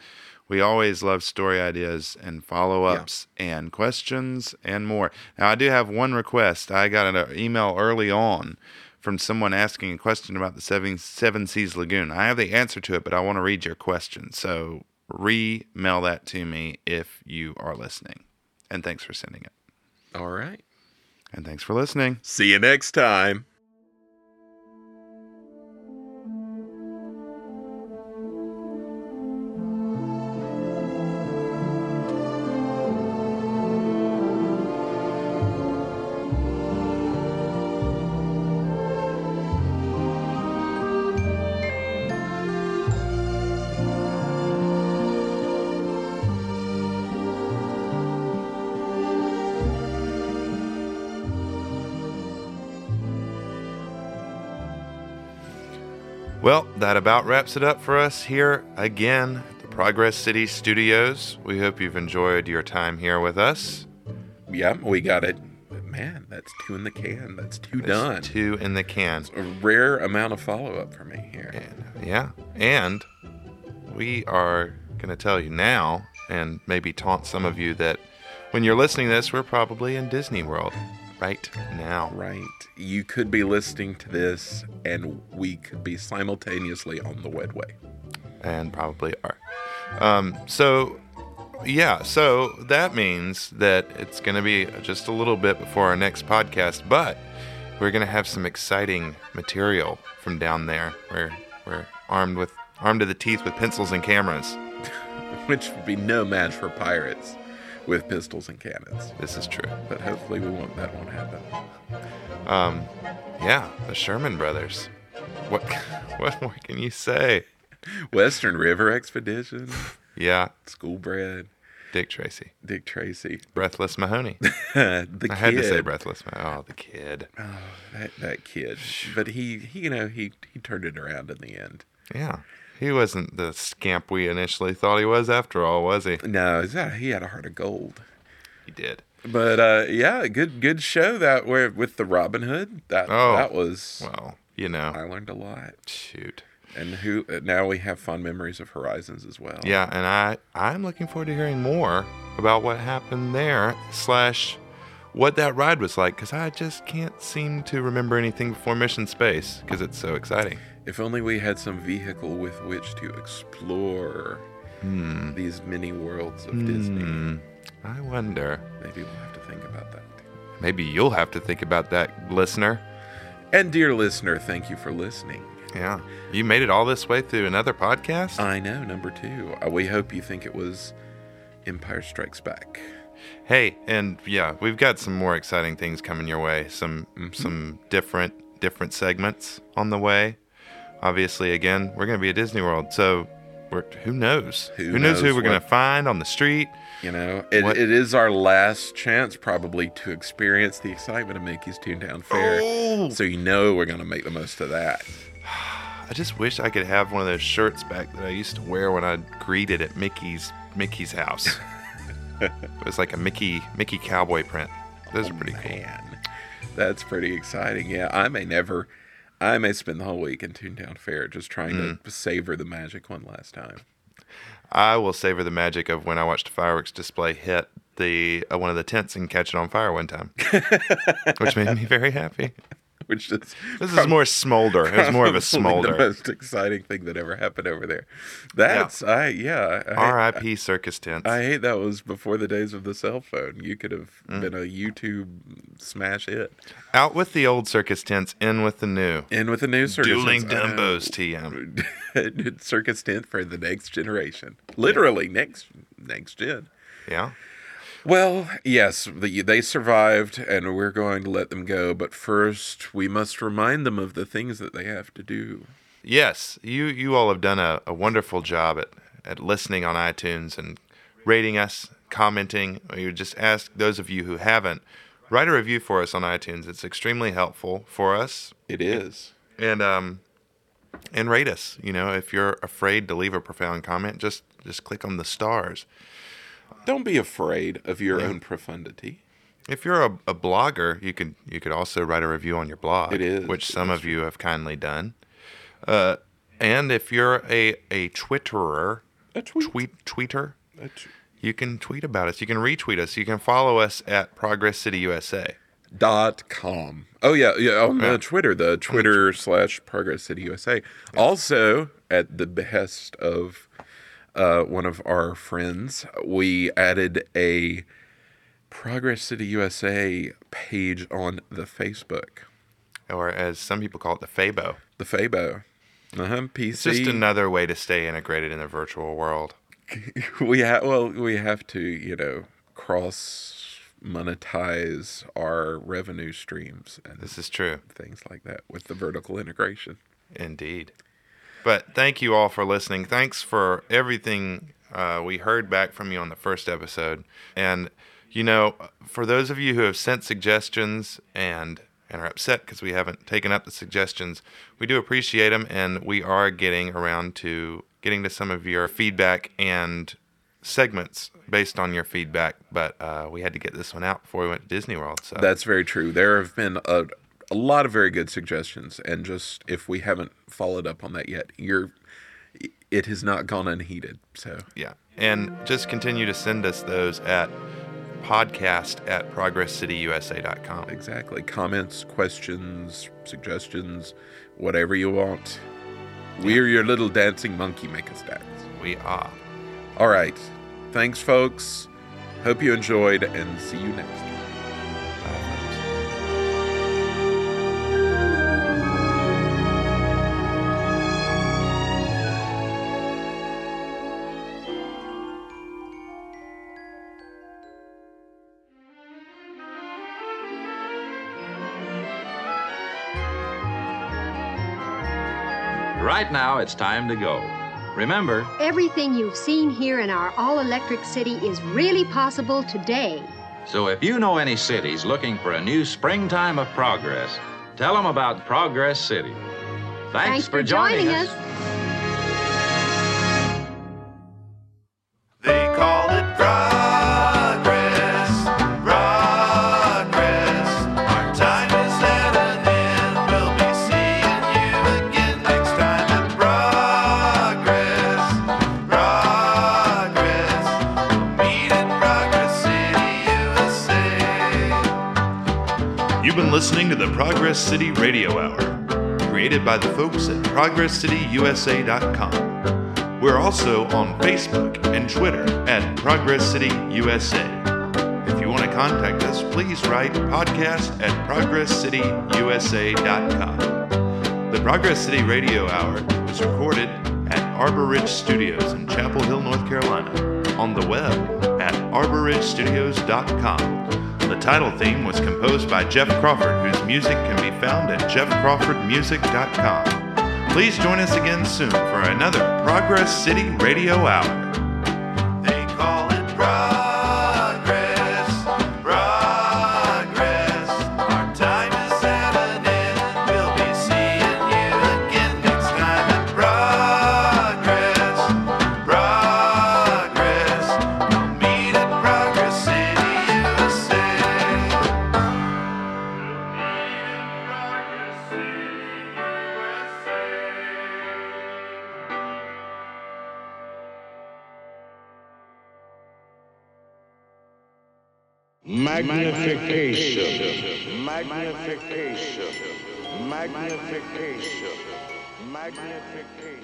we always love story ideas and follow ups and questions and more. Now, I do have one request. I got an uh, email early on from someone asking a question about the Seven, Seven Seas Lagoon. I have the answer to it, but I want to read your question. So re-mail that to me if you are listening. And thanks for sending it. All right. And thanks for listening. See you next time. Well, that about wraps it up for us here again at the Progress City Studios. We hope you've enjoyed your time here with us. Yeah, we got it. Man, that's two in the can. That's two There's done. Two in the can. A rare amount of follow up for me here. And, yeah. And we are going to tell you now, and maybe taunt some of you, that when you're listening to this, we're probably in Disney World right now. Right. You could be listening to this, and we could be simultaneously on the Wedway. and probably are. Um, so, yeah, so that means that it's going to be just a little bit before our next podcast, but we're going to have some exciting material from down there. We're we're armed with armed to the teeth with pencils and cameras. Which would be no match for pirates with pistols and cannons. This is true. But hopefully we won't that won't happen. Um, yeah, the Sherman brothers. What what more can you say? Western River Expedition, Yeah, Schoolbread, Dick Tracy, Dick Tracy, Breathless Mahoney. the I had to say. Breathless Mahoney. Oh, the kid. Oh, that, that kid, but he, he, you know, he he turned it around in the end. Yeah, he wasn't the scamp we initially thought he was. After all, was he? No, he had a heart of gold. He did. But uh, yeah, good good show that where with the Robin Hood. That Oh. that was Well, you know, I learned a lot. shoot. And who now we have fond memories of Horizons as well. Yeah, and I I'm looking forward to hearing more about what happened there slash what that ride was like because I just can't seem to remember anything before Mission Space because it's so exciting. If only we had some vehicle with which to explore these mini worlds of Disney. Hmm, I wonder. Maybe we'll have to think about that. Maybe you'll have to think about that, listener. And dear listener, thank you for listening. Yeah, you made it all this way through another podcast. I know, number two. Uh, we hope you think it was Empire Strikes Back. Hey, and yeah, we've got some more exciting things coming your way. Some Mm-hmm. some different different segments on the way. Obviously, again, we're going to be at Disney World, so we're, who knows? Who knows, who we're going to find on the street? You know, it, it is our last chance probably to experience the excitement of Mickey's Toontown Fair. Oh! So you know we're going to make the most of that. I just wish I could have one of those shirts back that I used to wear when I greeted at Mickey's Mickey's house. it was like a Mickey Mickey cowboy print. Those are oh, pretty cool. Man, that's pretty exciting. Yeah, I may never, I may spend the whole week in Toontown Fair just trying Mm. to savor the magic one last time. I will savor the magic of when I watched a fireworks display hit the uh, one of the tents and catch it on fire one time, which made me very happy. Which is This is more smolder. It was more of a smolder. The most exciting thing that ever happened over there. That's I yeah. I, R.I.P. circus tents. I hate that was before the days of the cell phone. You could have Mm. been a YouTube smash hit. Out with the old circus tents, in with the new. In with the new circus Dueling tents. Dumbos, TM. Uh, circus tent for the next generation. Literally next next gen. Yeah. Well, yes, the, they survived, and we're going to let them go. But first, we must remind them of the things that they have to do. Yes, you you all have done a, a wonderful job at, at listening on iTunes and rating us, commenting. We would just ask those of you who haven't, write a review for us on iTunes. It's extremely helpful for us. It is. And um and rate us. You know, if you're afraid to leave a profound comment, just just click on the stars. Don't be afraid of your own profundity. If you're a, a blogger, you could you could also write a review on your blog. It is. which some of you have kindly done. Uh, and if you're a a Twitterer, A tweet. tweet tweeter, A t- you can tweet about us. You can retweet us. You can follow us at Progress City USA. dot com. Oh yeah, yeah. On Yeah. the Twitter, the Twitter slash Progress City USA. Also, at the behest of uh, one of our friends, we added a Progress City USA page on the Facebook, Or as some people call it, the Fabo. the Fabo. Uh-huh, PC. It's just another way to stay integrated in the virtual world. we have well, we have to you know cross monetize our revenue streams and This is true. things like that with the vertical integration. Indeed. But thank you all for listening. Thanks for everything uh, we heard back from you on the first episode. And, you know, for those of you who have sent suggestions and, and are upset because we haven't taken up the suggestions, we do appreciate them. And we are getting around to getting to some of your feedback and segments based on your feedback. But uh, we had to get this one out before we went to Disney World. So That's very true. There have been a, a lot of very good suggestions, and just if we haven't followed up on that yet, you're it has not gone unheeded. So Yeah. And just continue to send us those at podcast at progresscityusa.com. exactly, comments, questions, suggestions, whatever you want. We're your little dancing monkey. Make us dance. We are. All right. Thanks, folks. Hope you enjoyed, and see you next time. Now, it's time to go. Remember, Everything you've seen here in our all electric city is really possible today. so if you know any cities looking for a new springtime of progress, tell them about Progress City. Thanks, for joining us. They listening to the Progress City Radio Hour, created by the folks at ProgressCityUSA.com. We're also on Facebook and Twitter at Progress City USA. If you want to contact us, please write podcast at ProgressCityUSA.com. The Progress City Radio Hour was recorded at Arbor Ridge Studios in Chapel Hill, North Carolina, on the web at arborridgestudios.com. The title theme was composed by Jeff Crawford, whose music can be found at jeffcrawfordmusic.com. Please join us again soon for another Progress City Radio Hour. Magnification. Magnification. Magnification.